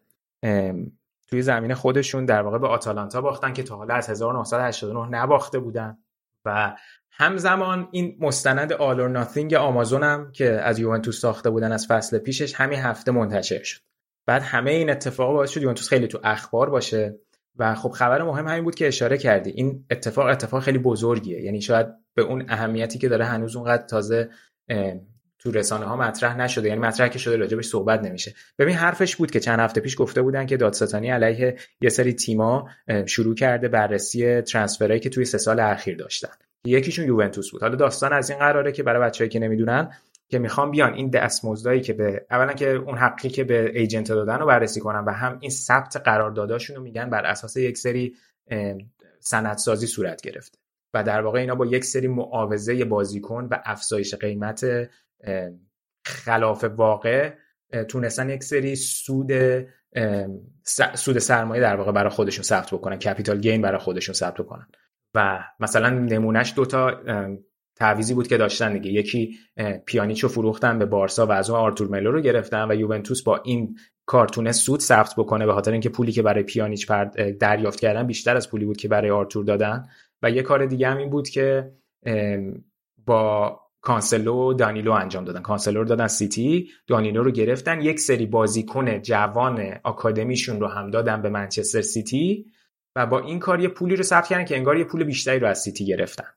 توی زمین خودشون در واقع به آتالانتا باختن که تا حالا از 1989 نباخته بودن. و همزمان این مستند آل اور ناتینگ آمازون هم که از یوونتوس ساخته بودن از فصل پیشش همین هفته منتشر شد. بعد همه این اتفاقا باعث شد یوونتوس خیلی تو اخبار باشه. و خب خبر مهم همین بود که اشاره کردی. این اتفاق اتفاق خیلی بزرگیه. یعنی شاید به اون اهمیتی که داره هنوز اونقدر تازه تو رسانه ها مطرح نشده. یعنی مطرح که شده راجبش صحبت نمیشه. ببین حرفش بود که چند هفته پیش گفته بودن که دادستانی علیه یه سری تیما شروع کرده بررسی ترانسفرایی که توی سه سال اخیر داشتن. یکیشون یوونتوس بود. حالا داستان از این قراره که برای بچه‌ای که نمی‌دونن که می‌خوام بیان این دستمزدایی که به اولا که اون حقی که به ایجنت دادن رو بررسی کنن و هم این ثبت قرارداداشون رو میگن بر اساس یک سری سندسازی صورت گرفته. و در واقع اینا با یک سری معاوضه بازیکن و افزایش قیمت خلاف واقع تونستن یک سری سود سود سرمایه در واقع برای خودشون ثبت بکنن کپیتال گین برای خودشون ثبت بکنن. و مثلا نمونهش دوتا تعویضی بود که داشتن دیگه. یکی پیانیچو فروختن به بارسا و از اون آرتور ملو رو گرفتن و یوونتوس با این کار تونست سود ثبت بکنه به خاطر اینکه پولی که برای پیانیچ دریافت کردن بیشتر از پولی بود که برای آرتور دادن. و یه کار دیگه هم این بود که با کانسلو و دانیلو انجام دادن. کانسلو رو دادن سیتی دانیلو رو گرفتن. یک سری بازیکن جوان آکادمیشون رو هم دادن به منچستر سیتی و با این کار یه پولی رو ثبت کردن که انگار یه پول بیشتری رو از سیتی گرفتن.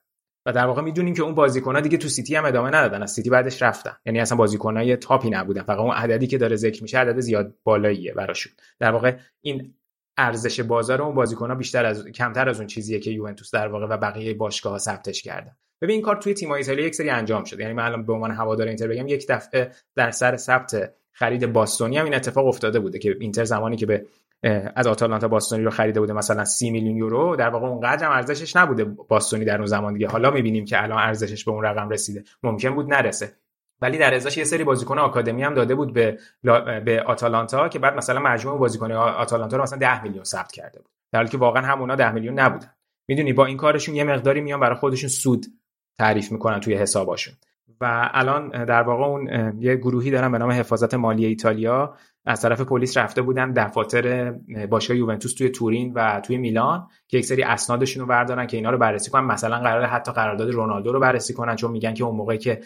و در واقع می‌دونیم که اون بازیکن‌ها دیگه تو سیتی هم ادامه ندادن. از سیتی بعدش رفتن. یعنی اصلا بازیکن‌های top ی نبودن. فقط اون عددی که داره ذکر میشه عدد زیاد بالاییه براشون. در واقع این ارزش بازار اون بازیکن‌ها بیشتر از کمتر از اون چیزیه که یوونتوس در واقع و بقیه باشگاه‌ها ثبتش کردن. ببین این کار توی تیم ایتالیا یک سری انجام شد یعنی من الان به عنوان هوادار اینتر بگم یک دفعه در سر ثبت خرید باستونی هم این اتفاق افتاده بوده که اینتر زمانی که به از آتالانتا باستونی رو خریده بوده مثلا 30 میلیون یورو. در واقع اونقدر هم ارزشش نبوده باستونی در اون زمان دیگه. حالا می‌بینیم که الان ارزشش به اون رقم رسیده. ممکن بود نرسه. ولی در ازاش یه سری بازیکن آکادمی هم داده بود به به آتالانتا که بعد مثلا مجموع بازیکن آتالانتا رو مثلا 10 میلیون ثبت کرده بود. در حالی که واقعا همونا 10 میلیون نبودن. می‌دونی با این کارشون یه مقداری میان برای خودشون سود تعریف می‌کنن توی حساباشون. و الان در واقع اون یه گروهی دارن به نام حفاظت مالی ایتالیا از طرف پلیس رفته بودن دفاتر باشگاه یوونتوس توی تورین و توی میلان که یک سری اسنادشون رو بردارن که اینا رو بررسی کنن. مثلا قرار حتی قرارداد رونالدو رو بررسی کنن چون میگن که اون موقعی که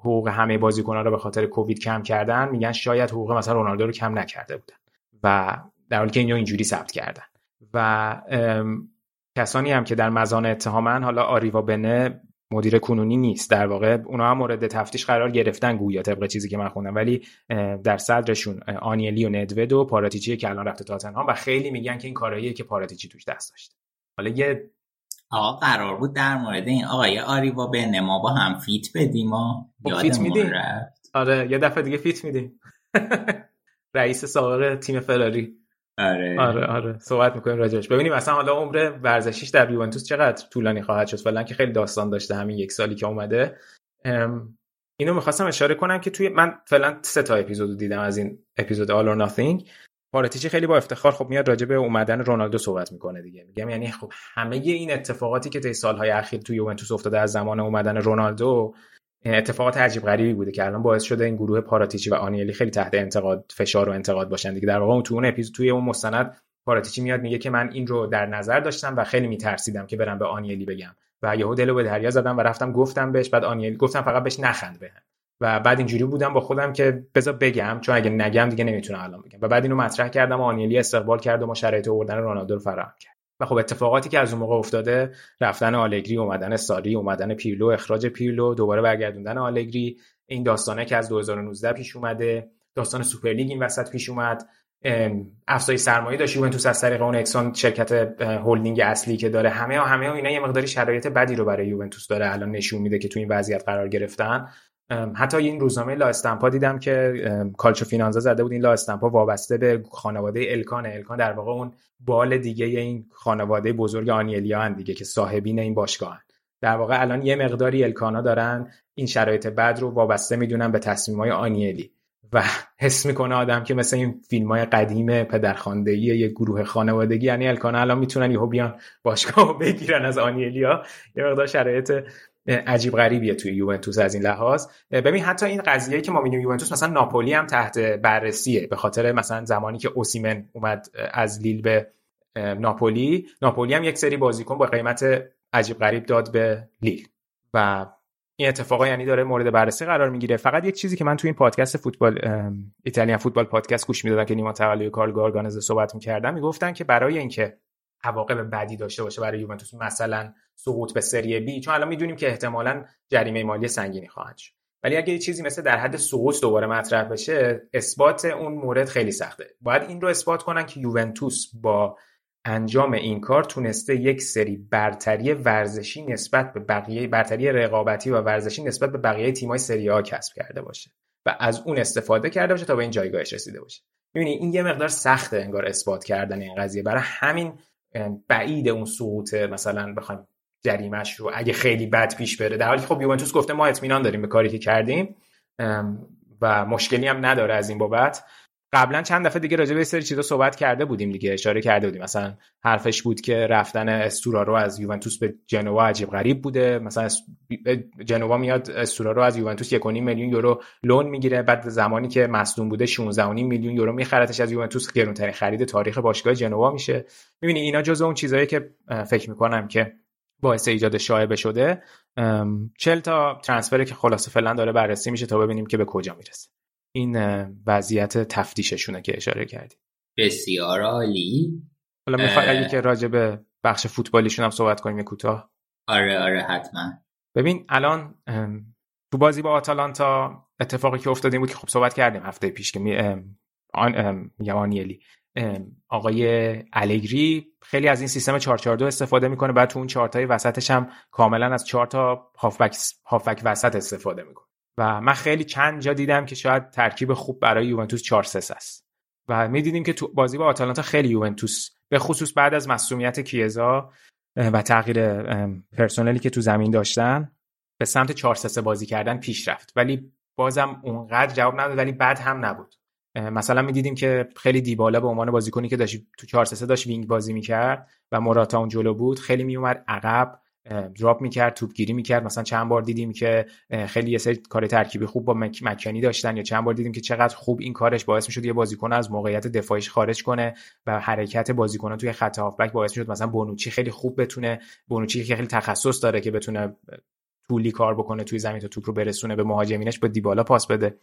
حقوق همه بازیکن‌ها رو به خاطر کووید کم کردن میگن شاید حقوق مثلا رونالدو رو کم نکرده بودن و در حالی که اینو اینجوری ثبت کردن. و کسانی هم که در مزان اتهامن حالا آریوا بنه مدیر کنونی نیست. در واقع اونا هم مورد تفتیش قرار گرفتن گویا طبق چیزی که من خوندم. ولی در صدرشون آنیلی و ندوید و پاراتیچی که الان رفته تاتنهام و خیلی میگن که این کاراییه که پاراتیچی توش دست داشته حالا یه آقا قرار بود در مورد این آقای آریوابنه با هم feat بدیم و خب feat میدیم. آره یه دفعه دیگه feat میدیم. رئیس سابق تیم فراری. آره. آره آره. صحبت می‌کنیم راجبش. ببینیم مثلا حالا عمر ورزشیش در یوونتوس چقدر طولانی خواهد شد؟ فعلا که خیلی داستان داشته همین یک سالی که اومده. اینو می‌خواستم اشاره کنم که توی من فعلا سه تا اپیزود دیدم از این اپیزود All or Nothing. پاراتیچی خیلی با افتخار خب میاد راجع به اومدن رونالدو صحبت می‌کنه دیگه. میگم یعنی خب همه این اتفاقاتی که طی سالهای اخیر توی یوونتوس افتاده از زمان اومدن رونالدو اتفاقات عجیب غریبی بوده که الان باعث شده این گروه پاراتیچی و آنیلی خیلی تحت انتقاد فشار و انتقاد باشن دیگه. در واقع تو اون اپیزود توی اون مستند پاراتیچی میاد میگه که من این رو در نظر داشتم و خیلی میترسیدم که برم به آنیلی بگم. و یهو دلو به دریا زدم و رفتم گفتم بهش بعد آنیلی گفتم فقط بهش نخند بهم. و بعد اینجوری بودم با خودم که بذار بگم چون اگه نگم دیگه نمی‌تونم الان بگم. و بعد اینو مطرح کردم و آنیلی استقبال کرد و ما شرایط آوردن رونالدو رو فراهم کرد. و خب اتفاقاتی که از اون موقع افتاده رفتن آلگری اومدن ساری اومدن پیرلو اخراج پیرلو دوباره برگردوندن آلگری این داستانه که از 2019 پیش اومده داستان سوپرلیگ این وسط پیش اومد. افزایش سرمایه داشت یوونتوس از طریق اون اکسور شرکت هلدینگ اصلی که داره. همه ها همه ها اینا یه مقداری شرایط بدی رو برای یوونتوس داره. الان نشون میده که تو این وضعیت قرار گرفتن. حتی این روزنامه لا استمپا دیدم که کالچو فینانزا زده بود این لا استمپا وابسته به خانواده الکان. الکان در واقع اون بال دیگه این خانواده بزرگ آنیلیا هن دیگه که صاحبین این باشگاه هن. در واقع الان یه مقداری الکانا دارن این شرایط بد رو وابسته می‌دونن به تصمیم های آنیلی. و حس می‌کنه آدم که مثل این فیلم های قدیم پدرخواندگی یه گروه خانوادگی یعنی الکانا الان می‌تونن یهو بیان باشگاه بگیرن از آنیلیا. یه مقدار شرایط عجیب غریبیه توی یوونتوس از این لحاظ. ببین حتی این قضیه که ما میگیم یوونتوس مثلا ناپولی هم تحت بررسیه به خاطر مثلا زمانی که اوسیمن اومد از لیل به ناپولی. ناپولی هم یک سری بازیکن با قیمت عجیب غریب داد به لیل. و این اتفاقا یعنی داره مورد بررسی قرار می‌گیره. فقط یک چیزی که من توی این پادکست فوتبال ایتالیان فوتبال پادکست گوش می‌دادم که نیما تقلی کارل گارگانز صحبت می‌کردم می‌گفتن که برای اینکه عواقب بدی داشته باشه برای یوونتوس. مثلا سقوط به سری بی چون الان می‌دونیم که احتمالا جریمه مالی سنگینی خواهد شد. ولی اگه چیزی مثل در حد سقوط دوباره مطرح بشه اثبات اون مورد خیلی سخته. باید این رو اثبات کنن که یوونتوس با انجام این کار تونسته یک سری برتری ورزشی نسبت به بقیه برتری رقابتی و ورزشی نسبت به بقیه تیمای سری آ کسب کرده باشه و از اون استفاده کرده باشه تا به این جایگاهش رسیده باشه. می‌بینی این یه مقدار سخته انگار اثبات کردن این قضیه. برای همین بعید اون سقوط مثلا بخوایم جریمش رو اگه خیلی بد پیش بره. در حالی خب یوونتوس گفته ما اطمینان داریم به کاری که کردیم و مشکلی هم نداره از این بابت. قبلا چند دفعه دیگه راجع به سری چیزا صحبت کرده بودیم دیگه اشاره کرده بودیم. مثلا حرفش بود که رفتن استورارو از یوونتوس به جنوا عجیب غریب بوده. مثلا جنوا میاد استورارو از یوونتوس 1.5 میلیون یورو لون می‌گیره. بعد زمانی که مصدوم بوده 16.5 میلیون یورو میخرتش از یوونتوس. گرونترین خرید تاریخ باشگاه جنوا میشه. می‌بینی اینا جزء اون چیزایی که فکر می‌کنم که باعث ایجاد شایبه شده. 40 تا ترانسفری که خلاصه فعلا داره بررسی میشه تا ببینیم که به کجا می‌رسه. این وضعیت تفتیششونه که اشاره کردی. بسیار عالی. حالا می‌خوای اگه که راجع به بخش فوتبالیشون هم صحبت کنیم کوتاه؟ آره آره حتما. ببین الان تو بازی با آتالانتا اتفاقی که افتاده بود که خب صحبت کردیم هفته پیش که می آن آنیلی. آقای الگری خیلی از این سیستم 442 استفاده می‌کنه بعد تو اون چارتای وسطش هم کاملا از چهار تا هافبک هافبک وسط استفاده می‌کنه. و من خیلی چند جا دیدم که شاید ترکیب خوب برای یوونتوس 4 است. و می‌دیدیم که تو بازی با آتالانتا خیلی یوونتوس به خصوص بعد از مسئولیت کیزا و تغییر پرسنلی که تو زمین داشتن به سمت 4 بازی کردن پیش رفت. ولی بازم اونقدر جواب نداد ولی بد هم نبود. مثلا می‌دیدیم که خیلی دیبالا به عنوان بازیکنی که داشت تو 4 داشت وینگ بازی می‌کرد و موراتا اون جلو بود خیلی میومد عقب. دراپ می‌کرد توپگیری می‌کرد. مثلا چند بار دیدیم که خیلی یه سری کار ترکیبی خوب با مک... مکنی داشتن یا چند بار دیدیم که چقدر خوب این کارش باعث می‌شد یه بازیکن از موقعیت دفاعیش خارج کنه و حرکت بازیکن توی خط هافبک باعث می‌شد مثلا بونوچی خیلی خوب بتونه بونوچی که خیلی تخصص داره که بتونه طولی کار بکنه توی زمین تا توپ رو برسونه به مهاجمینش با دیبالا پاس بده.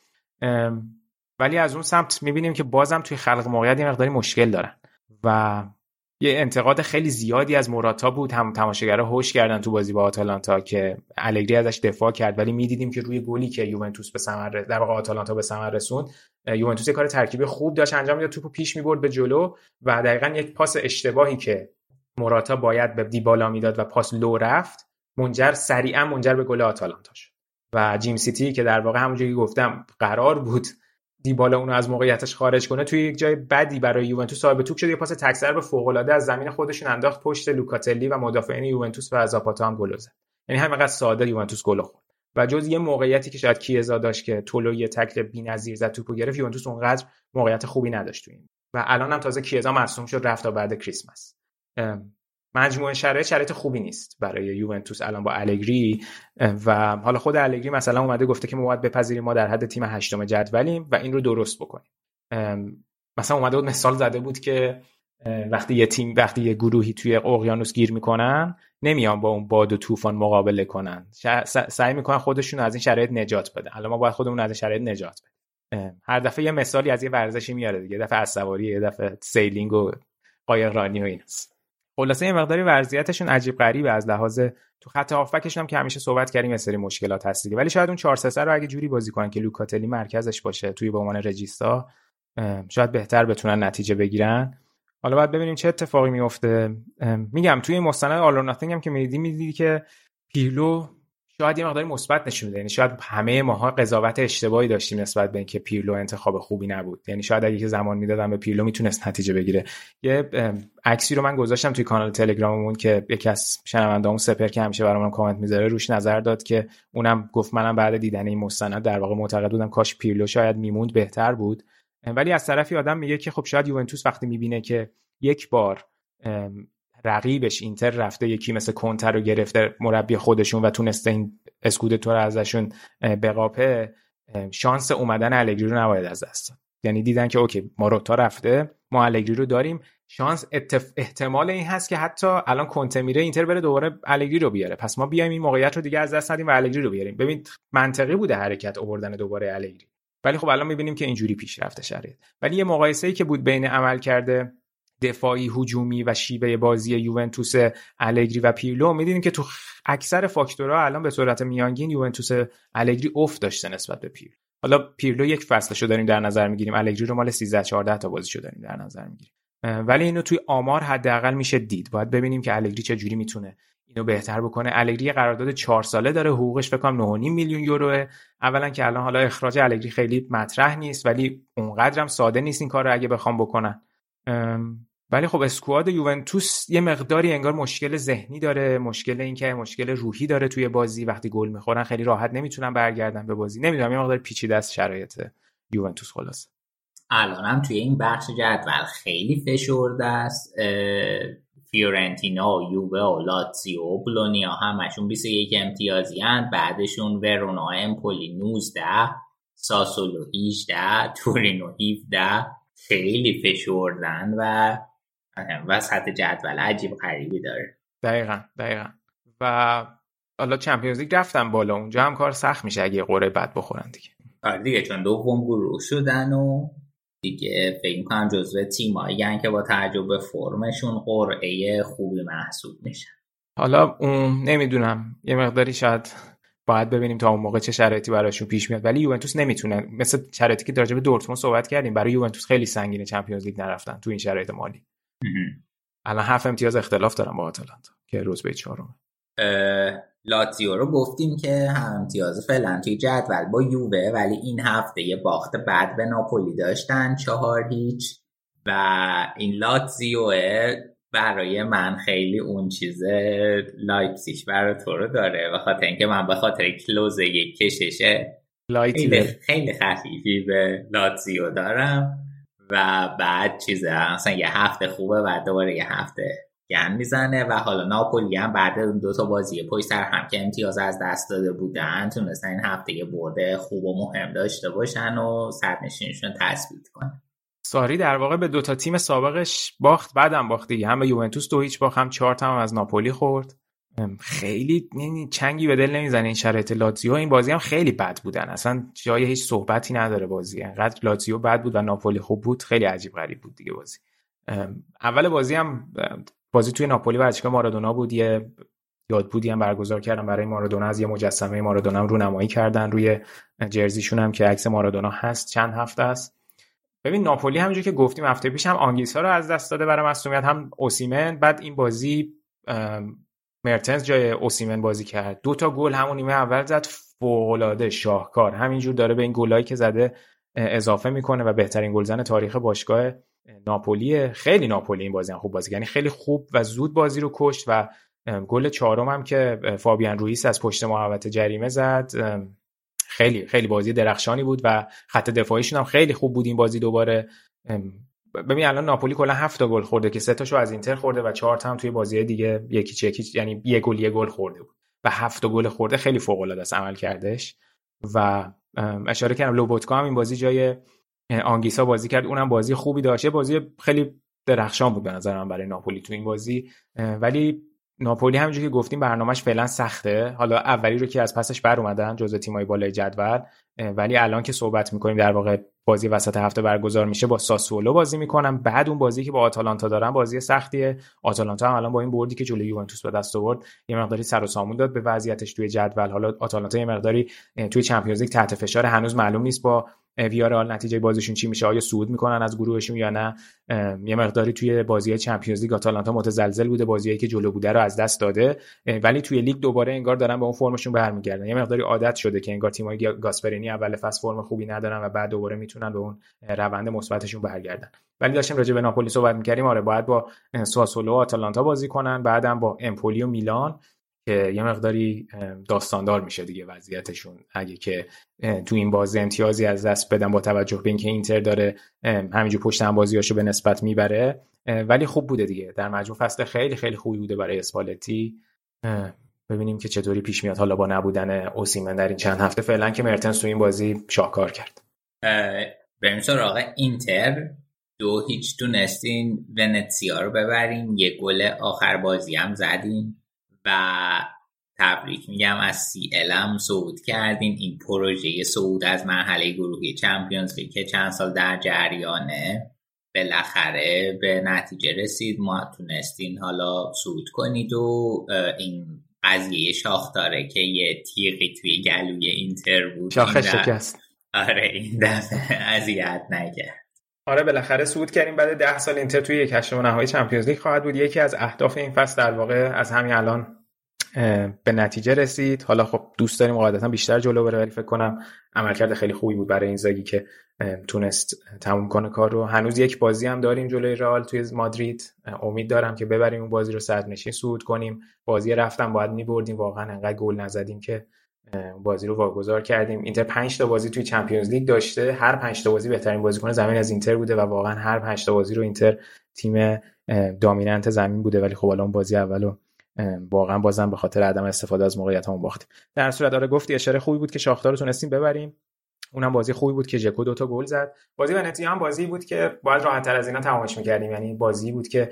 ولی از اون سمت می‌بینیم که بازم توی خلق موقعیت یه مقداری مشکل دارن و یه انتقاد خیلی زیادی از موراتا بود. هم تماشاگرها هوش کردن تو بازی با آتالانتا که الگری ازش دفاع کرد. ولی می‌دیدیم که روی گلی که یوونتوس به ثمر در واقع آتالانتا به ثمر رسوند یوونتوس کار ترکیبی خوب داشت انجام می‌داد. توپو پیش می‌برد به جلو و دقیقا یک پاس اشتباهی که موراتا باید به دیبالا می‌داد و پاس لو رفت منجر سریعا منجر به گل آتالانتا شد. و جیم سیتی که در واقع همونجوری گفتم قرار بود دیبالا اونو از موقعیتش خارج کنه توی یک جای بدی برای یوونتوس صاحب توپ شد یه پاس تکسر به فوق العاده از زمین خودشون انداخت پشت لوکاتلی و مدافعین یوونتوس و زاپاتا هم گل زد. یعنی همینقدر ساده یوونتوس گل خورد. و جز یه موقعیتی که شاید کیزا داشت که تولو یه تکل بی‌نظیر زد توپو گرفت یوونتوس اونقدر موقعیت خوبی نداشت تو این. و الان هم تازه کیزا مصدوم شد رفت تا بعد کریسمس. مجموعه شرایط شرایط خوبی نیست برای یوونتوس الان با الگری و حالا خود الگری مثلا اومده گفته که ما باید بپذیریم ما در حد تیم هشتم جدولیم و این رو درست بکنیم. مثلا اومده بود مثال زده بود که وقتی یه تیم وقتی یه گروهی توی اقیانوس گیر می‌کنن نمیان با اون باد و طوفان مقابله کنن. سعی می‌کنن خودشون از این شرایط نجات بدن. حالا ما باید خودمون از این شرایط نجات بدیم. هر دفعه یه مثالی از یه ورزشی میاره دیگه. دفعه از سواری یه دفعه سیلینگ و قایقرانی و ایناست. خلاصه یه مقداری وضعیتشون عجیب غریبه از لحاظ تو خط هافبکشون هم که همیشه صحبت کردیم یه سری مشکلات هست دیگه. ولی شاید اون 4 3 رو اگه جوری بازی کنن که لوکاتلی مرکزش باشه توی به عنوان رجیستا شاید بهتر بتونن نتیجه بگیرن. حالا باید ببینیم چه اتفاقی میفته. میگم توی مستند آلور هم که می‌دیدی می‌دیدی که پیرلو شاید یه مقداری مثبت نشون میده. یعنی شاید همه ماها قضاوت اشتباهی داشتیم نسبت به اینکه پیرلو انتخاب خوبی نبود. یعنی شاید اگه زمان می‌دادم به پیرلو می‌تونست نتیجه بگیره. یه عکسی رو من گذاشتم توی کانال تلگراممون که یکی از شنوندهامون سپر که همیشه برامون کامنت می‌ذاره روش نظر داد که اونم گفت منم بعد دیدن این مستند در واقع معتقد بودم کاش پیرلو شاید میموند بهتر بود. ولی از طرفی آدم میگه که خب شاید یوونتوس وقتی می‌بینه که یک بار رقیبش اینتر رفته یکی مثل کنتر رو گرفته مربی خودشون و تونسته این اسکودتو رو ازشون بقاپه شانس اومدن الگری رو نباید از دست یعنی دیدن که اوکی ماروتا رفته ما الگری رو داریم. شانس اتف... احتمال این هست که حتی الان کنته میره اینتر بره دوباره الگری رو بیاره. پس ما بیایم این موقعیت رو دیگه از دست ندیم و الگری رو بیاریم. ببین منطقی بوده حرکت آوردن دوباره الگری. ولی خب الان می‌بینیم که اینجوری پیش رفته شرایط. ولی یه مقایسه ای که بود بین عمل کرده دفاعی هجومی و شیبه بازی یوونتوس الگری و پیرلو. می‌دیدیم که تو اکثر فاکتورها الان به صورت میانگین یوونتوس الگری افت داشته نسبت به پیر حالا پیرلو یک فصلشو داریم در نظر می‌گیریم. الگری رو مال 13 14 تا بازیشو داریم در نظر می‌گیریم. ولی اینو توی آمار حداقل میشه دید. باید ببینیم که الگری چه جوری می‌تونه اینو بهتر بکنه. الگری قرارداد 4 ساله داره. حقوقش فکر کنم 9.5 میلیون یوروه. اولا که الان حالا اخراج الگری خیلی مطرح نیست ولی اونقدرم ساده نیست این کار رو اگه بخوام بکنن. ولی خب اسکواد یوونتوس یه مقداری انگار مشکل ذهنی داره مشکل اینکه مشکل روحی داره توی بازی. وقتی گل می‌خورن خیلی راحت نمی‌تونن برگردن به بازی. نمی‌دونم یه مقدار پیچیده است شرایط یوونتوس. خلاص الان هم توی این بخش جدول خیلی فشرده است. فیورنتینا یووه و لاتزیو و بلونیا همشون 21 امتیازی هن. بعدشون ورونا امپولی 19 ساسولو 18 تورینو 17 خیلی فشردن و وسط جدول عجیب غریبی داره. دقیقا دقیقا. و حالا چمپیونز لیگ رفتن بالا اونجا هم کار سخت میشه اگه قرعه بد بخورن دیگه. آره دیگه چون دوم گروه شدن و دیگه فکر می‌کنم جزو تیمایی که با تعجب فرمشون قرعه خوبی محسوب میشن. حالا اون نمی‌دونم یه مقداری شاید باید ببینیم تا اون موقع چه شرایطی براشون پیش میاد. ولی یوونتوس نمی‌تونه مثل شرایطی که در به دورتموند صحبت کردیم برای یوونتوس خیلی سنگینه چمپیونز لیگ نرفتن تو این شرایط مالی. الان هفت امتیاز اختلاف دارن با آتالانتا که به چهارم لاتزیو رو گفتیم که هم امتیاز فعلا توی جدول با یووه ولی این هفته یه باخت بعد به ناپولی داشتن چهار هیچ. و این لاتزیوه برای من خیلی اون چیز لایپسیش برای تو رو داره و خاطر اینکه من به خاطر کلوز یک کششه خیلی, خیلی خفیفی به لاتزیو دارم. و بعد چیزه مثلا یه هفته خوبه و دوباره یه هفته گن می‌زنه و حالا ناپولی هم بعد اون دو تا بازی پشت سر هم که امتیاز از دست داده بودن تونستن این هفته یه برده خوب و مهم داشته باشن و سرنشینشون تثبیت کنن. ساری در واقع به دو تا تیم سابقش باخت بعدم باخت دیگه. هم به یوونتوس دو هیچ باخت هم چهار هم از ناپولی خورد. خیلی چنگی به دل نمی‌زنه این شرایط لاتزیو. این بازی هم خیلی بد بودن. اصلا جای هیچ صحبتی نداره بازی. انقدر لاتزیو بد بود و ناپولی خوب بود. خیلی عجیب غریب بود دیگه بازی. اول بازی هم بازی توی ناپولی ورزشگاه مارادونا بود. یه یادبودی هم برگزار کردن برای مارادونا. از یه مجسمه مارادونا هم رونمایی کردن. روی جرزیشون هم که عکس مارادونا هست. چند هفته است. ببین ناپولی همونجوری که گفتیم هفته پیش هم آنگیسا رو از دست داده برای مصونیت. هم اوسیمن. بعد این بازی مرتنز جای اوسیمن بازی کرد. دو تا گل همون نیمه اول زد. فوق شاهکار. همینجور داره به این گلایی که زده اضافه می‌کنه و بهترین گلزن تاریخ باشگاه ناپولی خیلی ناپولی این بازی هم. خوب بازی یعنی خیلی خوب و زود بازی رو کشت و گل چهارم هم که فابیان رویس از پشت محوطه جریمه زد. خیلی خیلی بازی درخشانی بود و خط دفاعیشون هم خیلی خوب بود این بازی دوباره. ببین الان ناپولی کلا هفت گل خورده که سه تاشو از اینتر خورده و چهار تا هم توی بازی دیگه یکی یکی یعنی یه گل یه گل خورده بود. و هفت گل خورده خیلی فوق العاده است عمل کردش و اشاره کردم لوبوتکا هم این بازی جای آنگیسا بازی کرد. اونم بازی خوبی داشت. بازی خیلی درخشان بود به نظر من برای ناپولی تو این بازی. ولی ناپولی همونجوری که گفتیم برنامهش فعلا سخته. حالا اولی رو که از پسش بر اومدن جزو تیمای بالای جدول. ولی الان که صحبت می‌کنیم در واقع بازی وسط هفته برگزار میشه با ساسولو بازی می‌کنن بعد اون بازی که با آتالانتا دارن بازی سختیه. آتالانتا هم الان با این بردی که جلوی یوونتوس به دست آورد یه مقداری سر و سامون داد به وضعیتش توی جدول. حالا آتالانتا یه مقداری توی چمپیونز لیگ تحت فشار. هنوز معلوم نیست با ویارال نتیجه بازیشون چی میشه؟ آیا صعود می‌کنن از گروهشون یا نه؟ یه مقداری توی بازی چمپیونز لیگ آتالانتا متزلزل بوده بازیایی که جلو بوده رو از دست داده ولی توی لیگ دوباره انگار دارن به اون فرمشون برمیگردن. یه مقداری عادت شده که انگار تیمای گاسپرینی اول فصل فرم خوبی ندارن و بعد دوباره می‌تونن به اون روند مثبتشون برگردن. ولی داشتیم راجع به ناپولی صحبت می‌کردیم. آره باید با ساسولو و آتالانتا بازی کنن بعدم با امپولی و میلان. که یه مقداری داستاندار میشه دیگه وضعیتشون. اگه که تو این بازی امتیازی از دست بدن با توجه به اینکه اینتر داره همینجور پشت هم بازیاشو به نسبت می‌بره. ولی خوب بوده دیگه. در مجموع فصل خیلی خیلی خوبی بوده برای اسپالتی. ببینیم که چطوری پیش میاد. حالا با نبودن اوسیمن در این چند هفته فعلا که مرتنس تو این بازی شاهکار کرد. بریم سراغ اینتر. دو هیچ تونستین ونتسیا رو ببرین. یه گل آخر بازی هم زدین. و تبریک میگم از سی الم صعود کردین. این پروژه صعود از مرحله گروهی چمپیونز لیگ که چند سال در جریانه بالاخره به نتیجه رسید. ما تونستین حالا صعود کنید و این قضیه شاخ داره که یه تیغی توی گلوی اینتر بود. شاخه شکست. آره این دفعه اذیت نکرد. آره بالاخره صعود کردیم. بعد ده سال اینتر توی یک هشتم نهایی چمپیونز لیگ خواهد بود. یکی از اهداف این فصل در واقع از همین الان به نتیجه رسید. حالا خب دوست داریم قاعدتا بیشتر جلو بره ولی فکر کنم عملکرد خیلی خوبی بود برای این زاگی که تونست تموم کنه کار رو. هنوز یک بازی هم داریم جلوی رئال توی مادرید. امید دارم که ببریم اون بازی رو صدرنشین صعود کنیم. بازی رفتم باید میبردیم. واقعا انقدر گل نزدیم که بازی رو واگذار کردیم. اینتر 5 تا بازی توی چمپیونز لیگ داشته. هر 5 تا بازی بهترین بازیکن زمین از اینتر بوده و واقعا هر 5 تا بازی رو اینتر تیم دامیننت زمین بوده. ولی خب الان بازی اولو واقعا بازم به خاطر عدم استفاده از موقعیت هم باختیم. در صورت داره گفتی اشاره خوبی بود که شاختار رو تونستیم ببریم. اونم بازی خوبی بود که جکو دوتا گل زد. بازی ونتیا هم بازی بود که باید راحت تر از اینا تمامش می‌کردیم. یعنی بازی بود که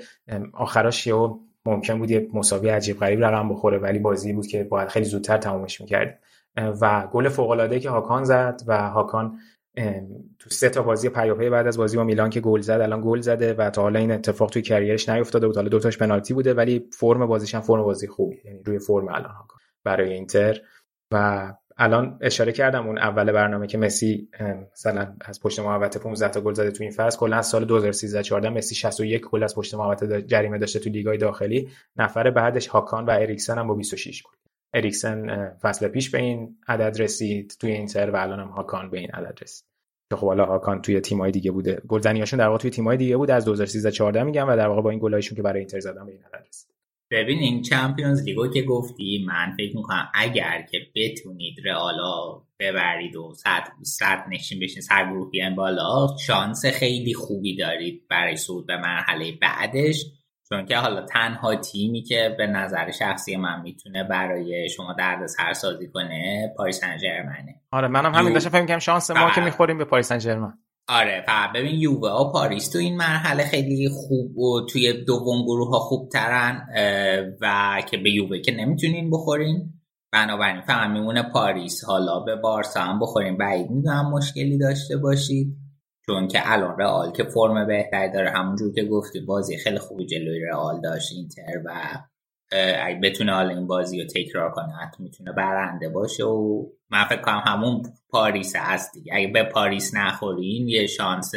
آخراش یهو ممکن بود یه مساوی عجیب غریب رقم بخوره ولی بازی بود که باید خیلی زودتر تمامش می‌کردیم. و گل فوق که هاکان زد و هاکان تو سه تا بازی پیاپی بعد از بازی با میلان که گل زد الان گل زده و تا حالا این اتفاق توی کریرش نیفتاده بود. حالا دوتاش پنالتی بوده ولی فرم بازیش هم فرم بازی خوبی. یعنی روی فرم الان برای اینتر. و الان اشاره کردم اون اول برنامه که مسی مثلا از پشت محوطه 15 تا گل زده تو این فصل. کلا از سال 2013 14 مسی 61 گل از پشت محوطه جریمه داشته تو لیگای داخلی. نفر بعدش هاکان و اریکسن هم با 26 گل. اریکسن فصل پیش به این عدد رسید. توی اینتر و الان هم هاکان به این عدد رسید. که خب حالا هاکان توی تیمای دیگه بوده. گلزنیاشون در واقع توی تیمای دیگه بود. از 2013 14 میگم و در واقع با این گلایشون که برای اینتر زدن به این عدد رسید. ببین این چمپیونز لیگو که گفتی من فکر می‌کنم اگر که بتونید رئالا ببرید و صد, صد نشین بشین سر گروه بالا شانس خیلی خوبی دارید برای صعود به مرحله بعدش. چون که حالا تنها تیمی که به نظر شخصی من می‌تونه برای شما درد سازی کنه پاریس سن ژرمنه آره منم همین داشتم فکر کنم شانس ما که می‌خوریم به پاریس سن ژرمن آره فقط ببین یووه و پاریس تو این مرحله خیلی خوب و توی دوم گروه ها خوب ترن و که به یووه که نمی‌تونین بخورین. بنابراین فقط میمونه پاریس. حالا به بارسا هم بخورین. بعید می‌دونم مشکلی داشته باشید. چون که الان رئال که فرم بهتری داره همونجور که گفتی بازی خیلی خوبی جلوی رئال داشت اینتر و اگه بتونه حالا این بازی رو تکرار کنه حتی می‌تونه برنده باشه و من فکر کنم همون پاریس هست دیگه. اگه به پاریس نخورین یه شانس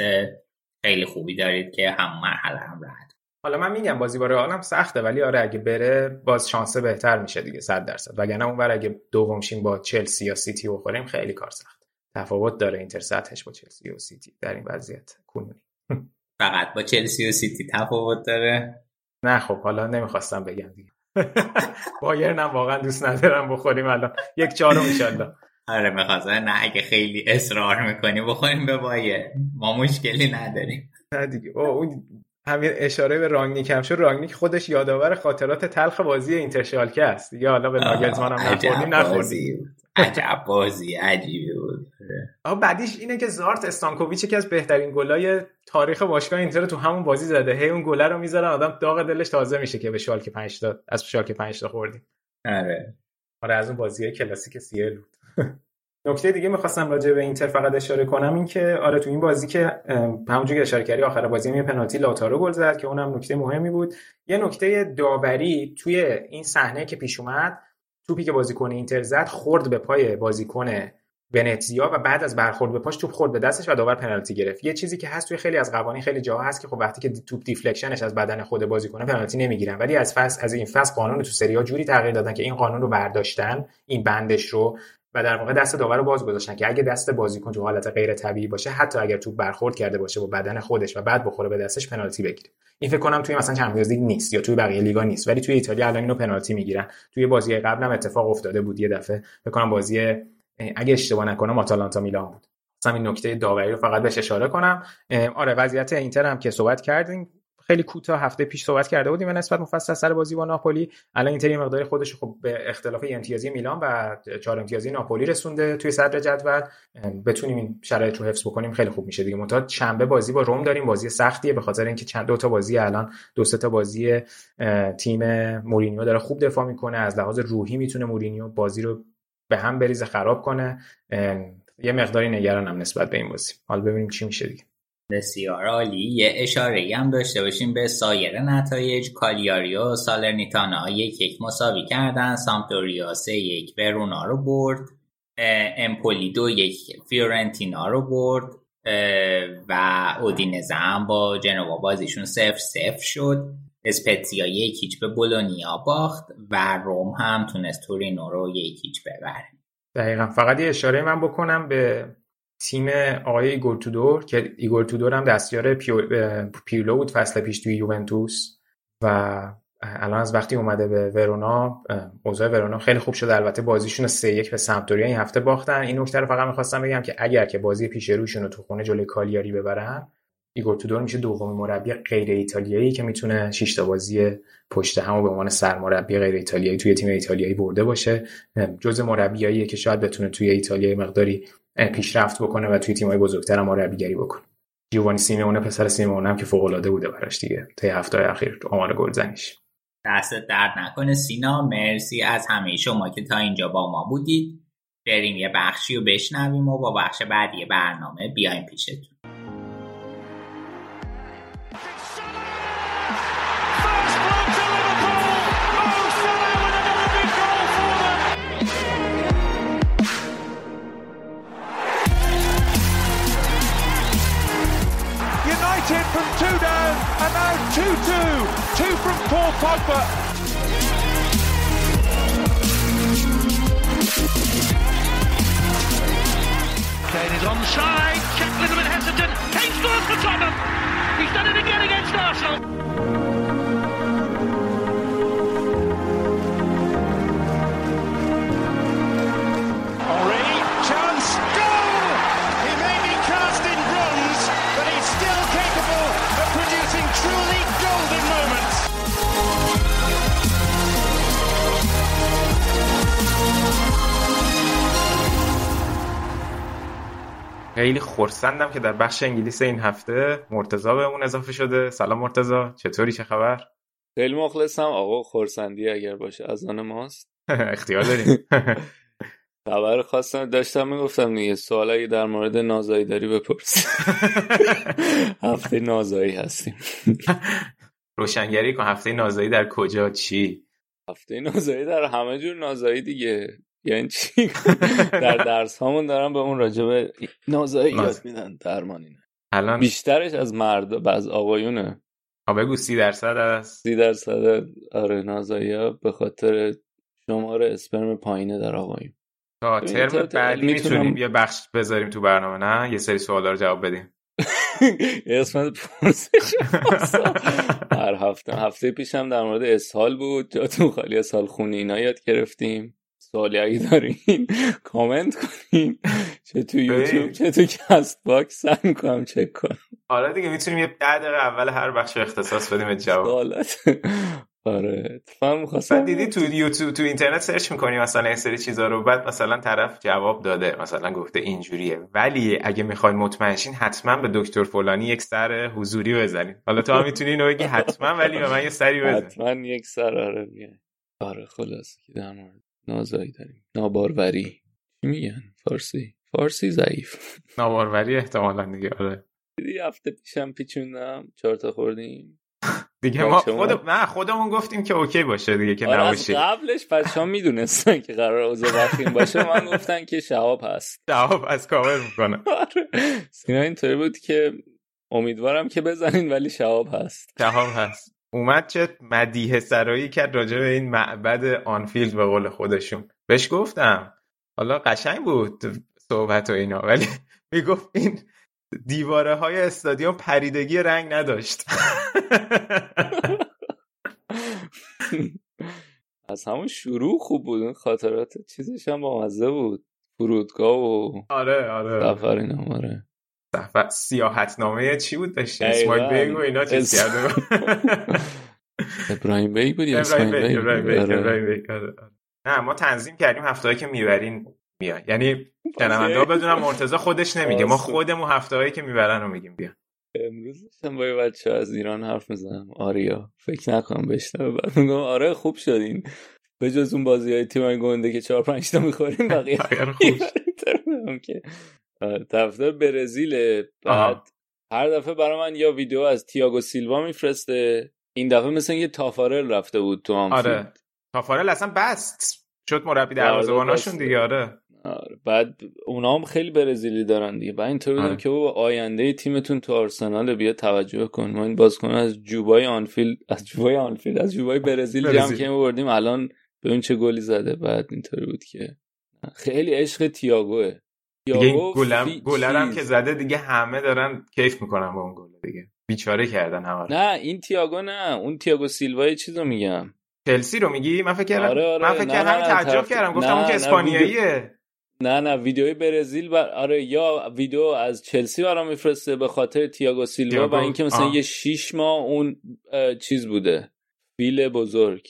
خیلی خوبی دارید که همون مرحله هم رد حالا من میگم بازی با رئال سخته ولی آره اگه بره باز شانس بهتر میشه دیگه 100 درصد. وگرنه اونور اگه دومشین با چلسی یا سیتی بخوریم خیلی کار سخت تفاوت داره اینتر سطحش با چلسی و سیتی در این وضعیت. کنونی فقط با چلسی و سیتی تفاوت داره؟ نه خب حالا نمی‌خواستم بگم دیگه. بایرن هم واقعا دوست ندارم بخوریم الان. یک چهارم ان آره می‌خواستم نه اگه خیلی اصرار می‌کنی بخوریم به بایرن ما مشکلی نداریم. نه دیگه. او اون همین اشاره به رانگنیک هم شد رانگنیک خودش یادآور خاطرات تلخ بازی اینترشالکه است. یا حالا به ناگلزمان هم نخوردیم نخوردیم عجب بازی عجیبی بود. آه بعدیش اینه که زارت استانکوویچ که از بهترین گلای تاریخ باشگاه اینتر تو همون بازی زده. هی اون گله رو می‌ذارن آدم داغ دلش تازه میشه که به شالکه 5 تا از شالکه 5 تا خوردیم. آره. آره از اون بازی کلاسیک سیل بود. نکته دیگه می‌خواستم راجع به اینتر فقط اشاره کنم این که آره تو این بازی که همونجوری که اشاره کردی آخر بازی یه پنالتی لاتارو گل زد که اونم نکته مهمی بود. یه نکته داوری توی این صحنه که پیش اومد توپی که بازیکن اینتر زد خورد به پای بازیکن ونتزیا و بعد از برخورد به پاش توپ خورد به دستش و داور پنالتی گرفت. یه چیزی که هست توی خیلی از قوانین خیلی جاها هست که خب وقتی که توپ deflection ش از بدن خود بازیکن پنالتی نمی‌گیرن ولی از فصل از این فصل قانون تو سری آ یه جوری تغییر دادن که این قانون رو برداشتن این بندش رو و در واقع دست داور رو باز گذاشتن که اگه دست بازیکن تو حالت غیر طبیعی باشه حتی اگر توپ برخورد کرده باشه با بدن خودش و بعد بخوره به دستش پنالتی بگیره. این فکر کنم توی مثلا Champions League نیست یا توی بقیه لیگا نیست ولی توی ایتالیا الان اینو پنالتی می‌گیرن. توی بازی قبل هم اتفاق افتاده بود یه دفعه. فکر کنم بازی اگه اشتباه نکنم آتالانتا میلان بود. مثلا این نکته داوری رو فقط بهش اشاره کنم. آره وضعیت اینتر هم که صحبت کردیم خیلی کوتاه هفته پیش صحبت کرده بودیم و نسبت مفصل سر بازی با ناپولی الان اینتر یه مقداری خودش خب به اختلاف امتیازی میلان و چهار امتیازی ناپولی رسونده توی صدر جدول. بتونیم این شرایط رو حفظ بکنیم خیلی خوب میشه دیگه. منتها شنبه بازی با روم داریم بازی سختیه به خاطر اینکه چند دو تا بازی الان دو تا بازی تیم مورینیو داره خوب دفاع می‌کنه. از لحاظ روحی می‌تونه مورینیو بازی رو به هم بریزه خراب کنه. یه مقداری نگرانم نسبت به این بازی. حالا ببینیم چی میشه دیگه. بسیار عالی. یه اشاره هم داشته باشیم به سایر نتایج. کالیاری و سالرنیتانا یک یک مساوی کردن. سامپدوریا سه یک ورونا رو برد. امپولی دو یک فیورنتینا رو برد. و اودینزه هم با جنوا بازیشون صفر صفر شد. اسپتزیا یک هیچ به بولونیا باخت و روم هم تونست تورینو رو یک هیچ ببره. دقیقا. فقط یه اشاره من بکنم به تیم آقای ایگور تودور که ایگور تودور هم دستیار پیولو بود فصل پیش توی یوونتوس و الان از وقتی اومده به ورونا اوضاع ورونا خیلی خوب شده. البته بازیشون سه یک به سمپدوریا این هفته باختن. این نکته رو فقط می‌خواستم بگم که اگر که بازی پیش روشون رو تو خونه جلوی کالیاری ببرن ایگور تودور میشه دومین مربی غیر ایتالیایی که می‌تونه 6 تا بازی پشت هم به عنوان سرمربی غیر ایتالیایی توی تیم ایتالیایی برده باشه. جز مربیاییه که شاید بتونه توی ایتالیا مقداری پیشرفت بکنه و توی تیم‌های بزرگتر هم مربیگری بکنه جوانی سیمونه پسر سیمونه هم که فوق العاده بوده براش دیگه. تا هفته اخیر تو آمار گلزنیش. دست درد نکنه سینا مرسی از همه شما که تا اینجا با ما بودید. بریم یه بخشی رو بشنویم و با بخش بعدی برنامه بیایم پیشتون. Now 2-2. Two from Paul Pogba. Kane is onside. Check a little bit hesitant. Kane scores for Tottenham. He's done it again against Arsenal. خیلی خورسندم که در بخش انگلیس این هفته مرتزا بهمون اضافه شده. سلام مرتزا چطوری؟ چه خبر؟ خیلی مخلصم. آقا خورسندی اگر باشه از آن ماست. اختیار داریم. خبر خواستم. داشتم می‌گفتم دیگه سوال اگه در مورد نازایی داری بپرس. هفته نازایی هستیم. روشنگری کن. هفته نازایی در کجا؟ چی؟ هفته نازایی در همه جور نازایی دیگه. یعنی چی؟ در درس هامون دارم به اون راجبه نازایی یاد میدن درمانی نه الان بیشترش از مرد از آقایونه. آ بگو سی درصد از سی درصد آره نازایی ها به خاطر شمار اسپرم پایینه در آقایون تا ترم بعدی می‌تونیم یه بخش بذاریم تو برنامه نه؟ یه سری سوالا رو جواب بدیم. یه قسمت پرسش. هر هفته هفته پیشم در مورد اسهال بود. جاتون خالی اسهال خونی اینا یاد گرفتیم. سوالی اگه دارین. کامنت کنین. چه تو یوتیوب چه تو Castbox. سعی می‌کنم چک کنم. آره دیگه می‌تونیم یه ده دقیقه اول هر بخش اختصاص بدیم به جواب. سوالات. آره. بعد می‌خواستم دیدی تو یوتیوب تو اینترنت search می‌کنی مثلا یه سری چیزا رو بعد مثلا طرف جواب داده. مثلا گفته اینجوریه. ولی اگه می‌خواین مطمئن شین حتما به دکتر فلانی یک سر حضوری بزنید. حالا تو هم می‌تونی اینو بگی حتما ولی به من یه سری بزن. حتما یک سر آره میگن آره خلاص که در مورد نازایی داریم ناباروری. چی میگن؟ فارسی. فارسی ضعیف. ناباروری احتمالا دیگه آره. دیدی هفته پیشم پیچوندم چهار تا خوردیم. دیگه ما بچه‌ها. خود نه خودمون گفتیم که اوکی باشه دیگه که آره نباشه. قبلش بچه ها می‌دونستن که قرار اوضاع وخیم باشه. من گفتن که شهاب هست. جواب از کاور می‌کنه. آره. سینا اینطوری بود که امیدوارم که بزنین ولی شهاب هست. جواب هست. اومد چه مدیه سرایی کرد راجع به این معبد آنفیلد به قول خودشون. بهش گفتم. حالا قشنگ بود صحبت و اینا ولی می‌گفت این دیواره های استادیوم پریدگی رنگ نداشت. از همون شروع خوب بود خاطرات چیزش هم با مزه بود. فرودگاه و آره آره سفر آره. سیاحت نامه چی بود داشتیم دقیقاً. اسمایل بیگ و اینا چیز کرده ابراهیم بیگ بود یا ابراهیم اسماعیل بیگ آره. آره،. نه ما تنظیم کردیم هفته که می‌برین میان. یعنی شنونده ها بدونم مرتضی خودش نمیگه. ما. خودمون هفته هایی که می‌برن رو میگیم بیا امروز داشتم با یه بچه از ایران حرف می‌زنم. آریا فکر نکنم بشنوه. بعد میگم آره خوب شدین. به جز اون بازی های تیمای گنده که چهار پنج تا می‌خوریم بقیه خوب که طرفدار برزیل بعد. هر دفعه برای من یا ویدیو از تییاگو سیلوا میفرسته. این دفعه مثل یه تافارل رفته بود تو آنفیلد آره. تافارل اصلا بست. شد مربی آره، دروازه‌باناشون بسته. دیگه آره. آره. بعد اونا هم خیلی برزیلی دارن دیگه. بعد اینطور بودم آره. که بابا آینده تیمتون تو آرسنال بیا توجه کن. ما این بازیکن از جوبای آنفیلد از جوبای آنفیلد از جوبای برزیل جمع برزیل. کردیم بردیم. الان ببین چه گلی زده. بعد اینطوری بود که. خیلی عشق تییاگوه. دیگه این گلم فی- گلرم. که زده دیگه همه دارن کیف می‌کنن با اون گل دیگه بیچاره کردن همه. نه این تییاگو نه اون تییاگو سیلوا چیزو میگم چلسی رو میگی من فکر کردم آره، آره. من فکر کردم تعجب کردم گفتم اون که اسپانیاییه نه نه ویدیوی برزیل بر... آره یا ویدیو از چلسی برام میفرسته به خاطر تییاگو سیلوا و اینکه مثلا آه. یه شیش ماه اون چیز بوده فیل بزرگ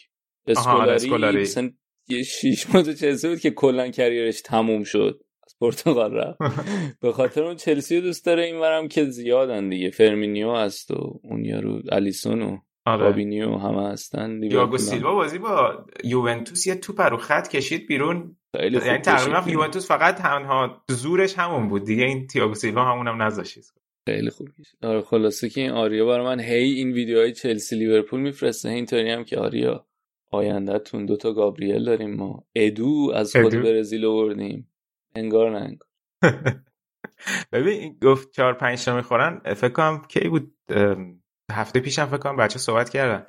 آره، اسکولاری اسکولاری. مثلا یه شیش ماه تو چلسی بود که کلا career ش تموم شد پرتغال رفت. به خاطر اون چلسی رو دوست داره اینورم که زیادن دیگه. فرمینیو هست و اون یارو الیسون و آره. فابینیو همه هستن. دیاگو سیلوا بازی با یوونتوس یه توپ رو خط کشید بیرون. یعنی تقریبا یوونتوس فقط تنها زورش همون بود دیگه. این تییاگو سیلوا همونم نذاشت خیلی خوب آره خلاصه که این آریا برای من هی این ویدیوهای چلسی لیورپول میفرسته. اینطوری هم که آریا آیندهتون دوتا گابریل داریم ما. ادو از خود برزیل آوردیم انگار نه انگار. ببین گفت چهار پنج تا می‌خورن فکر کنم کی بود؟ هفته پیشم فکر کنم بچه صحبت کردن.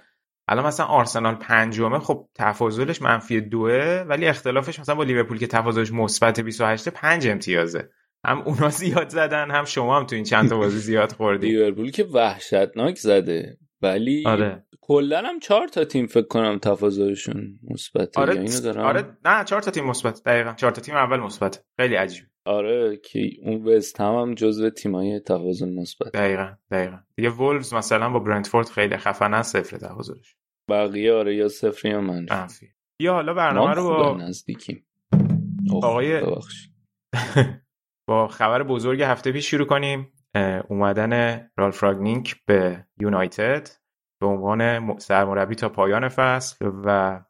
الان مثلا آرسنال پنجمه خب تفاضلش منفی دوه ولی اختلافش مثلا با لیورپول که تفاضلش مثبت 28 5 امتیازه. هم اونا زیاد زدن هم شما هم تو این چند تا بازی زیاد خوردی. لیورپول که وحشتناک زده. ولی آره. کلا هم چهار تا تیم فکر کنم تفاضلشون مثبت آره اینو دارم آره نه چهار تا تیم مثبت دقیقاً. چهار تا تیم اول مثبت. خیلی عجیب. آره که اون وست هم, هم جزو تیمای تفاضل مثبت. دقیقاً دقیقاً. دیگه وولفز مثلا با برنتفورد خیلی خفنه صفر تفاضلش. بقیه آره یا صفر یا منفی. یا حالا برنامه رو با نزدیکیم. آقای با خبر بزرگ هفته پیش شروع کنیم. اومدن رالف راگنینک به یونایتد به عنوان سرمربی تا پایان فصل و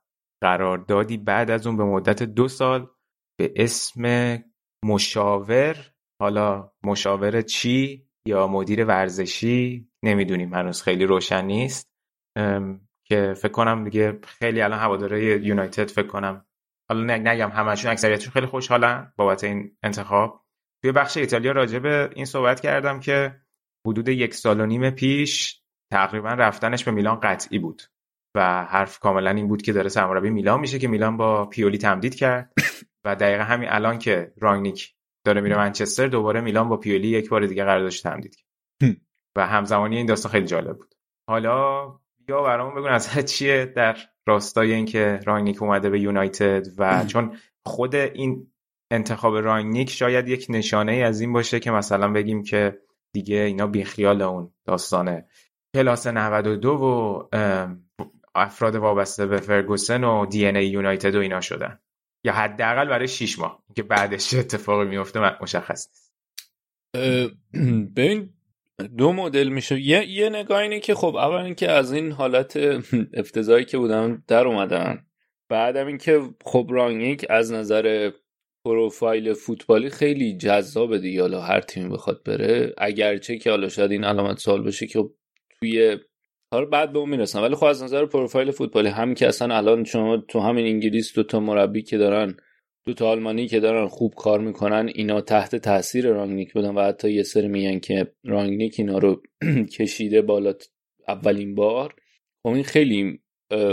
قراردادی بعد از اون به مدت دو سال به اسم مشاور. حالا مشاور چی یا مدیر ورزشی نمی‌دونیم هنوز خیلی روشن نیست. که فکر کنم دیگه خیلی الان هواداره یونایتد فکر کنم حالا نگم همشون اکثریتشون خیلی خوشحالن بابت این انتخاب. توی بخش ایتالیا راجع به این صحبت کردم که حدود یک سال و نیم پیش تقریبا رفتنش به میلان قطعی بود و حرف کاملا این بود که داره سرمربی میلان میشه که میلان با پیولی تمدید کرد و دقیقا همین الان که رانگنیک داره میره منچستر دوباره میلان با پیولی یک بار دیگه قراردادش تمدید کرد. و همزمانی این داستان خیلی جالب بود. حالا یا برامون بگون از چیه در راستای اینکه رانگنیک اومده به یونایتد و چون خود این انتخاب رانگنیک شاید یک نشانه از این باشه که مثلا بگیم که دیگه اینا بیخیال اون داستانه کلاس 92 و افراد وابسته به فرگوسن و دی ان ای یونایتد و اینا شدن. یا حداقل برای 6 ماه که بعدش چه اتفاقی میفته مشخص نیست. ببین دو مدل میشه. یه یه نگاه اینه که خب اول اینکه از این حالت افتضاحی که بودن در اومدن. بعدم اینکه خب رانگیک از نظر پروفایل فوتبالی خیلی جذابه دیگه. حالا هر تیمی بخواد بره. اگرچه که حالا شاید این علامت سوال بشه که توی حالا بعد به اون می‌رسن ولی خب از نظر پروفایل فوتبالی هم که اصلا الان شما تو همین انگلیس دو تا مربی که دارن دو تا آلمانی که دارن خوب کار می‌کنن اینا تحت تاثیر رانگنیک بودن و حتی یه سری میگن که رانگنیک اینا رو کشیده بالا اولین بار. خب این خیلی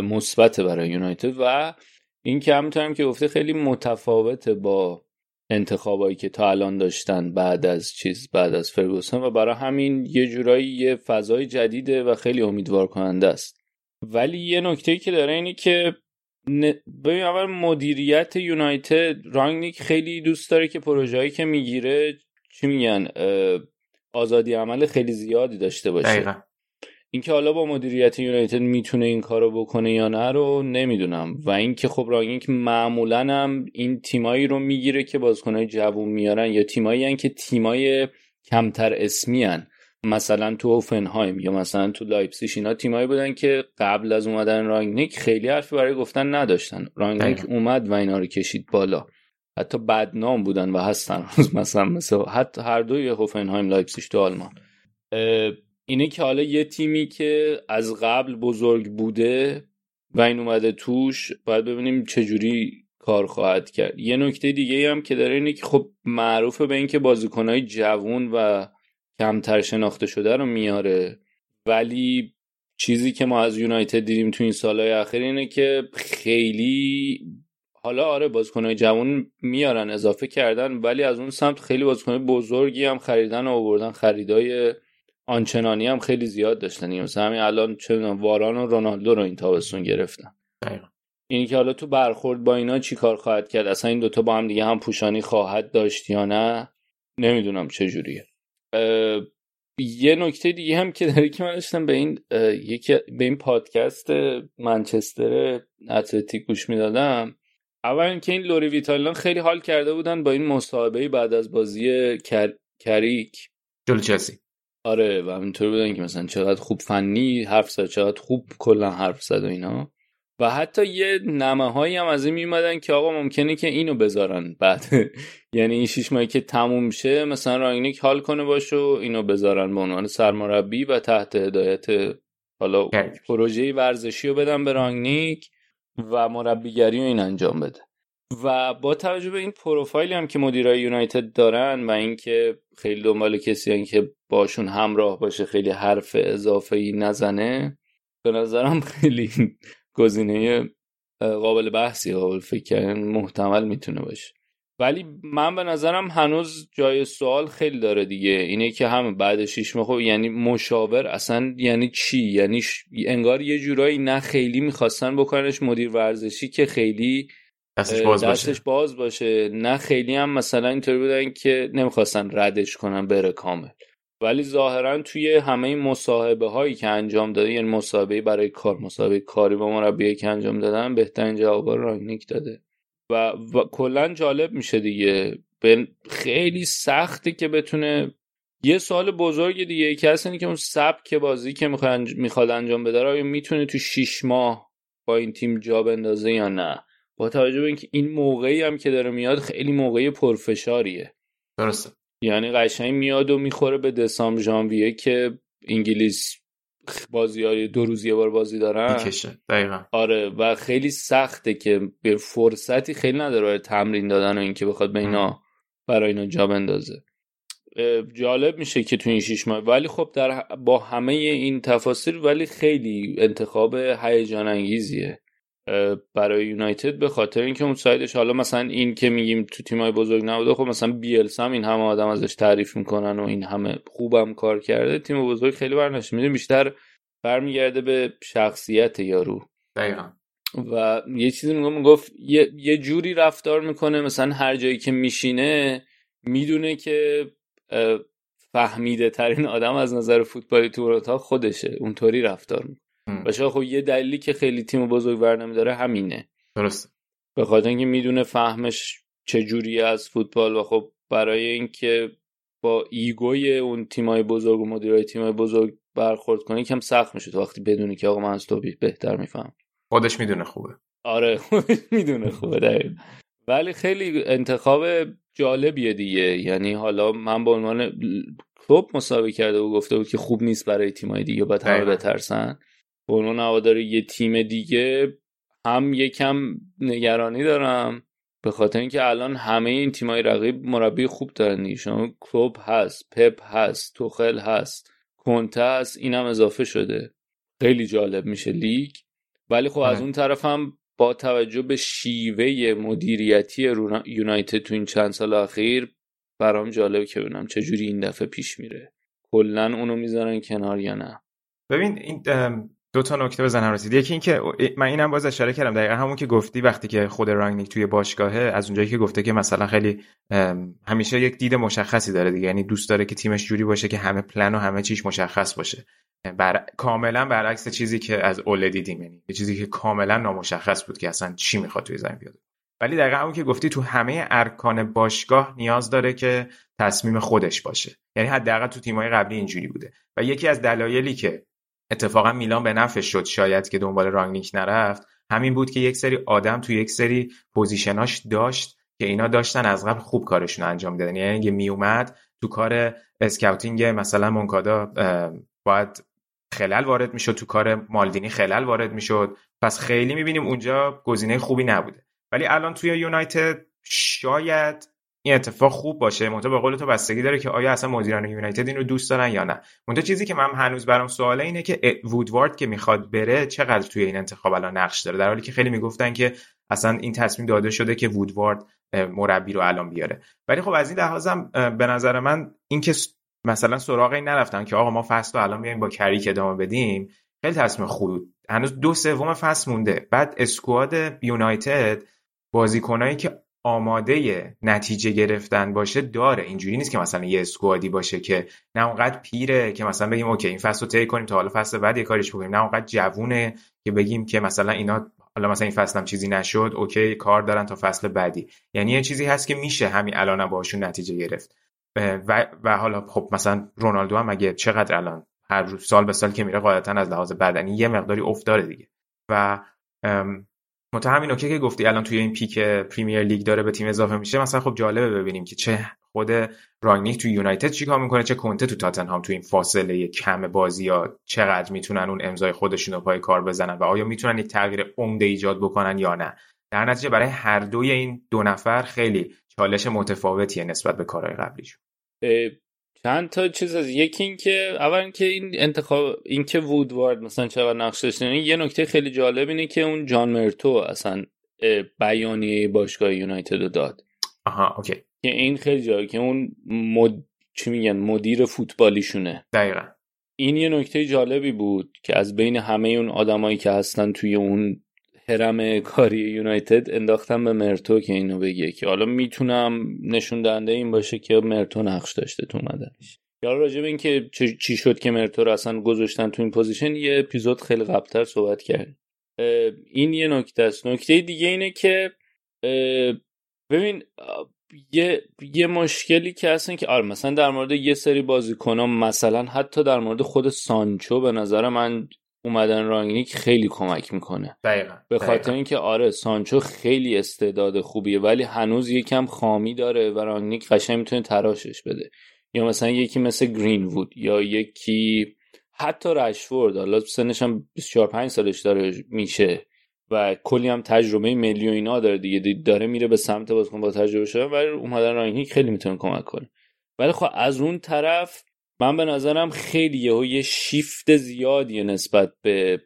مثبت برای یونایتد و این که همونطورم که گفته خیلی متفاوته با انتخابایی که تا الان داشتن بعد از چیز بعد از فرگوسن و برای همین یه جورایی یه فضای جدیده و خیلی امیدوار کننده است ولی یه نکته که داره اینه که ببین اول مدیریت یونایتد رانگنیک خیلی دوست داره که پروژه‌ای که می‌گیره چی میگن آزادی عمل خیلی زیادی داشته باشه دقیقا. اینکه حالا با مدیریت یونایتد می‌تونه این کارو بکنه یا نه رو نمی‌دونم. و اینکه خب رانگنیک معمولا هم این تیمایی رو می‌گیره که بازیکنای جوون میارن یا تیمایی که تیمای کمتر اسمی هن. مثلا تو اوفنهایم یا مثلا تو لایپسیش اینا تیمایی بودن که قبل از اومدن رانگنیک خیلی حرفی برای گفتن نداشتن. رانگنیک اومد و اینا رو کشید بالا. حتی بدنام بودن و هستن. مثلا مثلا حتی هر دوی هوفنهایم لایپسیش تو آلمان. اینه که حالا یه تیمی که از قبل بزرگ بوده و این اومده توش باید ببینیم چجوری کار خواهد کرد. یه نکته دیگه هم که داره اینه که خب معروفه به اینکه بازیکنهای جوون و کمتر شناخته شده رو میاره. ولی چیزی که ما از یونایتد دیدیم تو این سالهای اخیر اینه که خیلی حالا آره بازیکنهای جوان میارن اضافه کردن ولی از اون سمت خیلی بازیکنهای بزرگی هم خریدن و آوردن خریدای آنچنانی هم خیلی زیاد داشتن. یعنی مثلا همین الان چه واران و رونالدو رو این تابستون گرفتن. اینی که حالا تو برخورد با اینا چی کار خواهد کرد؟ اصلا این دوتا با هم دیگه هم پوشانی خواهد داشت یا نه؟ نمی‌دونم چجوریه یه نکته دیگه هم که داره که من داشتم به این یکی به این پادکست منچستر اتلتیک گوش می‌دادم. اول اینکه این لوری ویتالان خیلی حال کرده بودن با این مصاحبه بعد از بازی کر... کریک. جلو چلسی. آره و همینطور بودن که مثلا چقدر خوب فنی حرف زد چقدر خوب کلا حرف زد و اینا. و حتی یه نمه هایی هم از این میمدن که آقا ممکنه که اینو بذارن بعد. یعنی این شیش ماهی که تموم شه مثلا رانگنیک حال کنه باشه و اینو بذارن به عنوان سرمربی و تحت هدایت حالا پروژه ورزشی رو بدن به رانگنیک و مربیگری رو این انجام بده. و با توجه به این پروفایلی هم که مدیرای یونایتد دارن و اینکه خیلی دنبال کسی که باشون همراه باشه خیلی حرف اضافه ای نزنه. به نظرم خیلی گزینه قابل بحثی قابل فکر محتمل می‌تونه باشه. ولی من به نظرم هنوز جای سوال خیلی داره دیگه. اینه که هم بعد شیش ماه خب یعنی مشاور اصلا یعنی چی؟ یعنی انگار یه جورایی نه خیلی می‌خواستن بکننش مدیر ورزشی که خیلی دستش باز, دستش باشه. باشه. نه خیلی هم مثلا اینطوری بودن که نمی‌خواستن ردش کنن بره کامل ولی ظاهرا توی همه مصاحبه هایی که انجام داده یعنی مصاحبه برای کار مصاحبه کاری با مربی که انجام دادن بهترین جواب رانگنیک داده. و, و کلا جالب میشه دیگه. خیلی سخته که بتونه یه سوال بزرگ دیگه هست که اون سبک بازی که می‌خواد انجام بده آیا می‌تونه تو شیش ماه با این تیم جا بندازه یا نه؟ با توجه به اینکه این موقعی هم که داره میاد خیلی موقعی پرفشاریه. درسته. یعنی قشنگ میاد و می‌خوره به دسامبر ژانویه که انگلیس بازی های دو روز یه بار بازی دارن. می‌کشه. دقیقا. آره و خیلی سخته که به فرصتی خیلی نداره برای تمرین دادن و اینکه بخواد به اینا برای اینا جا بندازه. جالب میشه که تو این شیش ماه ولی خب در با همه این تفاصیل ولی خیلی انتخاب هیجان انگیزیه. برای یونایتد به خاطر اینکه اون سایدش حالا مثلا این که میگیم تو تیمای بزرگ نبوده خب مثلا بیلس هم این همه آدم ازش تعریف می‌کنن و این همه خوبم کار کرده. تیم بزرگ خیلی برنش می‌دونی بیشتر برمیگرده به شخصیت یارو. دقیقا. و یه چیزی میگم می‌گفت یه،, یه جوری رفتار می‌کنه مثلا هر جایی که میشینه می‌دونه که فهمیده ترین آدم از نظر فوتبالی تو خودشه. اونطوری رفتار می‌کنه. و شاید خب یه دلیلی که خیلی تیم بزرگ ور نمیداره همینه. درست. به خاطر اینکه می‌دونه فهمش چجوری از فوتبال و خب برای اینکه با ایگوی اون تیمای بزرگ و مدیرای تیمای بزرگ برخورد کنه کم سخت میشه تو وقتی بدونی که آقا من از تو بهتر میفهم خودش می‌دونه خوبه. آره خودش می‌دونه خوبه دقیقا. ولی خیلی انتخاب جالبیه دیگه. یعنی حالا من به عنوان کلوب مسابقه کرده و گفته بود که خوب نیست برای تیمای دیگه باید همه بترسن. به عنوان هوادار یه تیم دیگه هم یکم نگرانی دارم. به خاطر اینکه الان همه این تیمای رقیب مربی خوب دارن شما کلوب هست پپ هست توخل هست کنته هست اینم اضافه شده. خیلی جالب میشه لیگ. ولی خب از آره. اون طرف هم با توجه به شیوه مدیریتی یونایتد تو این چند سال اخیر برام جالب که ببینم چجوری این دفعه پیش میره. کلا اونو می‌ذارن کنار یا نه. ببین این دو تا نکته بزنم رسید یکی اینکه من اینم باز اشاره کردم دقیقا همون که گفتی وقتی که خود رانگنیک توی باشگاهه از اونجایی که گفته که مثلا خیلی همیشه یک دید مشخصی داره دیگه. یعنی دوست داره که تیمش جوری باشه که همه پلن و همه چیش مشخص باشه. بر... کاملا برعکس چیزی که از اوله دیدیم. یعنی چیزی که کاملا نامشخص بود که اصلا چی می‌خواد توی زمین بیاد. ولی دقیقا همون که گفتی تو همه ارکان باشگاه نیاز داره که تصمیم خودش باشه. یعنی حداقل تو تیم‌های قبلی اینجوری بوده. و یکی از دلایلی که اتفاقا میلان به نفع شد شاید که دنبال رانگنیک نرفت. همین بود که یک سری آدم تو یک سری پوزیشناش داشت که اینا داشتن از قبل خوب کارشون انجام دادن یعنی اگه میومد تو کار اسکاوتینگ مثلا مونکادا باید خلل وارد می‌شد تو کار مالدینی خلل وارد می‌شد. پس خیلی می‌بینیم اونجا گزینه خوبی نبوده. ولی الان توی یونایتد شاید این اتفاق خوب باشه. منتها به قول تو بستگی داره که آیا اصلا مدیران یونایتد این رو دوست دارن یا نه. منتها چیزی که من هنوز برام سواله اینه که وودوارد که می‌خواد بره چقدر توی این انتخاب الان نقش داره؟ در حالی که خیلی می‌گفتن که اصلا این تصمیم داده شده که وودوارد مربی رو الان بیاره. ولی خب از این لحاظم به نظر من اینکه مثلا سراغ این نرفتن که آقا ما فصل رو الان بیایم با کریک ادامه بدیم خیلی تصمیم خوب هنوز دو سوم فصل مونده. بعد squad یونایتد بازیکنایی که آماده نتیجه گرفتن باشه داره. اینجوری نیست که مثلا یه squad ی باشه که نه اونقدر پیره که مثلا بگیم okay این فصل رو طی کنیم تا حالا فصل بعد یه کاریش بکنیم. نه اونقدر جوونه که بگیم که مثلا اینا حالا مثلا این فصل هم چیزی نشد okay کار دارن تا فصل بعدی. یعنی یه چیزی هست که میشه همین الان باشون نتیجه گرفت. و, و حالا خب مثلا رونالدو هم اگه چقدر الان هر روز سال به سال که میره قاعدتا از لحاظ بدنی یه مقداری افتاره دیگه. و متا همین که گفتی الان توی این پیک پریمیر لیگ داره به تیم اضافه میشه مثلا خب جالبه ببینیم که چه خود رانگنیک توی یونایتد چیکار می‌کنه چه کنته تو تاتنهام تو این فاصله کم بازی ها چقدر می‌تونن اون امضای خودشون رو پای کار بزنن و آیا می‌تونن یک تغییر عمده ایجاد بکنن یا نه. در نتیجه برای هر دوی این دو نفر خیلی چالش متفاوتیه نسبت به کارهای قبلیشون. چند تا چیز از یکی اینکه اول که این انتخاب اینکه وودوارد مثلا چقدر نقش داشته یه نکته خیلی جالب اینه که اون جان مرتو اصلا بیانیه باشگاه یونایتد رو داد. آها اوکی. که این خیلی جالب که اون مد... چی میگن؟ مدیر فوتبالیشونه. دقیقا. این یه نکته جالبی بود که از بین همه اون آدمایی که هستن توی اون هرم کاری یونایتد انداختم به مرتو که اینو بگه که حالا می‌تونم نشون دهنده این باشه که مرتو نقش داشته تو اومدنش یا راجع به اینکه چی شد که مرتو رو اصلا گذاشتن تو این position یه اپیزود خیلی قبلتر صحبت کرد این یه نکته است. نکته دیگه اینه که ببین یه یه مشکلی که هستن که آره مثلا در مورد یه سری بازیکنان مثلا حتی در مورد خود سانچو به نظر من اومدن رانگنیک خیلی کمک می‌کنه. دقیقا به خاطر اینکه آره سانچو خیلی استعداد خوبیه ولی هنوز یکم خامی داره و رانگنیک قشنگ می‌تونه تراشش بده. یا مثلا یکی مثل گرین وود یا یکی حتی رشفورد حالا سنش هم 24 5 سالش داره میشه و کلی هم تجربه ملی و اینا داره دیگه داره میره به سمت بازیکن با تجربه شده ولی اومدن رانگنیک خیلی می‌تونه کمک کنه. ولی خب از اون طرف من به نظرم خیلی یه شیفت زیادی نسبت به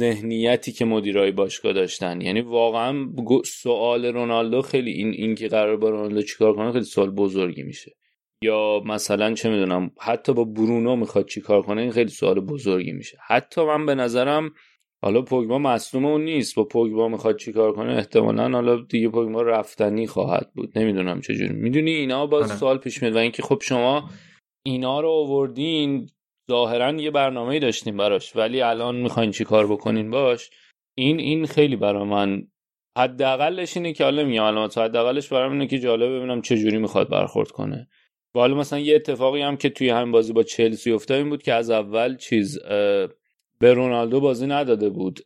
ذهنیتی که مدیرای باشگاه داشتن. یعنی واقعا سوال رونالدو خیلی این اینکه قرار با رونالدو چیکار کنه خیلی سوال بزرگی میشه. یا مثلا چه می‌دونم حتی با برونو می‌خواد چیکار کنه این خیلی سوال بزرگی میشه. حتی من به نظرم حالا پوگبا مصدوم اون نیست. با پوگبا می‌خواد چیکار کنه احتمالا حالا دیگه پوگبا رفتنی خواهد بود. نمی‌دونم چجوری. می‌دونی اینا با آره. سوال پیش میاد و اینکه خب شما اینا رو آوردین ظاهرا یه برنامه داشتیم براش ولی الان می‌خواین چی کار بکنین باش؟ این این خیلی برا من حداقلش اینه که حالا میگم علامت حداقلش برام اینه که جالب ببینم چه جوری می‌خواد برخورد کنه. و حالا مثلا یه اتفاقی هم که توی همین بازی با چلسی افتاد این بود که از اول چیز به رونالدو بازی نداده بود.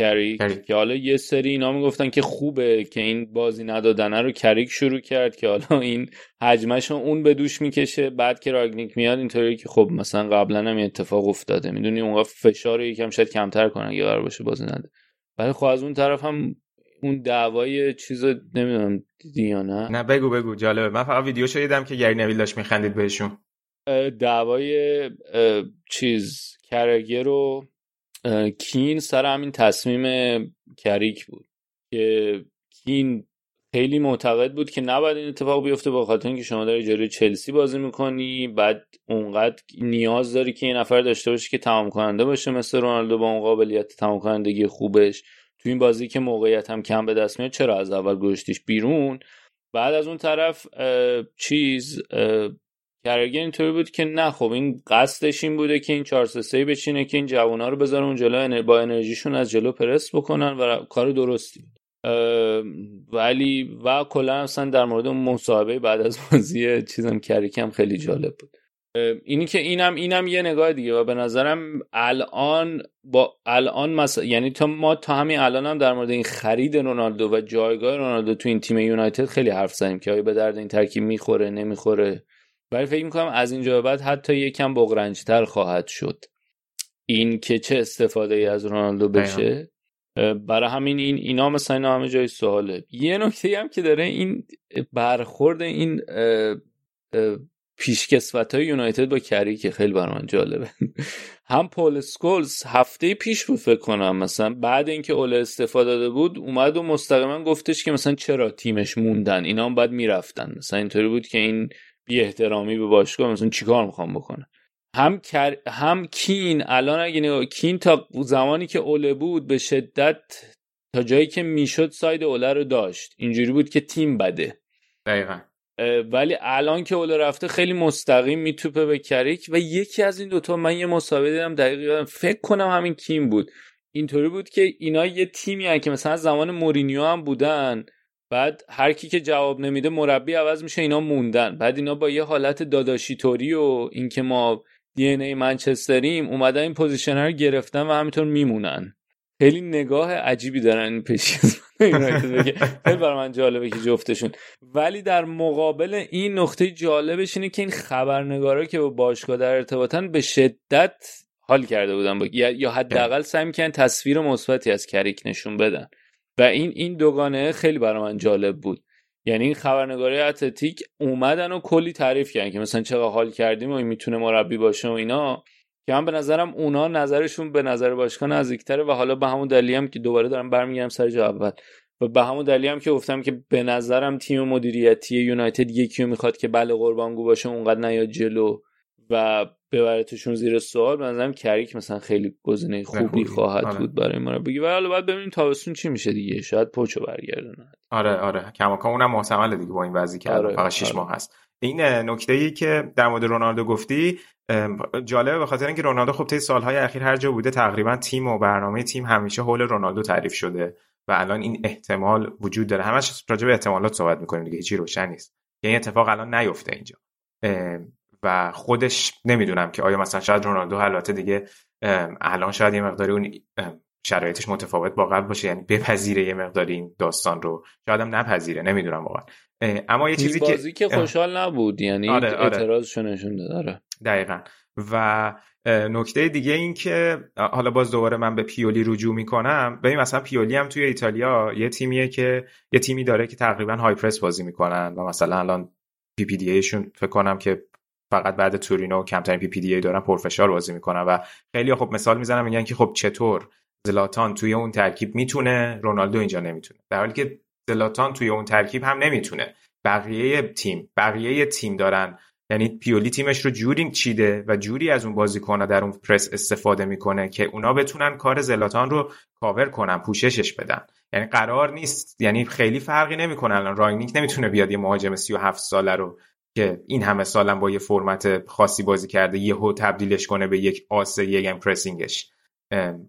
کریک. که حالا یه سری اینا می‌گفتن که خوبه که این بازی ندادنه رو کریک شروع کرد که حالا این حجمش اون به دوش می‌کشه. بعد که راگنیک میاد اینطوری که خب مثلا قبلا هم اتفاق افتاده. می‌دونی اونقدر فشار یکم شاید کمتر کنه اگه قرار باشه بازی نده. ولی خب از اون طرف هم اون دعوای چیز نمی‌دونم دیدی یا نه؟ نه بگو بگو. جالبه. من فقط ویدیو شدیدم که گری نویل داشت میخندید بهشون. دعوای چیز کرگر رو کین سر همین تصمیم کریک بود که کین خیلی معتقد بود که نباید این اتفاق بیفته با خاطر اینکه شما داری جلوی چلسی بازی می‌کنی بعد اونقدر نیاز داری که این نفر داشته باشی که تمام کننده باشه مثل رونالدو با اون قابلیت تمام کنندگی خوبش. تو این بازی که موقعیت هم کم به دست میاد چرا از اول گذاشتیش بیرون؟ بعد از اون طرف چیز کرگی اینطوری بود که نه خب این قصدش این بوده که این 4 3 بچینه که این جوونا رو بذاره اون جلو با انرژیشون از جلو پرس بکنن و کار درستی. ولی و کلا اصلا در مورد اون مصاحبه بعد از بازی چیزم کریک هم خیلی جالب بود. اینی که اینم اینم یه نگاه دیگه و به نظرم الان با الان مثلا یعنی تا ما تا همین الان هم در مورد این خرید رونالدو و جایگاه رونالدو تو این تیم یونایتد خیلی حرف زدیم که آیا به درد این ترکیب می‌خوره نمی‌خوره. ولی فکر می‌کنم از اینجا به بعد حتی یکم بغرنجتر خواهد شد. این که چه استفاده ای از رونالدو بشه برای همین این اینا مثلا اینا همه جای سواله. یه نکته هم که داره این برخورد این پیشکسوت های یونایتد با کری که خیلی برای من جالبه. هم پول سکولز هفته پیش بود فکر کنم مثلا. بعد اینکه اول استفاده داده بود اومد و مستقیما گفتش که مثلا چرا تیمش موندن اینا هم باید می‌رفتن. مثلا اینطوری بود که این بی احترامی به باشگاه مثلا چیکار می‌خوام بکنه؟ هم کر... هم کین الان اگه نگاه کین تا زمانی که اوله بود به شدت تا جایی که می‌شد side اوله رو داشت. اینجوری بود که تیم بده. دقیقا. ولی الان که اوله رفته خیلی مستقیم میتوپه به کریک و یکی از این دوتا من یه مصاحبه دیدم دقیقا فکر کنم همین کین بود. اینطوری بود که اینا یه تیمی هن که مثلا زمان مورینیو هم بودن. بعد هر کی که جواب نمیده مربی عوض میشه اینا موندن. بعد اینا با یه حالت داداشی طوری و اینکه ما DNA منچستریم اومدن این position رو گرفتن و همینطور میمونن. خیلی نگاه عجیبی دارن این پیش خیلی برای من جالبه که جفتشون. ولی در مقابل این نقطه جالبش اینه که این خبرنگارا که با باشگاه در ارتباطن به شدت حال کرده بودن. با... یا حداقل سعی می‌کنن تصویر مثبتی از کریک نشون بدن. و این این دوگانه خیلی برای من جالب بود. یعنی این خبرنگاری اتلتیک اومدن و کلی تعریف کردن که مثلا چقدر حال کردیم و این می‌تونه مربی باشه و اینا که من به نظرم اونا نظرشون به نظر باشگاه نزدیکتره و حالا به همون دلیلی هم که دوباره دارم برمیگردم سر جا اول. و به همون دلیلی هم که گفتم که به نظرم تیم مدیریتی یونایتد یکی می‌خواد که بله قربانگو باشه اونقدر نیاد جلو و ببرتشون زیر سوال به کریک مثلا خیلی گزینه خوبی خواهد آره. بود برای مربی و حالا باید ببینیم تابستون چی میشه دیگه. شاید پوچو برگردونه. آره آره. کماکان اونم محتمل دیگه با این وضعی که آره. فقط 6 آره. ماه هست. این نکته ای که در مورد رونالدو گفتی جالبه به خاطر اینکه رونالدو خب طی سالهای اخیر هر جا بوده تقریبا تیم و برنامه تیم همیشه حول رونالدو تعریف شده و الان این احتمال وجود داره. همش راجع به احتمالات صحبت می‌کنیم دیگه. هیچی روشن نیست. این اتفاق الان نیفته اینجا. و خودش نمی‌دونم که آیا مثلا شاید رونالدو البته دیگه الان شاید یه مقداری اون شرایطش متفاوت با قبل باشه یعنی بپذیره یه مقداری این داستان رو. شاید هم نپذیره نمی‌دونم واقعا. اما یه چیزی بازی که خوشحال نبود یعنی آره آره. اعتراضشو نشون داره دقیقا. و نکته دیگه این که حالا باز دوباره من به پیولی رجوع می‌کنم. ببین مثلا پیولی هم توی ایتالیا یه تیمیه که یه تیمی داره که تقریبا high press بازی می‌کنن و مثلا الان PPDA شون فکر کنم که فقط بعد تورینو کمترین PPDA دارن پرفشار بازی می‌کنن و خیلی خب مثال می‌زنم میگن که خب چطور؟ زلاتان توی اون ترکیب می‌تونه رونالدو اینجا نمی‌تونه. در حالی که زلاتان توی اون ترکیب هم نمی‌تونه. بقیه تیم بقیه تیم دارن. یعنی پیولی تیمش رو جوری چیده و جوری از اون بازیکن‌ها در اون پرس استفاده می‌کنه که اونا بتونن کار زلاتان رو کاور کنن پوششش بدن. یعنی قرار نیست. یعنی خیلی فرقی نمی‌کنه الان. رانگنیک نمی‌تونه بیاد یه مهاجم 37 ساله رو که این همه سال هم با یه فرمت خاصی بازی کرده یهو تبدیلش کنه به یک آس یک pressing ش.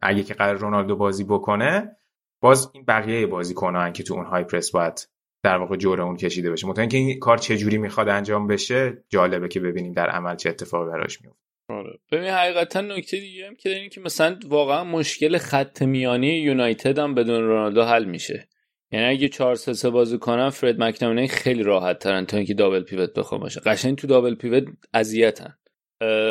اگه که قرار رونالدو بازی بکنه باز این بقیه بازیکنان که تو اون های پرس باید در واقع جور اون کشیده بشه. مطمئن که این کار چه جوری می‌خواد انجام بشه جالبه که ببینیم در عمل چه اتفاقی براش میفته. آره. ببین حقیقتا نکته دیگه هم که داریم که مثلا واقعا مشکل خط میانی یونایتد هم بدون رونالدو حل میشه. یعنی اگه 4 3 3 بازی کنن فرد مکتامینی خیلی راحت ترن تا اینکه دابل پیوت بخوام باشه. قشنگ تو دابل پیوت اذیتن.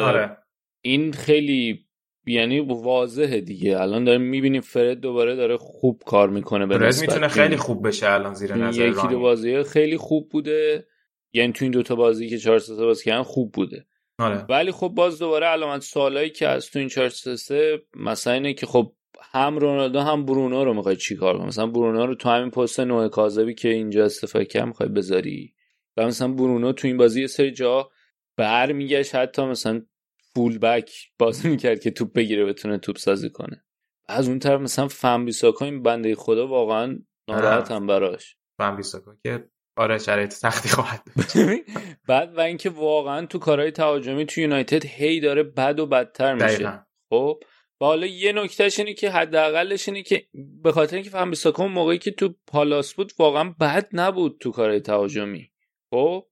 آره. این خیلی یعنی واضحه دیگه. الان داریم می‌بینیم فرد دوباره داره خوب کار می‌کنه به فرد می‌تونه خیلی خوب بشه الان زیر نظر یکی دو بازی خیلی خوب بوده. یعنی تو این دوتا بازی که 4 3 بازی کردن خوب بوده. آره. ولی خب باز دوباره علامت سوالایی که از تو این 4 3 مثلا اینه که خب هم رونالدو هم برونو رو می‌خوای چیکار کنی؟ مثلا برونو رو تو همین پست نوع کاذبی که اینجا استفاده کرد می‌خوای بذاری؟ و مثلا برونو تو این بازی یه سری جا برمیگشت حتی مثلا فول بک بازی می‌کرد که توپ بگیره بتونه توپ سازی کنه. از اون طرف مثلا فن بیساکا این بنده خدا واقعا ناراحتم براش. فن بیساکا که آره شرایط سختی خواهد بعد و اینکه واقعا تو کارهای تهاجمی تو یونایتد هی داره بد و بدتر میشه. خب؟ و حالا یه نکتهش اینه که حداقلش اینه که به خاطر اینکه فهم بیساکا موقعی که تو پالاس بود واقعا بد نبود تو کارهای تهاجمی. خب؟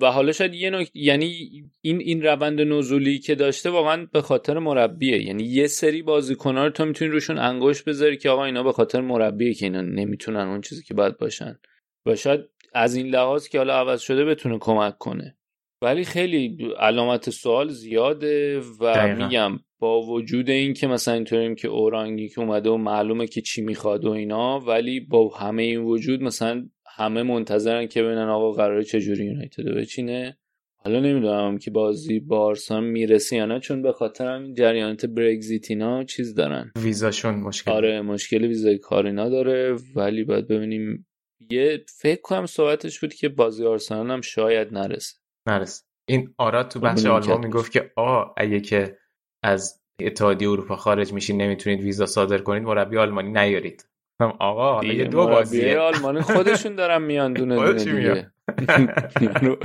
و حالا شاید یه نکته یعنی این این روند نزولی که داشته واقعا به خاطر مربیه. یعنی یه سری بازیکن‌ها رو تو می‌تونی روشون انگوش بذاری که آقا اینا به خاطر مربیه که اینا نمی‌تونن اون چیزی که باید باشن. و شاید از این لحاظ که حالا عوض شده بتونه کمک کنه. ولی خیلی علامت سوال زیاده و میگم با وجود این که مثلا اینطوریم که اورانگی که اومده و معلومه که چی می‌خواد و اینا ولی با همه این وجود مثلا همه منتظرن که ببینن آقا قراره چجوری یونایتد بچینه. حالا نمی‌دونم که بازی با می‌رسه یا نه چون به خاطر همین جریانات برگزیت اینا چیز دارن. ویزاشون مشکل. آره مشکل ویزای کاری نداره ولی باید ببینیم. یه فکر کنم صحبتش بود که بازی آرسنال هم شاید نرسه. نرسه این آراد تو بخش آلمان می‌گفت که آ اگه که از اتحادیه اروپا خارج میشین نمی‌تونید ویزا صادر کنید مربی آلمانی نیارید. آقا یه دو بازیه. آلمانی خودشون دارن میان دونه دونه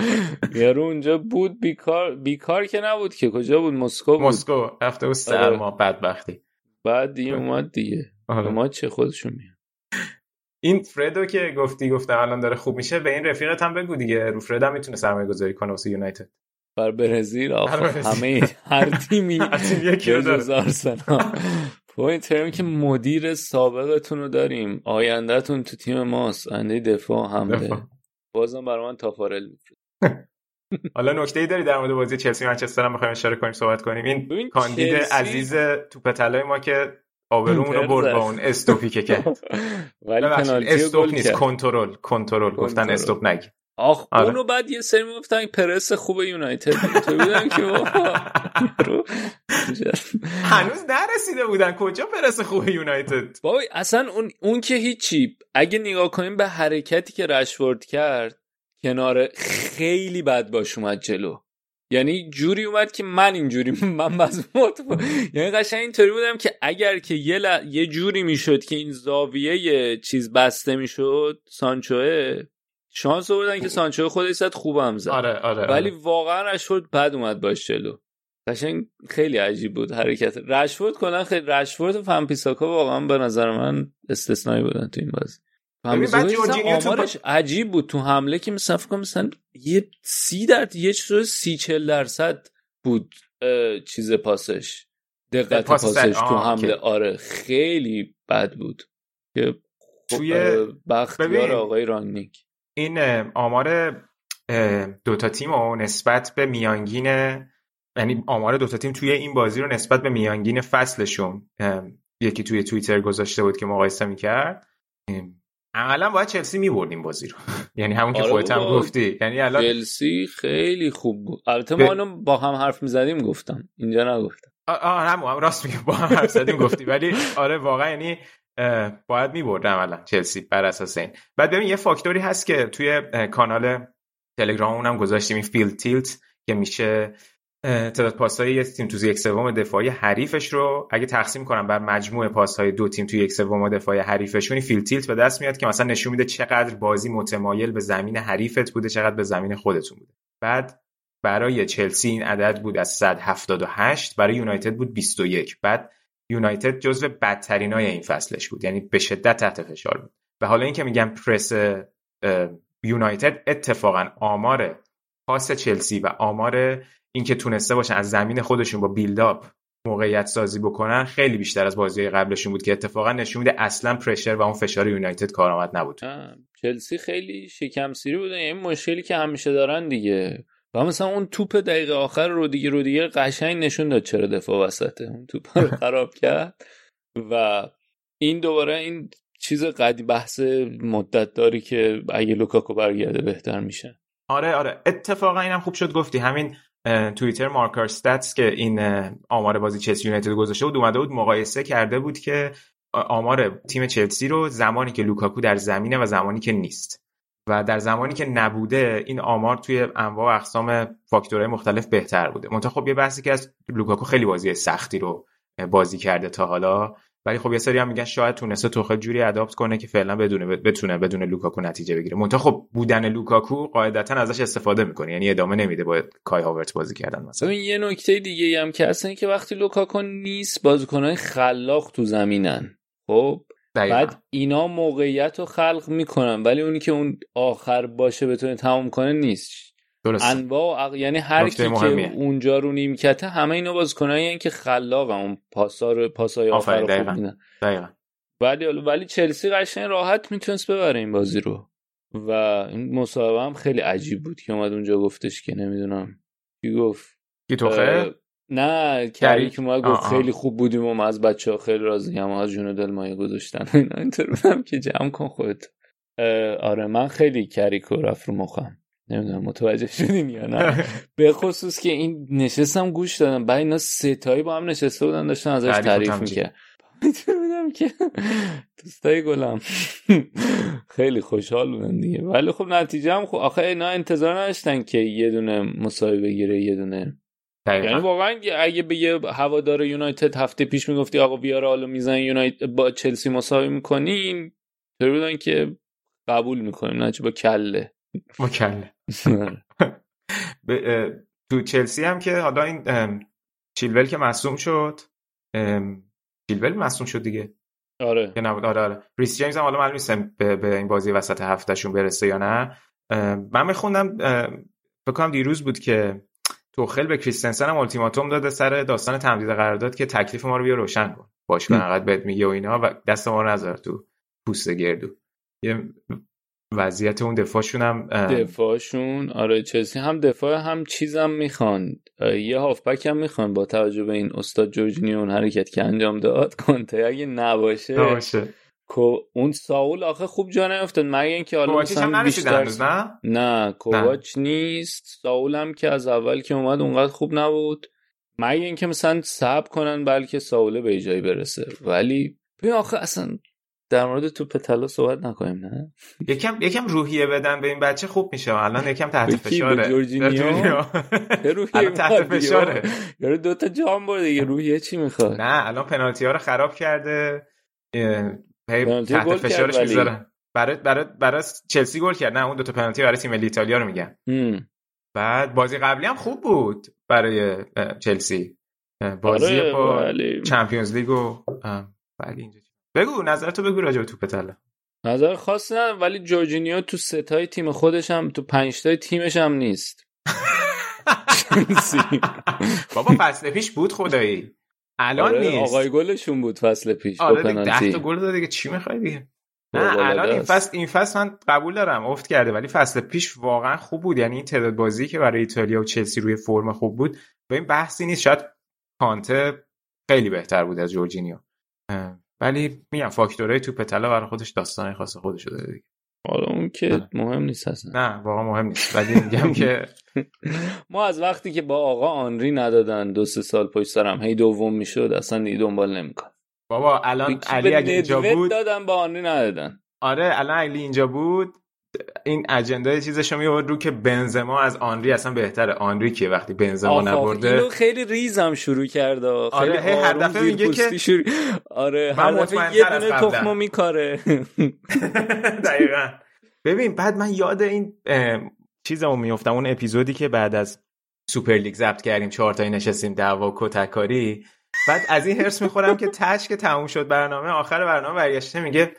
یارو اونجا بود بیکار بیکار که نبود که. کجا بود؟ مسکو بود. مسکو. رفته بود سرما بدبختی. بعد دیگه اومد دیگه. آره. ما چه خودشون میان. این فردو که گفتی گفتم الان داره خوب میشه به این رفیقت هم بگو دیگه. رو فرد هم می‌تونه سرمایه گذاری کنه واسه یونایتد. بر برزیل همه هر تیمی یکی داره. point این که مدیر سابقتون رو داریم. آیندهتون تو تیم ماست. آینده دفاع حمله بازم برای من تافارل حالا نکته ای داری در مورد بازی چلسی منچستر هم می‌خوایم اشاره کنیم صحبت کنیم. این کاندید عزیز توپ طلای ما که آبرومون رو برد با اون استوپی که کرد. ولی پنالتی استوپ نیست کنترل کنترل گفتن استوپ نگی آخ آره. اونو بعد یه سری می‌گفتن پرس خوب یونایتد تو بودن که هنوز نرسیده بودن. کجا پرس خوب یونایتد؟ بابا اصلا اون اون که هیچی. اگه نگاه کنیم به حرکتی که رشورد کرد کنار خیلی بد باش اومد جلو. یعنی جوری اومد که من اینجوری من مزموت یعنی قشنگ اینطوری بودم که اگر که یه, ل... یه جوری می‌شد که این زاویه چیز بسته می‌شد سانچوه شانس آوردن که سانچو خودش زد خوبم زد. آره آره, آره. ولی واقعا رشفورد بد اومد باش جلو. قشنگ خیلی عجیب بود حرکت. رشفورد کلا خیلی رشفورد و فمپیساکا واقعا به نظر من استثنایی بودن تو این بازی. آمارش عجیب بود. تو حمله که مثلا فکر مثلا یه سی در یه چیز سی چل درصد بود چیز پاسش. دقت پاسش تو حمله. آره خیلی بد بود که توی بختیار آقای رانگنیک این آمار دوتا تیم و نسبت به میانگین یعنی آمار دوتا تیم توی این بازی رو نسبت به میانگین فصلشون یکی توی توییتر گذاشته بود که مقایسه می‌کرد. عملا باید چلسی می‌برد این بازی رو. یعنی همون که آره خودت هم گفتی. یعنی الان چلسی خیلی خوب بود. البته ما. با هم حرف می‌زدیم گفتم. اینجا نگفتم. آه هم راست میگم. با هم حرف زدیم گفتی. ولی آره واقعا یعنی باید می‌برد عملا چلسی بر اساس این. بعد ببین یه فاکتوری هست که توی کانال تلگرام اونم گذاشتیم این فیلد تیلت که میشه تعداد پاسهای یک تیم تو یک سوم دفاعی حریفش رو اگه تقسیم کنم بر مجموع پاسهای دو تیم تو یک سوم دفاعی حریفشون فیل تیلت به دست میاد که مثلا نشون میده چقدر بازی متمایل به زمین حریفت بوده چقدر به زمین خودتون بوده. بعد برای چلسی این عدد بود از 178 برای یونایتد بود 21 بعد یونایتد جزو بدترین های این فصلش بود یعنی به شدت تحت فشار بود. و حالا اینکه میگم پرس یونایتد اتفاقا آمار پاس چلسی و آمار اینکه تونسته باشن از زمین خودشون با بیلداپ موقعیت سازی بکنن خیلی بیشتر از بازی قبلشون بود که اتفاقا نشون میده اصلا پرشر و اون فشار یونایتد کارآمد نبود. چلسی خیلی شکم سیری بودن این مشکلی که همیشه دارن دیگه. و مثلا اون توپ دقیقه آخر رو دیگه رو دیگه قشنگ نشون داد چرا دفاع وسطه. اون توپ رو خراب کرد. و این دوباره این چیز قدی بحث مدت داری که اگه لوکاکو برگرده بهتر میشه. آره آره. اتفاقا اینم خوب شد گفتی. همین توییتر مارکر stats که این آمار بازی چلسی یونایتد گذاشته بود اومده بود مقایسه کرده بود که آمار تیم چلسی رو زمانی که لوکاکو در زمینه و زمانی که نیست. و در زمانی که نبوده این آمار توی انواع و اقسام فاکتورهای مختلف بهتر بوده. منتها خب یه بحثی که از لوکاکو خیلی بازی سختی رو بازی کرده تا حالا. ولی خب یه سری هم میگن شاید تونسته توخل جوری adapt کنه که فعلا بدونه بتونه بدون لوکاکو نتیجه بگیره. منتها خب بودن لوکاکو قاعدتا ازش استفاده می‌کنه. یعنی ادامه نمیده با کای هاورت بازی کردن مثلا. یه نکته دیگه هم که اصلا که وقتی لوکاکو نیست بازیکنای خلاق تو زمینن. خب؟ بعد اینا موقعیت رو خلق می‌کنن ولی اونی که اون آخر باشه بتونه تمام کنه نیست. درست. انواع یعنی هر کی که اونجا رو نیمکته همه اینا بازیکنایی که خلاق اون پاسا رو پاسای آخر رو خوب میدن. ولی ولی چلسی قشنگ راحت می‌تونست ببره این بازی رو. و این مصاحبه هم خیلی عجیب بود که اومد اونجا گفتش که نمی‌دونم. کی گفت؟ کی نه کری که ما گفت خیلی خوب بودیم و از بچه ها خیلی راضی هم از جون دل مایه گذاشتن. اینا اینطور بودم که جمع کن خودت. آره من خیلی کریکو رفت رو مخم. نمی‌دونم متوجه شدین یا نه. به خصوص که این نشستم گوش دادم. بعد اینا ستایی با هم نشسته بودن داشتن ازش تعریف می‌کرد بودم که دوستای گلم. خیلی خوشحال بودن دیگه. ولی خب نتیجه هم خب آخه اینا انتظار نداشتن که یه دونه مساوی بگیره یه دونه. یعنی واقعا اگه به یه هوادار یونایتد هفته پیش می‌گفتی آقا حالا میزن یونایتد با چلسی مساوی می‌کنیم طوری بودن که قبول می‌کنیم نه با کله. با کله. تو چلسی هم که حالا این چیلول که مصوم شد. چیلول مصوم شد دیگه. آره. که نبود. آره آره. ریس جیمز هم حالا معلوم نیست به, به این بازی وسط هفتهشون برسه یا نه. من میخوندم فکر کنم دیروز بود که توخل به کریستنسن هم التیماتوم داده سر داستان تمدید قرارداد که تکلیف ما رو بیا روشن کن. باشگاه انقدر بهت میگه و اینا و دست ما رو نذار تو پوست گردو. یه وضعیت اون دفاعشون هم دفاعشون آره چلسی هم دفاع هم چیزم می‌خوان. یه هافبک هم می‌خوان با توجه به این استاد جورجینیو اون حرکت که انجام داد. کنته اگه نباشه نباشه. اون ساول آخه خوب جا نیفتاد. مگه اینکه حالا مثلا بیشتر نه؟ نه کوواچ نیست. ساول هم که از اول که اومد اونقدر خوب نبود. مگه اینکه مثلا صبر کنن بلکه ساوله به جایی برسه. ولی ببین آخه اصلا در مورد تو پتلا صحبت نکنیم نه؟ یکم یکم روحیه بدن به این بچه خوب میشه. الان یکم تحت فشاره. جورجینیو؟ تحت فشاره. یارو دو تا جام برده دیگه. روحیه چی می‌خواد؟ نه الان پنالتی ها رو خراب کرده. تحت فشارش می‌ذارن برای برای برای چلسی گل کرد. نه اون دو تا پنالتی برای تیم ملی ایتالیا رو میگن. بعد بازی قبلی هم خوب بود برای چلسی. بازی آره با چمپیونز لیگ و ولی اینجا بگو نظرتو بگو راجع به توپ تله. نظر خاص نه ولی جورجینیو تو ستای تیم خودش هم تو پنج تای تیمش هم نیست. بابا فصل پیش بود خدایی. الان آره نیست. آقای گلشون بود فصل پیش آره ده تا گل داده دیگه چی می‌خوای دیگه؟ نه الان این فصل این فصل من قبول دارم افت کرده ولی فصل پیش واقعا خوب بود. یعنی این تعداد بازی که برای ایتالیا و چلسی روی فرم خوب بود به این بحثی نیست. شاید کانته خیلی بهتر بود از جورجینیو. ولی میگم فاکتورهای توپ طلا برای خودش داستان خاص خودش داره دیگه. حالا اون که مهم نیست اصلا. نه واقعا مهم نیست. ولی میگم که ما از وقتی که با آقا آنری ندادن دو سه سال پشت سرم هی دوم می‌شد اصلا دیگه دنبال نمیکن بابا الان علی اگه اینجا بود دادن با آنری ندادن. آره الان علی اینجا بود. این اجنده چیزشو میورد رو که بنزما از آنری اصلا بهتره. آنری که وقتی بنزما نبرده؟ اینو خیلی ریزم شروع کرد. خیلی آره هر دفعه میگه که شروع... آره هر دفعه یه دونه تخمو میکاره. دقیقا. ببین بعد من یاد این چیزمو میفتم اون اپیزودی که بعد از سوپر لیگ ضبط کردیم چهار تایی نشستیم دعوا کتککاری. بعد از این هرس می‌خورم که تچ که تموم شد برنامه آخر برنامه برگشته میگه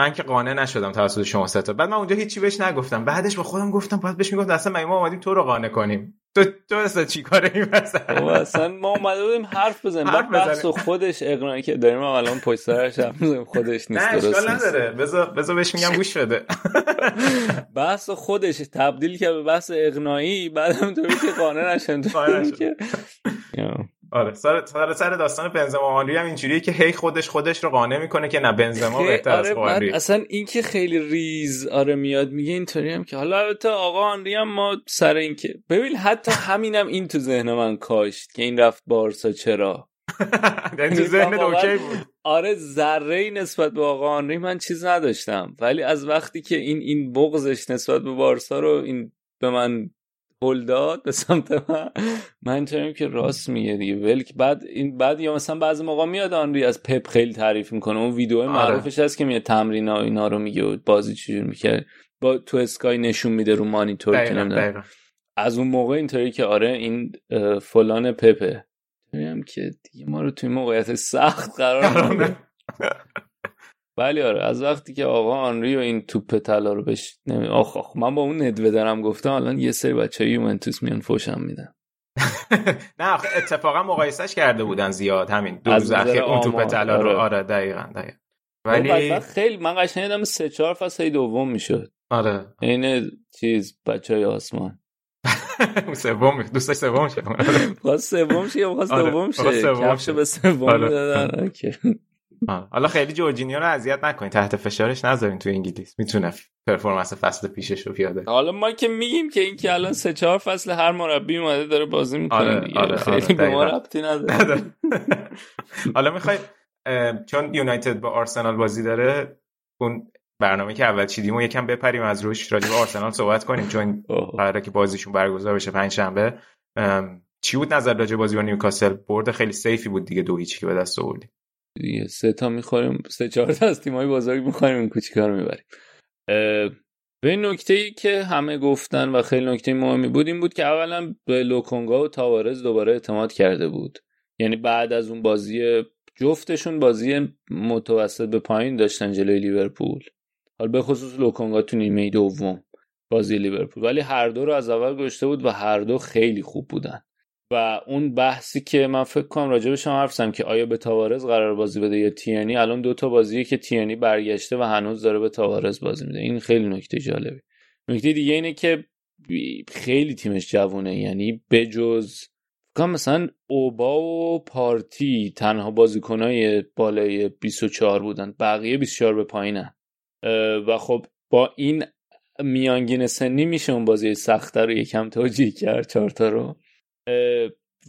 من که قانع نشدم توسط شما ستا بعد من اونجا هیچی بهش نگفتم. بعدش به خودم گفتم باید بهش می‌گفتم اصلا ما اومدیم تو رو قانع کنیم؟ تو تو اصلا چیکاره این مثلا اصلا ما اومده بودیم حرف بزنیم. بعد بحث خودش اقناعی که داریم الان پشت سرش خودش نیست نه اشکال نداره. بذار بذار بهش میگم گوش بده. بحث خودش تبدیل کرد به بحث اقناعی. بعد هم تو که قانع نشن آره سر سر, سر داستان بنزما آنری هم اینجوریه که هی خودش خودش رو قانع می‌کنه که نه بنزما بهتر آره از آنری اصلا این که خیلی ریز آره میاد میگه اینطوری هم که حالا البته آقا آنری هم ما سر این که ببین حتی همینم این تو ذهن من کاشت که این رفت بارسا چرا؟ یعنی تو ذهن اوکی بود. آره ذره ای نسبت به آقا آنری من چیز نداشتم ولی از وقتی که این این بغضش نسبت به بارسا رو این به من هل داد به سمت من. من چنین که راست میگه دیگه. ولک بعد این بعد یا مثلا بعضی موقع میاد آنری از پپ خیلی تعریف می‌کنه. اون ویدیو معروفش هست که میاد تمرین ها اینا رو میگه و بازی چجوری می‌کرد. با تو اسکای نشون میده رو مانیتور که نمی‌دونم. از اون موقع اینطوری که آره این فلان پپه. میگم که دیگه ما رو توی موقعیت سخت قرار ولی آره از وقتی که آقا آنری و این توپ طلا رو بش نمی آخ آخ من با اون ندوه دارم گفتم الان یه سری بچه یوونتوس میان فوشم میدن. نه اتفاقا مقایسش کرده بودن زیاد همین دو روز اخیر اون توپ طلا رو. آره. دقیقاً دقیقاً. ولی خیلی من قشنگ سه چهار فصل دوم می‌شد. آره. این چیز بچه های آسمان. سوم دوستش سوم شه خواست سوم شه یا خواست دوم شه کفش به سوم دادن. اوکی. حالا خیلی جورجینیو رو اذیت نکنید. تحت فشارش نذارین تو انگلیس. می‌تونه performance فصل پیشش رو پیاده حالا ما که میگیم که این که الان سه چهار فصل هر مربی اومده داره بازی می‌کنه آره، دیگه. آره، خیلی آره، به ما ربطی نداره. حالا می‌خوای چون یونایتد با آرسنال بازی داره اون برنامه که اول چیدیم و یکم بپریم از روش راجع به آرسنال صحبت کنیم. چون قراره که بازیشون برگزار بشه پنج شنبه چی بود نظر راجع بازی با نیوکاسل؟ برد خیلی سیفی بود دیگه دو هیچی که به دست آوردیم. دیگه سه تا می‌خوریم سه چهار تا از تیمای بزرگ می‌خوریم این کوچیکا رو می‌بریم. به نکته ای که همه گفتن و خیلی نکته مهمی بود این بود که اولا به لوکونگا و تاوارز دوباره اعتماد کرده بود. یعنی بعد از اون بازی جفتشون بازی متوسط به پایین داشتن جلوی لیورپول. حالا به خصوص لوکونگا تو نیمه دوم بازی لیورپول. ولی هر دو رو از اول گشته بود و هر دو خیلی خوب بودن. و اون بحثی که من فکر کنم راجبش هم حرف که آیا به تاوارز قرار بازی بده یا تیانی الان دو تا بازیه که تیانی برگشته و هنوز داره به تاوارز بازی میده. این خیلی نکته جالبی نکته دیگه اینه که خیلی تیمش جوونه یعنی بجز کنم مثلا اوبا و پارتی تنها بازیکنای بالای 24 بودن بقیه 24 به پایینن. و خب با این میانگین سنی میشه اون بازی سخته رو یکم توجیه کرد چارتا رو.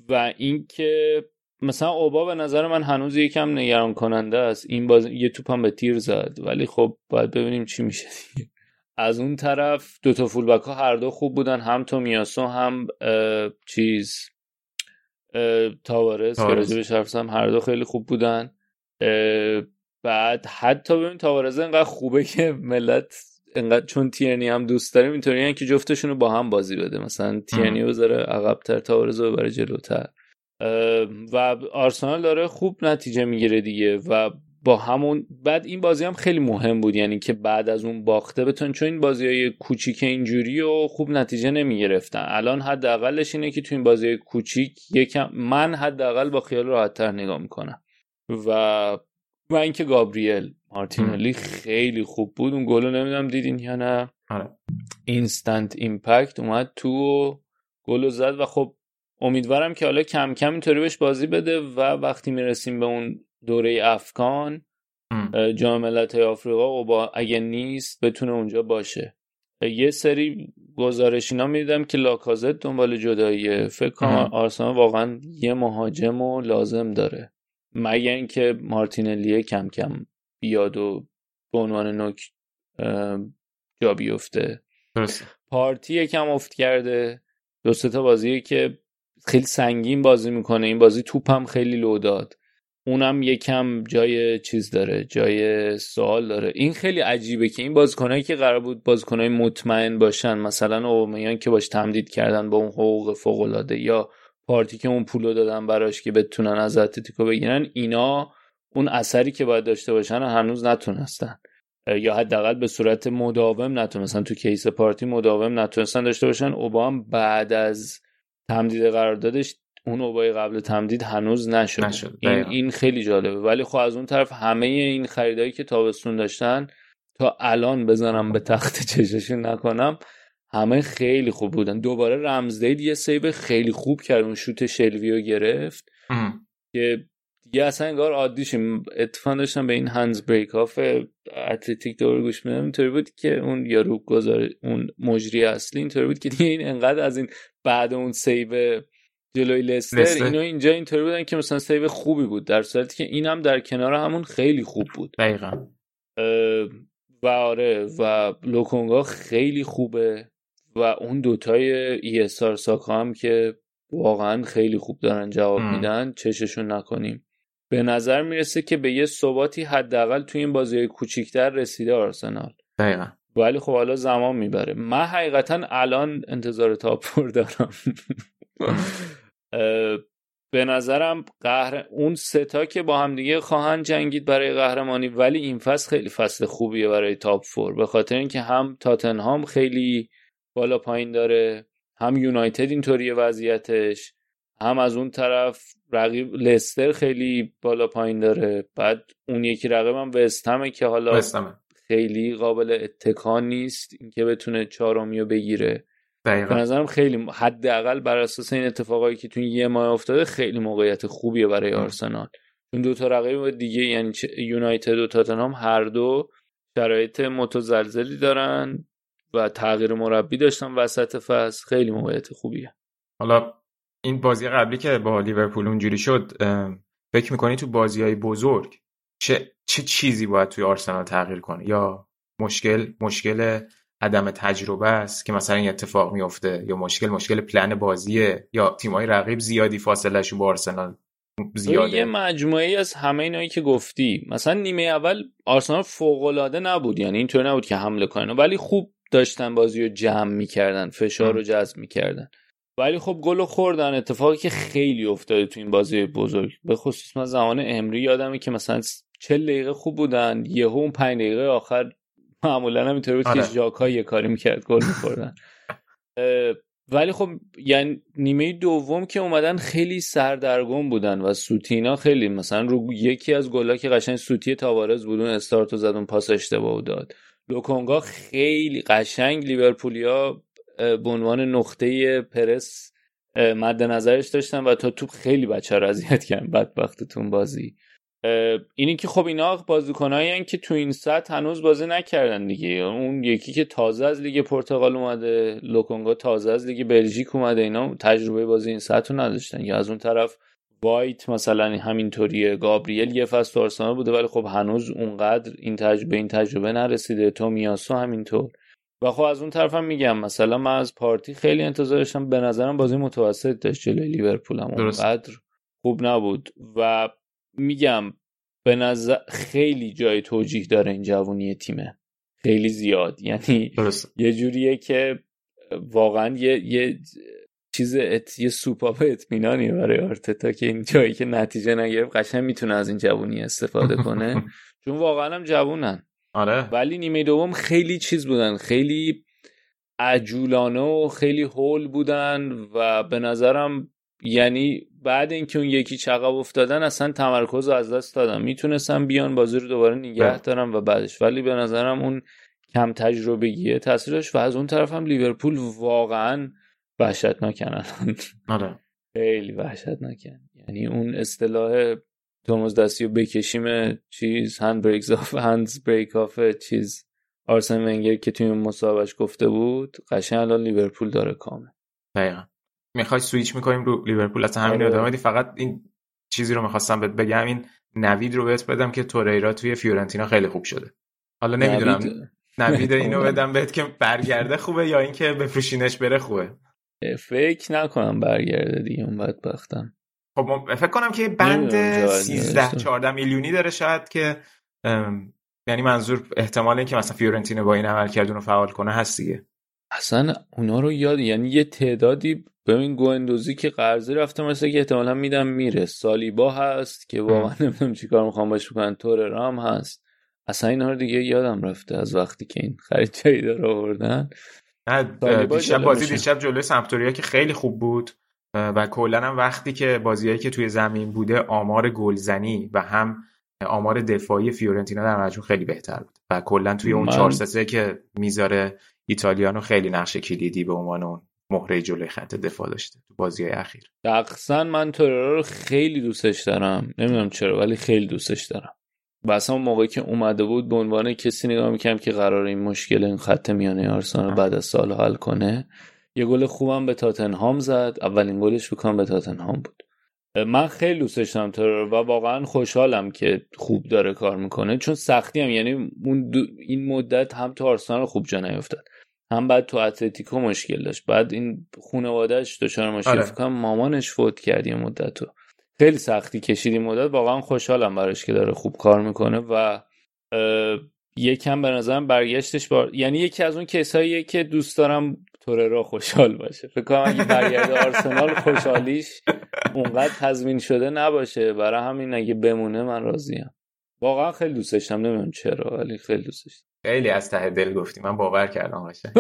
و اینکه مثلا اوبا به نظر من هنوز یکم نگران کننده است. این باز یه توپم به تیر زد. ولی خب باید ببینیم چی میشه از اون طرف دوتا فولبک ها هر دو خوب بودن. هم تومیاسو هم چیز تاوارز که راجبش هر دو خیلی خوب بودن. بعد حتی ببین تاوارز انقدر خوبه که ملت انقدر چون تیرنی هم دوست داریم اینطوری که جفتشون رو با هم بازی بده. مثلا تیرنی بذاره عقبتر تاورز رو ببره جلوتر. و آرسنال داره خوب نتیجه می‌گیره دیگه و با همون بعد این بازی هم خیلی مهم بود. یعنی که بعد از اون باخته بتون چون این بازی های کوچیک اینجوری و خوب نتیجه نمی‌گرفتن. الان حداقلش اینه که تو این بازی کوچیک یکم من حداقل با خیال راحت تر نگاه می‌کنم. و و اینکه گابریل مارتینلی خیلی خوب بود. اون گلو نمی‌دونم دیدین یا نه. instant آره. impact اومد تو و گلو زد و خب امیدوارم که حالا کم کم اینطوری بهش بازی بده و وقتی می‌رسیم به اون دوره AFCON جام ملت‌های آفریقا و با اگه نیست بتونه اونجا باشه. یه سری گزارش اینا می‌دیدم که لاکازت دنبال جداییه فکر کنم آرسنال واقعا یه مهاجم و لازم داره. مگه اینکه مارتینلیه کم کم بیاد و به عنوان نوک جا بیفته. پارتی یکم افت کرده. دو تا بازیه که خیلی سنگین بازی می‌کنه. این بازی توپ هم خیلی لو داد. اونم یکم جای چیز داره جای سوال داره. این خیلی عجیبه که این بازیکنایی که قرار بود بازیکنای مطمئن باشن مثلا اومیان که باش تمدید کردن با اون حقوق فوق العاده یا پارتی که اون پولو دادن براش که بتونن از اتلتیکو بگیرن اینا اون اثری که باید داشته باشن هنوز نتونستن. یا حداقل به صورت مداوم نتونستن. تو کیس پارتی مداوم نتونستن داشته باشن. اوبام بعد از تمدید قراردادش اون اوبای قبل تمدید هنوز نشد, نشد. این, این خیلی جالبه. ولی خب از اون طرف همه این خریدایی که تابستون داشتن تا الان بزنم به تخت چششون نکنم همه خیلی خوب بودن. دوباره رمزدیل یه سیب خیلی خوب کرد اون شوت شلویو گرفت. که دیگه اصلا انگار عادیشیم اتفاق داشتم به این هنز بریک آف اتلتیک دور گوش میدم اینطوری بود که اون یارو گذار اون مجری اصلی اینطوری بود که دیگه این انقدر از این بعد اون سیو جلوی لستر اینو اینجا اینطوری بودن که مثلا سیو خوبی بود. در صورتی که این هم در کنار همون خیلی خوب بود. دقیقا. و آره و لوکونگا خیلی خوبه. و اون دوتای ایسار ساکا هم که واقعا خیلی خوب دارن جواب میدن چششون نکنیم. به نظر می‌رسه که به یه ثباتی حداقل توی این بازی کوچیکتر رسیده آرسنال. دقیقا. ولی خب حالا زمان می‌بره. من حقیقتا الان انتظار تاپور دارم. به نظرم قهر... اون ستا که با هم دیگه خواهند جنگید برای قهرمانی ولی این فصل خیلی فصل خوبیه برای تاپ فور. به خاطر اینکه هم تاتنهام خیلی بالا پایین داره. هم یونایتد اینطوریه وضعیتش هم از اون طرف رقیب لستر خیلی بالا پایین داره. بعد اون یکی رقیبم وستهمه که حالا وستمه. خیلی قابل اتکا نیست. اینکه بتونه چهارمی رو بگیره. دقیقا. به نظرم خیلی حداقل بر اساس این اتفاقایی که تو یه ماه افتاده خیلی موقعیت خوبیه برای آرسنال. چون دو تا رقیب دیگه یعنی یونایتد و تاتنهام هر دو شرایط متزلزلی دارن. و تغییر مربی داشتن وسط فصل. خیلی موقعیت خوبیه. حالا این بازی قبلی که با لیورپول اونجوری شد فکر می‌کنی تو بازی های بزرگ چه, چه چیزی باید توی آرسنال تغییر کنه؟ یا مشکل مشکل عدم تجربه است که مثلا این اتفاق میفته یا مشکل مشکل پلن بازیه یا تیمای رقیب زیادی فاصله شو با آرسنال زیاده؟ یه مجموعه ای از همه اینایی که گفتی. مثلا نیمه اول آرسنال فوق العاده نبود یعنی اینطور نبود که حمله کنه. ولی خوب داشتن بازی رو جمع می‌کردن فشار رو جذب می‌کردن. ولی خب گل خوردن اتفاقی که خیلی افتاده تو این بازی بزرگ. به خصوص من زمان امری یادمه که مثلا 40 دقیقه خوب بودن یهو اون 5 دقیقه آخر معمولا هم اینطوری بود آره. که ژاکا یه کاری می‌کرد گل میخوردن. ولی خب یعنی نیمه دوم که اومدن خیلی سردرگم بودن و سوتینا خیلی مثلا رو یکی از گلا که قشنگ سوتی تاوارز بود اون استارتو زد اون پاس اشتباه داد. لوکونگا خیلی قشنگ لیورپولیا به عنوان نقطه پرس مد نظرش داشتن و تا توپ خیلی بچه را اذیت کردن. بدبخت تو اون بازی. اینی که خب اینا بازیکنایی که تو این سطح هنوز بازی نکردن دیگه. اون یکی که تازه از لیگ پرتغال اومده لوکونگا تازه از لیگ بلژیک اومده. اینا تجربه بازی این سطح رو نداشتن. یا از اون طرف وایت مثلا همینطوریه گابریل یه فصل آرسنال بوده ولی خب هنوز اونقدر این تجربه این تجربه نرسیده تومیاسو همینطور. و خب از اون طرفم میگم مثلا من از پارتی خیلی انتظار داشتم به نظرم بازی متوسط داشت جلوی لیورپول هم اونقدر خوب نبود. و میگم به نظر خیلی جای توجیه داره این جوونی تیمه. خیلی زیاد. یعنی یه جوریه که واقعا یه, یه چیز ات... یه سوپاپ اطمینانی برای آرتتا که این جایی که نتیجه نگرفت قشنگ می‌تونه از این جوونی استفاده کنه. چون واقعا هم جوونن. آره. ولی نیمه دوم خیلی چیز بودن. خیلی عجولانه و خیلی هول بودن و به نظرم یعنی بعد اینکه اون یکی چقب افتادن اصلا تمرکز رو از دست دادم می‌تونستم بیان بازی رو دوباره نگه بله. دارم و بعدش. ولی به نظرم اون کم تجربگیه تاثیر داشت و از اون طرف هم لیورپول واقعا وحشتناکن. آره. خیلی وحشتناکن. یعنی اون اصطلاح ترمز دستی رو بکشیم چیز handbrakes off handbrake off چیز. آرسن ونگر که توی مصاحبهش گفته بود قشنگ الان لیورپول داره کامل دقیقا. می‌خوای سویچ می‌کنیم رو لیورپول؟ اصلا همین آره. ادامه فقط این چیزی رو می‌خواستم بهت بگم. این نوید رو بهت بدم که توریرا توی فیورنتینا خیلی خوب شده. حالا نمی‌دونم. نوید اینو بدم بهت که برگرده خوبه یا اینکه بفروشینش بره خوبه. فکر نکنم برگرده دیگه اون بدبختم. خب فکر کنم که بند 13 14 میلیونی داره شاید که یعنی منظور احتمال اینکه مثلا فیورنتینا با این عمل کردون رو فعال کنه هست دیگه. اصلا اونا رو یاد یعنی یه تعدادی ببین گوندوزی که قرضی رفته مثل که احتمالا میدم میره. سالیبا هست که واقعا نمی‌دونم چیکار می‌خوام باش بکنن. تور رام هست. اصلا اینا رو دیگه یادم رفته از وقتی که این خرید جدید رو آوردن. دیشب بازی دیشب جلوی سمپدوریا که خیلی خوب بود و کلا هم وقتی که بازیایی که توی زمین بوده آمار گلزنی و هم آمار دفاعی فیورنتینا در مجموع خیلی بهتر بود. و کلا توی اون 4 که می‌ذاره ایتالیانو خیلی نقش کلیدی به عنوان اون مهره جلوی خط دفاع داشته تو بازی های اخیر. شخصا من توررا رو خیلی دوستش دارم. نمی‌دونم چرا ولی خیلی دوستش دارم. و اصلا موقعی که اومده بود به عنوان کسی نگاه می‌کنم که قرار این مشکل این خط میانه آرسنال بعد از سال حل کنه یه گل خوبم به تاتنهام زد. اولین گلش بکنم به تاتنهام بود. من خیلی دوستش دارم ترور و واقعا خوشحالم که خوب داره کار می‌کنه. چون سختی هم یعنی اون این مدت هم تو آرسنال خوب جا نیفتاد. هم بعد تو اتلتیکو مشکل داشت. بعد این خانوادهش دچار مشکل آره. مامانش فوت کرد یه مدت تو خیلی سختی کشیدی مدت. واقعا خوشحالم براش که داره خوب کار می‌کنه و یکم به نظرم برگشتش بار یعنی یکی از اون کساییه که دوست دارم توررا خوشحال باشه. فکر کنم اگه برگرده آرسنال خوشحالیش اونقدر تضمین شده نباشه. برای همین اگه بمونه من راضیم. واقعا خیلی دوستش داشتم. نمی‌دونم چرا ولی خیلی دوستش خیلی از ته دل گفتی. من باور کردم باشه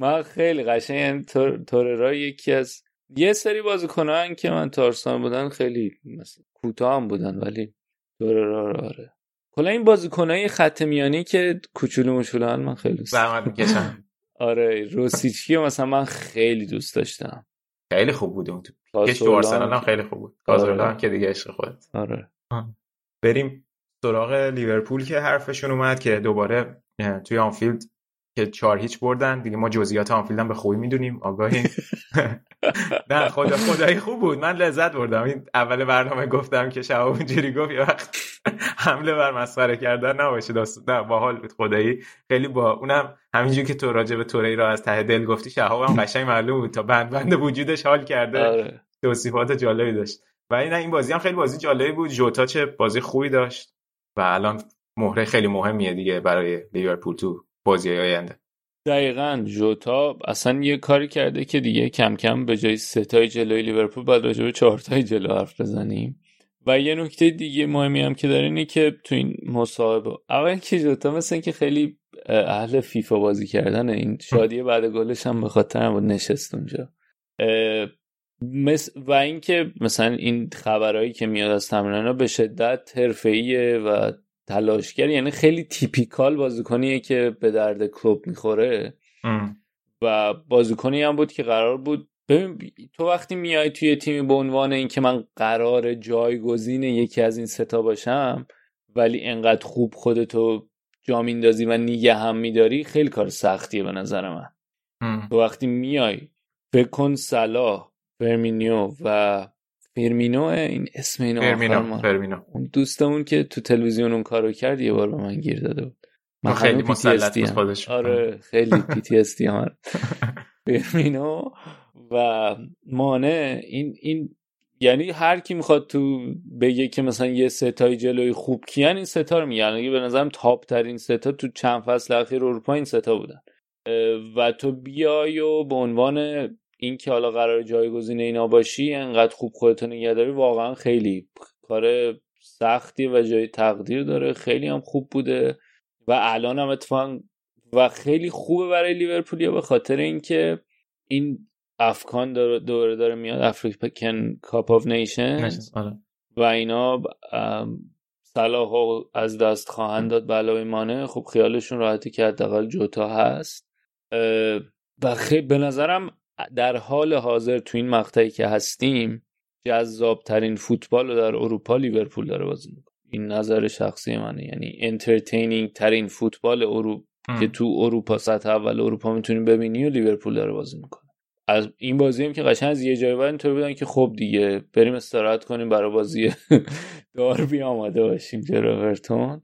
من خیلی قشنگ یعنی توررا یکی از یه سری بازیکنان که من تارسان بودن خیلی مثلا کوتاه هم بودن ولی توررا رو آره. کلا این بازیکنای خط میانی که کوچولو مشولان من خیلی دوست دارم. آره روسیچکی مثلا من خیلی دوست داشتم. خیلی خوب بود اون تو کش تو آرسنال هم خیلی خوب بود. کازورلا آره. هم که دیگه عشق خودت. آره. بریم سراغ لیورپول که حرفشون اومد که دوباره توی آنفیلد که چهار هیچ بردن. دیگه ما جزئیات آنفیلد هم به خوبی می‌دونیم آگاهی نه خدا خدایی خوب بود. من لذت بردم. این اول برنامه گفتم که شهاب اونجوری گفت یه وقت حمله بر مسخره کردن نباشه. داست نه باحال بود خدایی. خیلی با اونم همینجوری که تو راجع به توری را از ته دل گفتی شهاب هم قشنگ معلوم بود. تا بند بند وجودش حال کرده. آره. توصیفات جالبی داشت. ولی نه این بازی هم خیلی بازی جالبی بود. جوتا چه بازی خوبی داشت. و الان مهره خیلی مهمیه دیگه برای لیورپول تو بازی آینده. دقیقا جوتا اصلا یه کاری کرده که دیگه کم کم به جای ستای جلوی لیورپول باید راجع به چهارتای جلو حرف بزنیم. و یه نکته دیگه مهمی هم که داره اینه که تو این مصاحبه اول که جوتا مثل اینکه خیلی اهل فیفا بازی کردن این شادی بعد گلش هم به خاطر بود نشست اونجا. و اینکه مثلا این خبرهایی که میاد از تمرین به شدت حرفه‌ایه و تلاشگر یعنی خیلی تیپیکال بازیکنیه که به درد کلوب می‌خوره. و بازیکنی هم بود که قرار بود ببین تو وقتی میای توی تیمی به عنوان اینکه من قرار جایگزین یکی از این ستا باشم ولی انقدر خوب خودتو جا میندازی و نیگه هم میداری خیلی کار سختیه به نظر من. تو وقتی میای فکر کن صلاح فرمینیو و فرمینو این اسم اینو فرمینو فرمینو. اون دوستمون که تو تلویزیون اون کارو کرد یه بار به من گیر داده بود. من خیلی مسلط خودش. آره خیلی پی تی اس فرمینو و مانه این این یعنی هر کی می‌خواد تو بگه که مثلا یه ستای جلوی خوب کیان این ستا رو میگن یعنی به نظرم تاپ ترین ستا تو چند فصل اخیر اروپا این ستا بودن. و تو بیای و به عنوان این که حالا قرار جایگزین اینا باشی انقدر خوب خودتو نگه داری واقعا خیلی کار سختی و جای تقدیر داره. خیلی هم خوب بوده. و الان هم اتفاقا و خیلی خوبه برای لیورپول به خاطر اینکه این AFCON داره دوره داره میاد African Cup of Nations و اینا صلاح از دست خواهند داد علاوه مانه. خب خیالشون راحتی که حداقل جوتا هست. و خیلی به نظرم در حال حاضر تو این مقطعی که هستیم جذاب ترین فوتبال رو در اروپا لیورپول داره بازی می‌کنه. این نظر شخصی منه. یعنی entertaining ترین فوتبال اروپا که تو اروپا سطح اول اروپا می‌تونیم ببینی و لیورپول داره بازی می‌کنه. از این بازی هم که قشنگ از یه جای بعد اینطور بودن که خب دیگه بریم استراحت کنیم برای بازی داربی آماده باشیم جلو اورتون.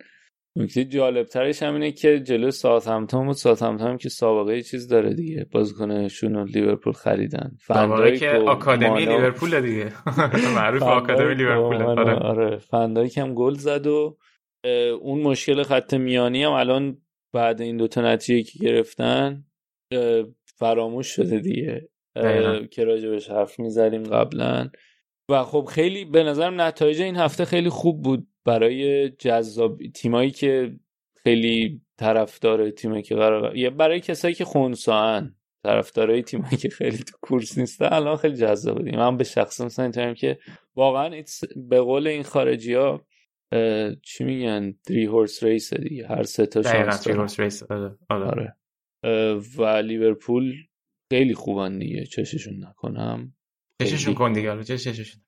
نکته جالب ترش هم اینه که جلو ساعت همتون بود. ساعت همتون که سابقه چیز داره دیگه. بازیکنشون رو لیورپول خریدن. فندایی که آکادمی لیورپول دیگه. معروف آکادمی لیورپول آره. آره. فندایی که هم گل زد و اون مشکل خط میانی هم الان بعد این دوتا نتیجه که گرفتن فراموش شده دیگه. که راجبش حرف می‌زدیم قبلا. و خب خیلی به نظرم نتایج این هفته خیلی خوب بود. برای جذاب تیمایی که خیلی طرفدار تیمایی که قرار یا برای کسایی که خونسان طرفدارای تیمایی که خیلی تو کورس نیستن الان خیلی جذاب بودیم. من به شخص مثلا اینطوریم که واقعا به قول این خارجی ها چی میگن؟ دری هورس ریس دیگه. هر سه تا شانس هورس ریس آره. آره. و لیورپول خیلی خوبن دیگه. چششون نکنم. چششون کن دیگه چششون.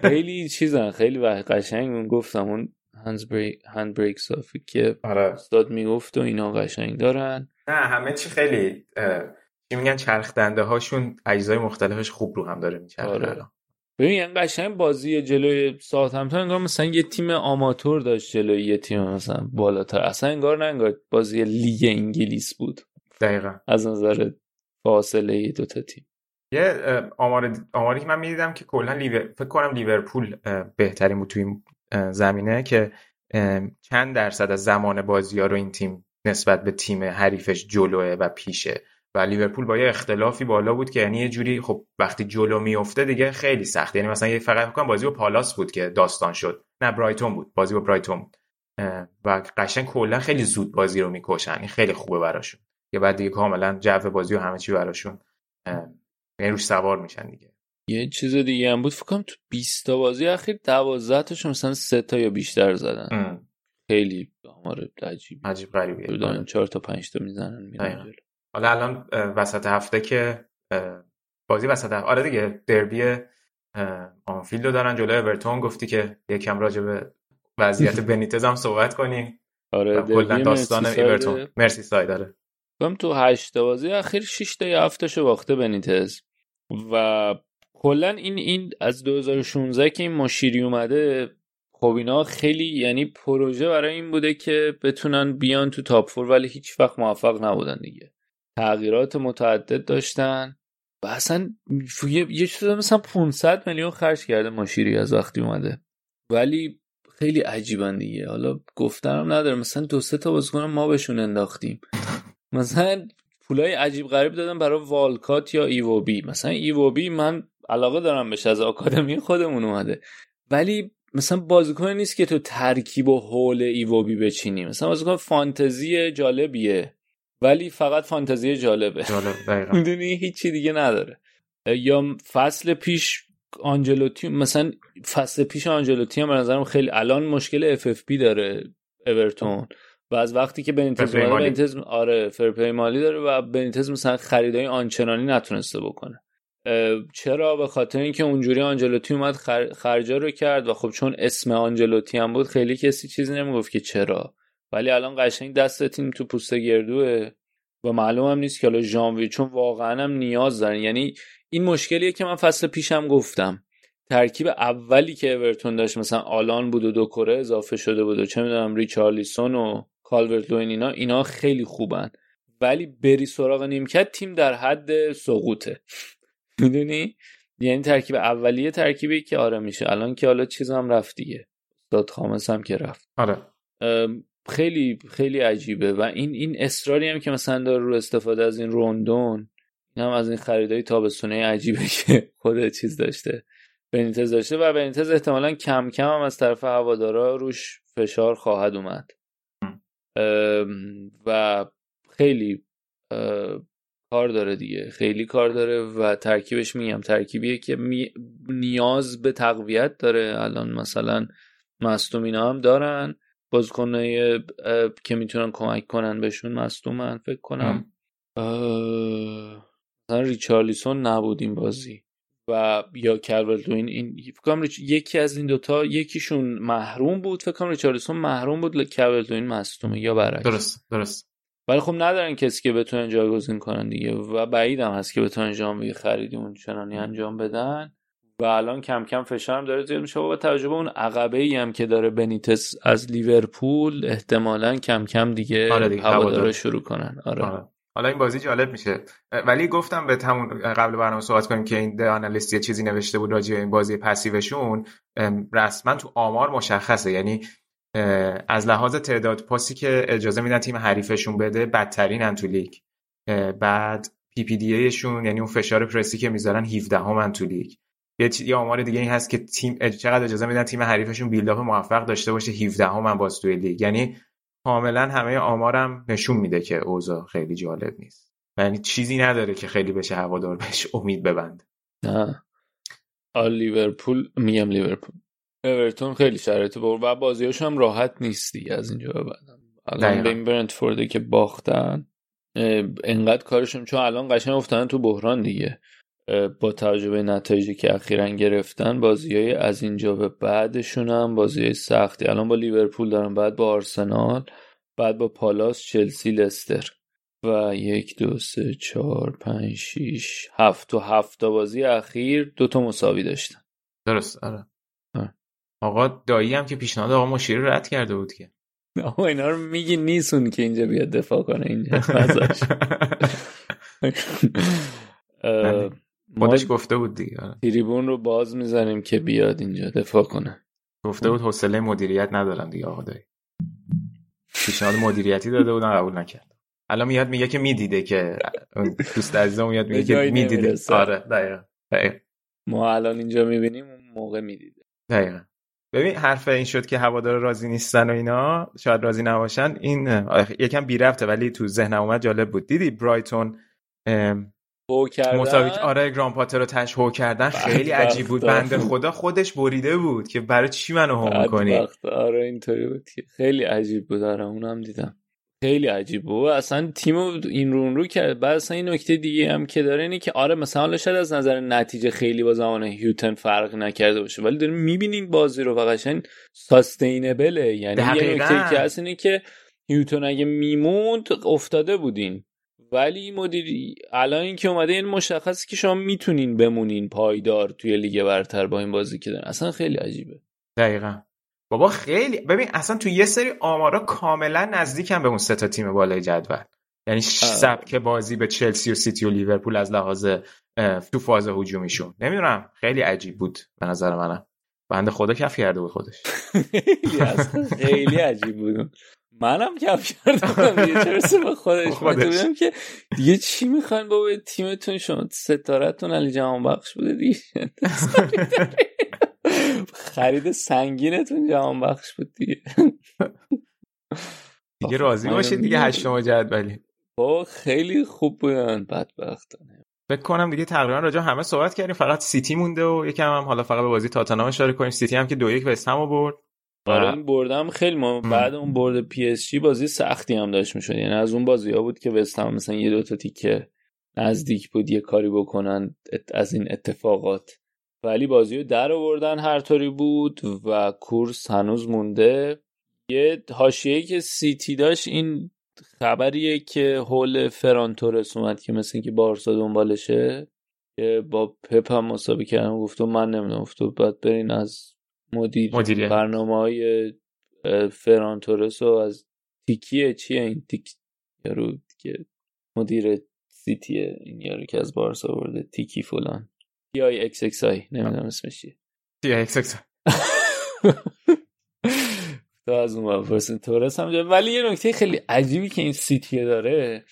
خیلی چیزن خیلی قشنگ اون گفتم اون هند بریک صافی که آره. استاد می‌گفت و اینا قشنگ دارن. نه همه چی خیلی چی میگن چرخ دنده هاشون اجزای مختلفش خوب رو هم داره میچرخه آره. ببین یعنی قشنگ بازی جلوی ساعت همتون انگار مثلا یه تیم آماتور داشت جلوی یه تیم مثلا بالاتر. اصلا انگار نه انگار بازی لیگ انگلیس بود. دقیقا. از نظر فاصله دو تا تیم. یه آمار آماری که من می‌دیدم که کلا لیور... فکر کنم لیورپول بهترین بود توی زمینه که چند درصد از زمان بازی ها رو این تیم نسبت به تیم حریفش جلوه و پیشه و لیورپول با یه اختلافی بالا بود که یعنی یه جوری خب وقتی جلو میفته دیگه خیلی سخت. یعنی مثلا یه فقط کنم بازی با پالاس بود که داستان شد. نه برایتون بود. بازی با برایتون. بود و قشنگ کلا خیلی زود بازی رو می‌کشن. این خیلی خوبه براشون. یه بعد دیگه کاملا جو بازی و همه چی براشون. یعنی روش سوار میشن دیگه. یه چیز دیگه هم بود فکرم تو 20 تا بازی اخیر 12 تاشون مثلا 3 تا یا بیشتر زدن. ام. خیلی آمار عجیب عجیب غریبیه. 4 تا 5 تا می‌زنن حالا الان وسط هفته که بازی وسط هفته آره دیگه دربی آنفیلد رو دارن جلوی اورتون. گفتی که یکم راجع به وضعیت بنیتز هم صحبت کنیم. آره کلا داستان اورتون. مرسی ساید داره تو هشت بازی اخیر 6 تا 7 تاشو باخته بنیتز. و کلا این این از 2016 که این مشیری اومده خب اینا خیلی یعنی پروژه برای این بوده که بتونن بیان تو top four ولی هیچ وقت موفق نبودن دیگه. تغییرات متعدد داشتن و اصلا یه, چیز مثلا 500 میلیون خرج کرده مشیری از وقتی اومده. ولی خیلی عجیبن دیگه. حالا گفتنم نداره. مثلا دو سه تا بازیکن ما بهشون انداختیم. مثلا پولای عجیب غریب دادن برای والکات یا ایووبی مثلا ایووبی من علاقه دارم بهش از آکادمی خودمون اومده. ولی مثلا بازیکن نیست که تو ترکیب و حول ایووبی بچینی. مثلا بازیکن فانتزی جالبیه ولی فقط فانتزی جالبه. جالب می‌دونی هیچی دیگه نداره. یا فصل پیش آنجلوتی مثلا فصل پیش آنجلوتی هم به نظرم خیلی الان مشکل FFP داره اورتون. و از وقتی که بنیتز بنیتز آره fair play مالی داره و بنیتز مثلا خریدای آنچنانی نتونسته بکنه. چرا؟ به خاطر اینکه اونجوری آنجلوتی اومد خر... خرجا رو کرد و خب چون اسم آنجلوتی هم بود خیلی کسی چیزی نمی‌گفت که چرا. ولی الان قشنگ دست تیم تو پوست گردوه. و معلوم هم نیست که حالا ژانویه چون واقعا هم نیاز دارن. یعنی این مشکلیه که من فصل پیشم گفتم. ترکیب اولی که اورتون داشت مثلا آلان بود و دو کره اضافه شده بود و چه می‌دونم ریچارلیسون و کالورت لوین اینا اینا خیلی خوبن. ولی بری سراغ نیمکت تیم در حد سقوطه. می‌دونی؟ یعنی ترکیب اولیه ترکیبی که آره میشه. الان که حالا چیز هم رفت دیگه. داد خامس هم که رفت. آره. خیلی خیلی عجیبه. و این این اصراری هم که مثلا داره رو استفاده از این روندون این هم از این خریدای تابستونه عجیبه که خود چیز داشته. بنیتز داشته و بنیتز احتمالا کم کم هم از طرف هوادارا روش فشار خواهد اومد. و خیلی کار داره دیگه. خیلی کار داره و ترکیبش میگم. ترکیبیه که نیاز به تقویت داره. الان مثلا مصدومینا هم دارن. بازیکنای که می‌تونن کمک کنن بهشون مصدومن فکر کنم. مثلا ریچارلیسون نبود این بازی. و یا دوین این فکر یکی از این دوتا یکیشون محروم بود فکر کنم ریچارلیسون محروم بود دوین مصدومه یا برعکس. درست درست. ولی خب ندارن کسی که بتونن جایگزین کنن دیگه و بعیدم هست که بتونن ژانویه خریدی اون چنانی انجام بدن. و الان کم کم فشارم داره زیاد میشه. با توجه به اون عقبه ای هم که داره بنیتس از لیورپول احتمالا کم کم دیگه, آره دیگه هواداره شروع کنن. آره. آره. حالا این بازی جالب میشه. ولی گفتم به تمون قبل برنامه صحبت کنیم که این آنالیست یه چیزی نوشته بود راجع این بازی پسیوشون. رسما تو آمار مشخصه. یعنی از لحاظ تعداد پاسی که اجازه میدن تیم حریفشون بده بدترین تو لیگ. بعد PPDA شون یعنی اون فشار پرسی که می‌ذارن 17 هم تو لیگ. یه آمار دیگه این هست که تیم چقدر اجازه میدن تیم حریفشون build-up موفق داشته باشه 17 هم من باز توی لیگ. یعنی کاملا همه آمارم نشون میده که اوضاع خیلی جالب نیست. یعنی چیزی نداره که خیلی بشه هوادار بهش امید ببند نه. لیورپول میگم لیورپول. اورتون خیلی شرایط بر و بازیاش هم راحت نیست از اینجا به بعد. الان به این برنتفورده که باختن انقدر کارشون چون الان قشنگ افتادن تو بحران دیگه. با توجه به نتایجی که اخیرا گرفتن بازی های از اینجا به بعدشون هم بازی های سختی. الان با لیورپول دارن بعد با آرسنال بعد با پالاس چلسی لستر. و یک دو سه چهار پنج شیش هفت. و هفت بازی اخیر دوتا مساوی داشتن. درست آره. آقا دایی هم که پیشنهاد آقا مشیری رد کرده بود که. آقا اینا رو میگی نیسون که اینجا بیاد دفاع کنه اینجا. خودش گفته بود دیگه تریبون رو باز می‌زنیم که بیاد اینجا دفاع کنه. گفته بود حوصله مدیریت ندارم دیگه آقا دایی. پیشنهاد مدیریتی داده بودن قبول نکرد. الان میاد میگه که می‌دیده که دوست عزیزم میاد میگه که می‌دیده. آره دقیقا. ما الان اینجا می‌بینیم اون موقع می‌دیده. دقیقا. ببین حرف این شد که هوادار راضی نیستن و اینا شاید راضی نباشن. این یکم بی رفته ولی تو ذهنم اومد جالب بود. دیدی برایتون هو کردن؟ آره گرام پاتر رو تش هو کردن خیلی عجیب بود. بنده خدا خودش بریده بود که برای چی منو هو می‌کنی؟ آره اینطوری بود خیلی عجیب بود. آره اونم دیدم. خیلی عجیب. بود اصلا تیم این رون رو کرد. بعد اصلا این نکته دیگه هم که داره اینه که آره مثلا شاید از نظر نتیجه خیلی با زمان هیوتن فرق نکرده باشه. ولی داریم می‌بینیم بازی رو و قشنگ ساستینبله یعنی یه نکته که هست اینه که هیوتن اگه میموند افتاده بودین. ولی مدیری الان این که اومده این مشخصی که شما می‌تونین بمونین پایدار توی لیگ برتر با این بازی که دارن اصلا خیلی عجیبه. دقیقا. بابا خیلی ببین اصلا تو یه سری آمارا کاملا نزدیکم به اون سه تا تیم بالای جدول. یعنی سبک بازی به چلسی و سیتی و لیورپول از لحاظ تو فاز هجومیشون. نمی‌دونم خیلی عجیب بود به نظر منم. بنده خدا کف کرده بود خودش. خیلی عجیب بود. منم کم کردم. دیگه چرا به خودش. من که دیگه چی می‌خواین بابا تیمتون؟ شما ستارتون علی جهان بخش بوده دیگه. خرید سنگینتون جهان بخش بود دیگه. دیگه راضی باشید دیگه هشتم جدولی با خیلی خوب بودن بدبختانه فکر کنم دیگه تقریبا راجع همه صحبت کردیم. فقط سیتی مونده و یکم هم حالا فقط به بازی تاتنهام اشاره کنیم. سیتی هم که دو یک وست هم برد. آره. این بردم خیلی ما بعد اون برد پی اس جی بازی سختی هم داشت می‌شد. یعنی از اون بازی ها بود که وست هم مثلا یه دو تا تیکه نزدیک بود یه کاری بکنن از این اتفاقات. ولی بازی رو در آوردن هر طوری بود و کورس هنوز مونده. یه حاشیه‌ای که سیتی داشت این خبریه که هول فرانتورس اومد که مثل اینکه بارسا دنبالشه که با پپ هم مسابقه کردم گفتم من نمی‌دونم گفتم باید برین از مدیر مدیره. برنامه های فرانتورس و از تیکیه چیه این تیک؟ یارو که مدیر سیتیه این یارو که از بارسا برده تیکی فلان. تی آی اکس اکس آی نمی‌دونم اسمش چیه. تی آی اکس اکس تو از اون پرسن تورس هم ولی یه نکته خیلی عجیبی که این سیتی داره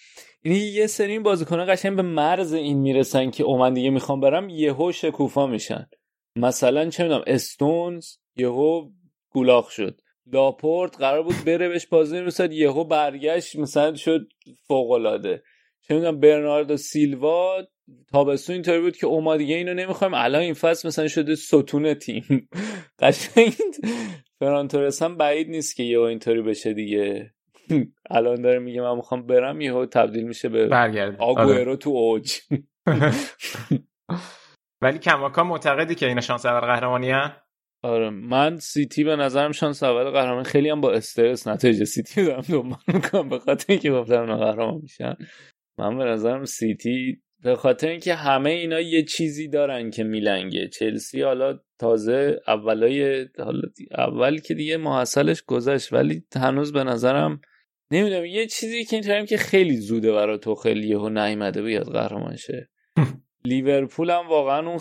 یعنی یه سری این بازیکن‌ها قشنگ به مرز این می‌رسن که او من دیگه می‌خوام برم یهو شکوفا میشن. مثلا چه می‌دونم استونز یهو گولاخ شد. لاپورت قرار بود بره بهش بازی نمی‌رسد یهو برگشت مثلا شد فوق العاده چه می‌دونم برناردو سیلوا تابستون اینطوری بود که اوما دیگه اینو نمی‌خوایم الان این فصل مثلا شده ستون تیم. قشنگ. فران تورس هم بعید نیست که یهو اینطوری بشه دیگه. الان داره میگه من می‌خوام برم یهو تبدیل میشه به برگرد آگوئرو آره. تو اوج. ولی کماکان معتقدی که اینا شانس اول قهرمانی آره من سیتی به نظرم شانس اول قهرمانی خیلی هم با استرس نتیجه سیتی دارم دنبال می‌کنم به خاطر اینکه گفتم قهرمان میشن. من به نظرم سیتی به خاطر اینکه همه اینا یه چیزی دارن که میلنگه. چلسی حالا تازه اولای حالا اول که دیگه محصلش گذشت ولی هنوز به نظرم نمی‌دونم یه چیزی که اینطوریم که خیلی زوده برای تو خیلی یهو نیومده بیاد قهرمان شه لیورپول هم واقعا اون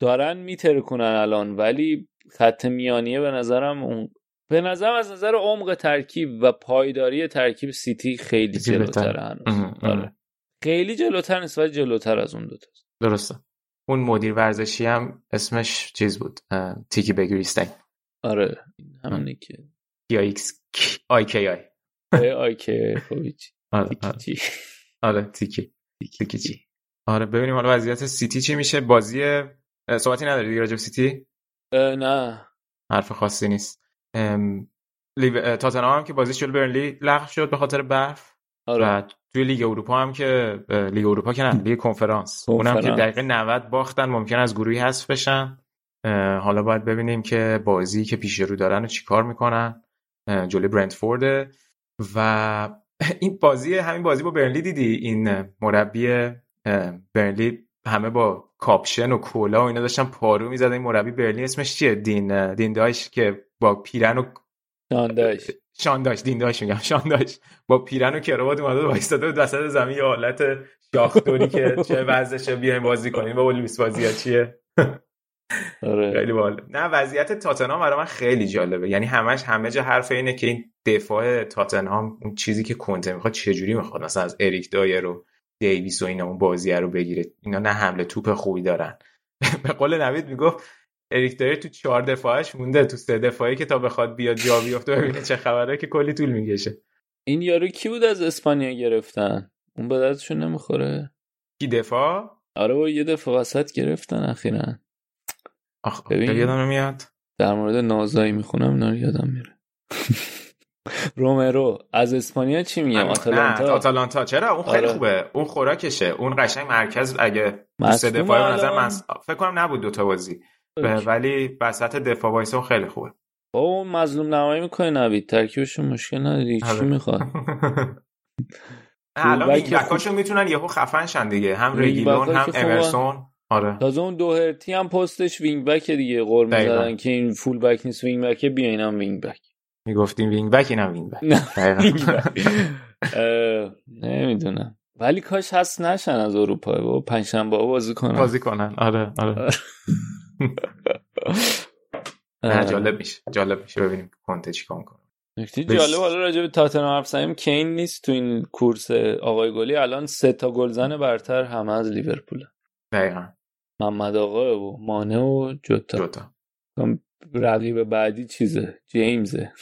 دارن میترکونن الان ولی خط میانیه به نظرم اون به نظرم از نظر عمق ترکیب و پایداری ترکیب سیتی خیلی جلوتر هنوز. آره. خیلی جلوتر نیست ولی جلوتر از اون دوتا درسته. اون مدیر ورزشی هم اسمش چیز بود تیکی بگریستین آره همونی که. یا X I K I I K آره آره. تیکی. تیکی چی؟ آره ببینیم حالا وضعیت سیتی چی میشه. بازی صحبتی نداری دیگه راجب سیتی؟ نه. حرف خاصی نیست. تاتنهام هم که بازی جلو برنلی لغو شد به خاطر برف. آره. و توی لیگ اروپا هم که لیگ اروپا که نه لیگ کنفرانس. اونم که دقیقه 90 باختن ممکن از گروهی حذف بشن. حالا باید ببینیم که بازی که پیش رو دارن و چیکار می‌کنن. جلوی برنتفورد. و این بازی همین بازی با برنلی دیدی؟ این مربی برنلی همه با کاپشن و کلاه و اینا داشتن پارو می‌زدن. این مربی برنلی اسمش چیه؟ دین دین دایچ که با پیرهن و شانداش شانداش دین داش میگم شانداش با پیرن و کراوات اومده وایساده بود وسط زمین یه حالت شاختوری که چه وضعشه بیایم بازی کنیم. با لوئیس بازی چیه؟ آره. خیلی باحال. نه وضعیت تاتنهام برای من خیلی جالبه. یعنی همش همه جا حرف اینه که این دفاع تاتنهام اون چیزی که کنته می‌خواد چجوری می‌خواد؟ مثلا از اریک دایر رو دیویس و اینا اون بازی رو بگیره. اینا نه حمله توپ خوبی دارن. به قول نوید می‌گفت اریک دایر تو چهار دفاعش مونده تو سه دفاعی که تا بخواد بیاد جا بیفته ببینه چه خبره که کلی طول می‌کشه. این یارو کی بود از اسپانیا گرفتن؟ اون به دردشون نمی‌خوره. کی دفاع؟ آره با یه دفاع وسط گرفتن اخیرا. آخ ببین. یادم نمیاد. در مورد نازایی می‌خونم اینا یادم میره. رومرو از اسپانیا چی میگم؟ آتالانتا؟ آتالانتا. چرا؟ اون خیلی آره. خوبه. اون خوراکشه. اون قشنگ مرکز اگه سه دفاع نظر من فکر کنم نبود دوتا بازی. ولی وسط دفاع وایسا خیلی خوبه. اون مظلوم نمایی می‌کنه نوید. ترکیبشون مشکل نداری. چی آره. می‌خواد الان wing back اشون می‌تونن یهو خفن شن دیگه. هم رگیلون هم امرسون. آره. تازه اون دوهرتی هم پستش wing back دیگه گول می‌زدن که این full back نیست. wing back بیا اینم wing back می‌گفتیم wing back اینم wing back نمی‌دونم. ولی کاش هست نشن از اروپا با پنجشنبه بازی کنن. بازی کنن. آره آره. نه جالب میشه. جالب میشه. ببینیم کنته چیکار کنه نکته جالب حالا راجع به تاتنهام حرف کین نیست تو این کورس آقای گلی. الان سه تا گلزن برتر همه از لیورپول دقیقا. محمد آقا و مانه و جوتا. جوتا. رقیب بعدی چیزه؟ جیمزه.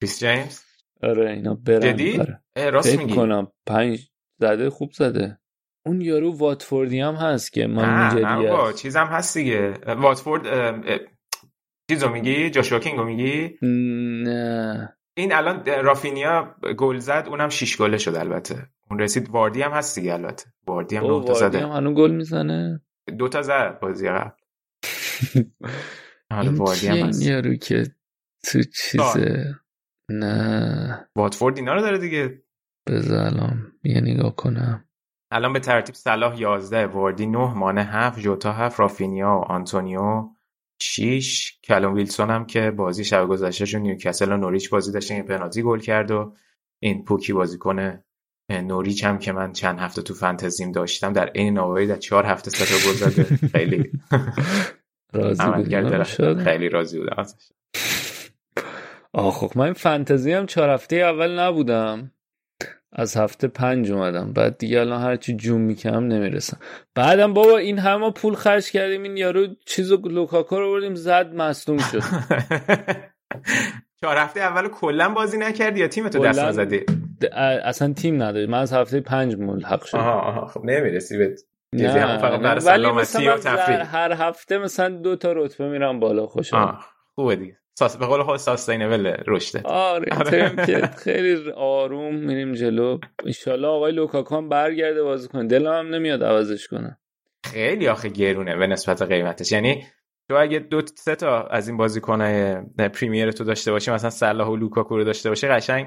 کریس جیمز؟ آره اینا برن. جدی؟ آره. راست میگی. کنم پنج زده خوب زده. اون یارو واتفوردی هم هست که بابا هست. چیزم هست دیگه. واتفورد اه، اه، چیزو میگی؟ جاشوا کینگو میگی؟ نه. این الان رافینیا گل زد اونم شیش گله شد البته. اون رسید واردی هم هست دیگه البته. واردی هم نه تا واردی زده. هم هنوز گل می‌زنه. دو تا زد بازی قبل. آره این واردی هم این هست. یارو که تو چیزه؟ نه. واتفورد اینا رو داره دیگه. بذار الان یه نگاه کنم. الان به ترتیب صلاح 11 واردی 9 مانه 7 جوتا 7 رافینیا و آنتونیو 6 کالوم ویلسون هم که بازی شب گذشته نیوکاسل و نوریچ بازی داشتن این پنالتی گل کرد و این پوکی بازیکن نوریچ هم که من چند هفته تو فانتزیم داشتم در عین بی‌نوایی در چهار هفته سه تا گل زده. خیلی. راضی. شدم. خیلی راضی بودم ازش. آه خب من فانتزی هم چهار هفته اول نبودم. از هفته پنج اومدم. بعد دیگه الان هرچی جون می‌کنم نمی‌رسم. بعدم بابا این همه پول خرج کردیم این یارو چیزو لوکاکو رو بردیم زد مصدوم شد. چهار هفته اول کلا بازی نکردی یا تیم تو دست نزدی؟ اصلا تیم نداری من از هفته پنج ملحق شدم. آها آها خب نمی‌رسی به چیزی هم فقط نه. برای ولی سلامتی زر- تفریح. هر هفته مثلا دو تا رتبه میرم بالا آه خوبه دیگه. ساس به قول خود sustainable رشده آره آره. که خیلی آروم میریم جلو. انشالله آقای لوکاکو هم برگرده بازی کنه. دلم هم نمیاد عوضش کنم. خیلی آخه گرونه به نسبت قیمتش. یعنی تو اگه دو سه تا از این بازیکنای پریمیر تو داشته باشی مثلا صلاح و لوکاکو رو داشته باشی قشنگ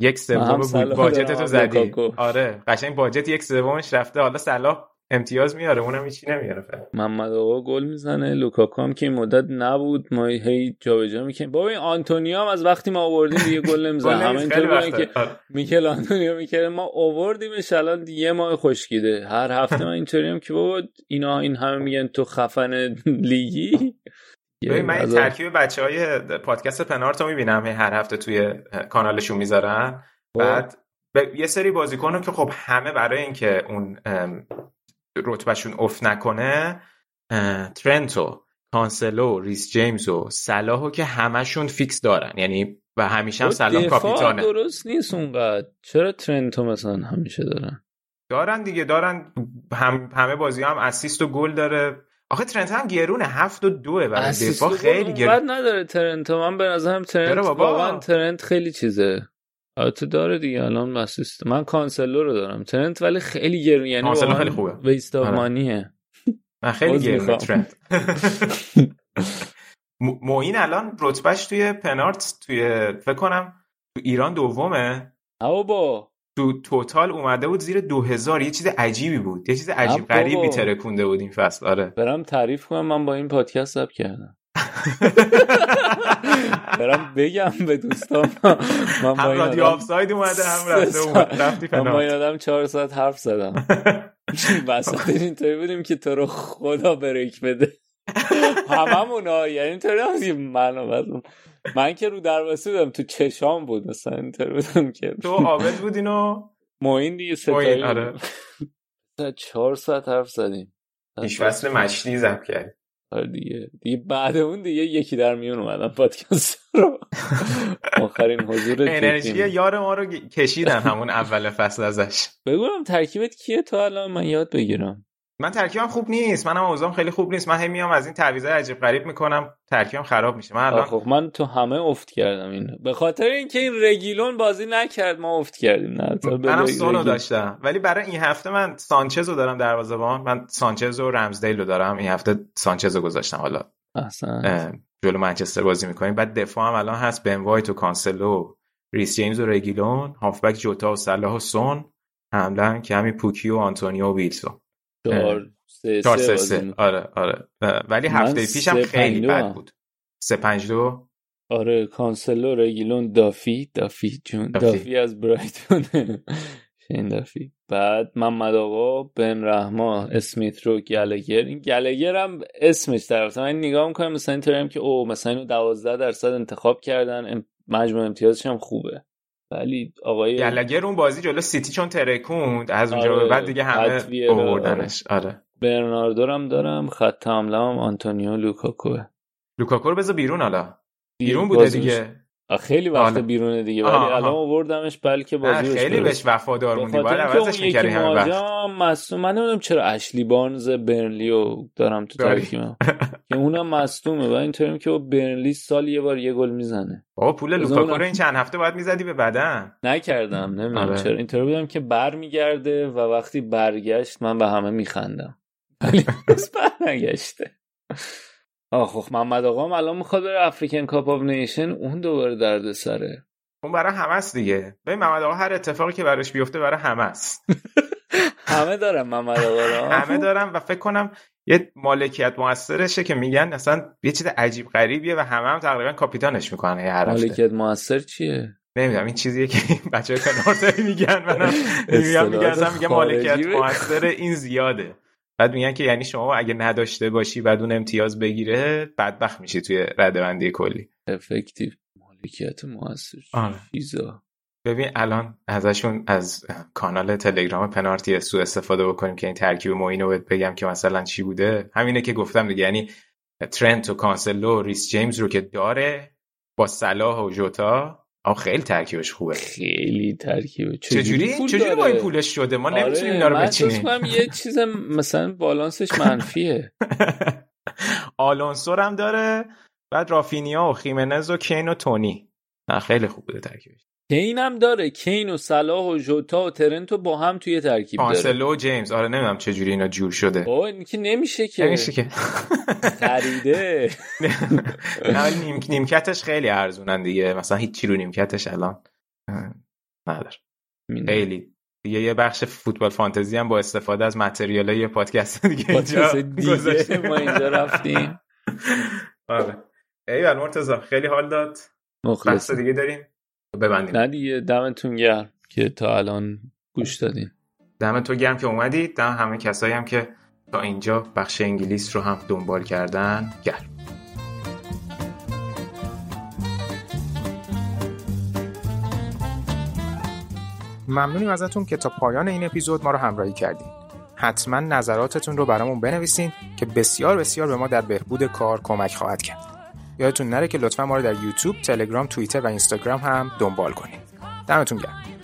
یک سوم بود. budget تو زدی. آره. قشنگ budget یک سومش رفته. حالا صلاح امتیاز میاره. اونم هیچی نمیاره. فعلا. محمد آقا گل می‌زنه. لوکاکو هم که این مدت نبود. ما هی جابجا می‌کنیم. بابا این آنتونیو هم از وقتی ما آوردیم دیگه گل نمی‌زنه. همه اینطور وقته. که. میکل آنتونیو می‌کرد. ما آوردیمش. الان یه ماه خشکیده. هر هفته من اینطوری هم که بابا اینا این همه میگن تو خفن لیگی. ببین من این از- ترکیب بچه های پادکست پنارت رو می‌بینم هر هفته توی کانالشون می‌ذارن. خب. بعد به یه سری بازیکن رو که خب همه برای اینکه اون رتبهشون افت نکنه ترنتو کانسلو ریس جیمز و صلاحو که همشون فیکس دارن. یعنی و همیشه هم صلاح دفاع کاپیتانه. درست نیست اونقدر. چرا ترنتو مثلا همیشه دارن؟ دارن دیگه دارن هم همه بازی هم assist و گل داره. آخه ترنت هم گرونه هفت و دوه برای دفاع خیلی اونقدر نداره ترنتو من به نظرم ترنت؟ واقعا ترنت خیلی چیزه البته داره دیگه الان اسیست من کانسلو رو دارم ترنت ولی خیلی گرون یعنی کانسلو خیلی خوبه. ویست آف آره. مانیه من خیلی می‌خوام. ترنت م- معین الان رتبهش توی پنارت توی فکر کنم تو ایران دومه او با تو total اومده بود زیر 2000 یه چیز عجیبی بود. یه چیز عجیب. غریبی ترکونده بود این فصل. آره. برم تعریف کنم من با این پادکست ثبت کردم. برم بگم به دوستان من با هم این رادیو آفساید اومده هم رفته اومد. رفتی من با این آدم چهار ساعت حرف زدم. وسطش اینطوری بودیم که تو رو خدا بریک بده. هممون ها یعنی اینطوری هم که من و من که رو دروازه بودم تو چشام بود مثلا اینطوری بودم که. تو عابد بودین و معین دیگه ستایی آره. بود. چهار ساعت حرف زدیم. پیش فصل مشتی زب کرد آره دیگه. دیگه بعد اون دیگه یکی در میون اومدم پادکست رو. آخرین حضور انرژی. یار ما رو کشیدن همون اول فصل ازش. بگویم ترکیبت کیه؟ تو الان من یاد بگیرم. من ترکیبم خوب نیست منم اوضاعم خیلی خوب نیست. من هی میام از این تعویضای عجیب غریب می‌کنم ترکیبم خراب میشه. من الان خب من تو همه افت کردم اینو. به خاطر اینکه این رگیلون بازی نکرد ما افت کردیم نه منم رگیلون. داشتم. ولی برای این هفته من سانچز رو دارم دروازه‌بان من سانچز و رمزدیل رو دارم. این هفته سانچز رو گذاشتم. حالا احسن جلو منچستر بازی می‌کنیم. بعد دفاع هم الان هست. بن وایت و کانسلو ریس جیمز و رگیلون. هافبک جوتا و صلاح و سون. حمله هم که همین پوکی و آنتونیو و ویلسون. چهار سه چهار سه سه بازی سه. می‌کنه. آره آره. ولی هفته پیشم سه خیلی بد هم. بود. سه پنج دو. آره کانسلو رگیلون دافی. دافی جون دافی. دافی, از برایتون. شین دافی. بعد محمد آقا بن رحما اسمیت رو گلگر. این گلگر هم اسمش طرف من نگاه می‌کنم مثلا اینطوری هم که او مثلا اینو 12 درصد انتخاب کردن مجموع امتیازش هم خوبه. ولی آقای گلگر اون بازی جلو سیتی چون ترکوند از اونجا آره. به بعد دیگه همه آوردنش آره. برناردو هم دارم خط حمله هم آنتونیو لوکاکو لوکاکو رو بذار بیرون حالا. بیرون بوده دیگه. خیلی وقت بیرونه دیگه ولی الان آوردمش بلکه بازی خیلی بهش وفادار موندی. باید عوضش می‌کردی همه وقت مصدوم من نمی‌دونم چرا اشلی بارنز برنلیو دارم تو ترکیبم که اونم مصدومه و اینطوریم که برنلی سال یه بار یه گل می‌زنه. بابا پول لوکاکو رو این چند هفته باید می‌زدی به بدن. نکردم نمی‌دونم آره. چرا. اینطوری بودم که برمیگرده و وقتی برگشت من به همه میخندم. ولی برنگشته. آخ خب محمد آقام الان می‌خواد بره African Cup of Nation اون دوباره درد سره اون برای همه است دیگه. ببین محمد آقا هر اتفاقی که براش بیفته برای همه است. همه دارم محمد آقا همه دارم و فکر کنم یه مالکیت موثرشه که میگن اصلا یه چیز عجیب غریبیه و همه هم تقریبا کاپیتانش می‌کنن هر مالکیت موثر چیه؟ نمی‌دونم این چیزیه که بچه های میگن منم میگم میگن میگن مالکیت موثر این زیاده. بعد میگن که یعنی شما اگه نداشته باشی بعد اون امتیاز بگیره بدبخت میشی توی ردبندی کلی. effective مالکیت موثر آره. ببین الان ازشون از کانال تلگرام پنارتی سو استفاده بکنیم که این ترکیب موینو بگم که مثلا چی بوده. همینه که گفتم دیگه یعنی ترنت و کانسلو و ریس جیمز رو که داره با صلاح و جوتا آ خیلی ترکیبش خوبه. خیلی ترکیبه. چجوری؟ چجوری؟ با این پولش شده؟ ما آره نمی‌تونیم اینا رو بچینیم. یه چیز مثلا بالانسش منفیه. آلونسو هم داره بعد رافینیا و خیمنز و کین و تونی. خیلی خوب بوده ترکیبش. کین هم داره کین و صلاح و ژوتا و ترنتو با هم توی ترکیب داره. کانسلو و جیمز. آره نمی‌دونم چه جوری اینا جور شده. اوه این که نمیشه که. نمیشه که. خریده. نه نیم... نیمکتش خیلی ارزونن دیگه. مثلا هیچ رو نیمکتش الان نداره. خیلی. دیگه یه بخش فوتبال فانتزی هم با استفاده از متریال یه پادکست دیگه دیگه ما اینجا رفتیم. آره. ایول مرتضی خیلی حال داد. مخلص دیگه داریم. ببندیم. نه دیگه دمتون گرم که تا الان گوش دادین. تو گرم که اومدید. دم همه کسایی هم که تا اینجا بخش انگلیس رو هم دنبال کردن. گرم. ممنونیم ازتون که تا پایان این اپیزود ما رو همراهی کردین. حتما نظراتتون رو برامون بنویسین که بسیار بسیار به ما در بهبود کار کمک خواهد کرد. یادتون نره که لطفا ما رو در یوتیوب، تلگرام، توییتر و اینستاگرام هم دنبال کنید. دمتون گرم.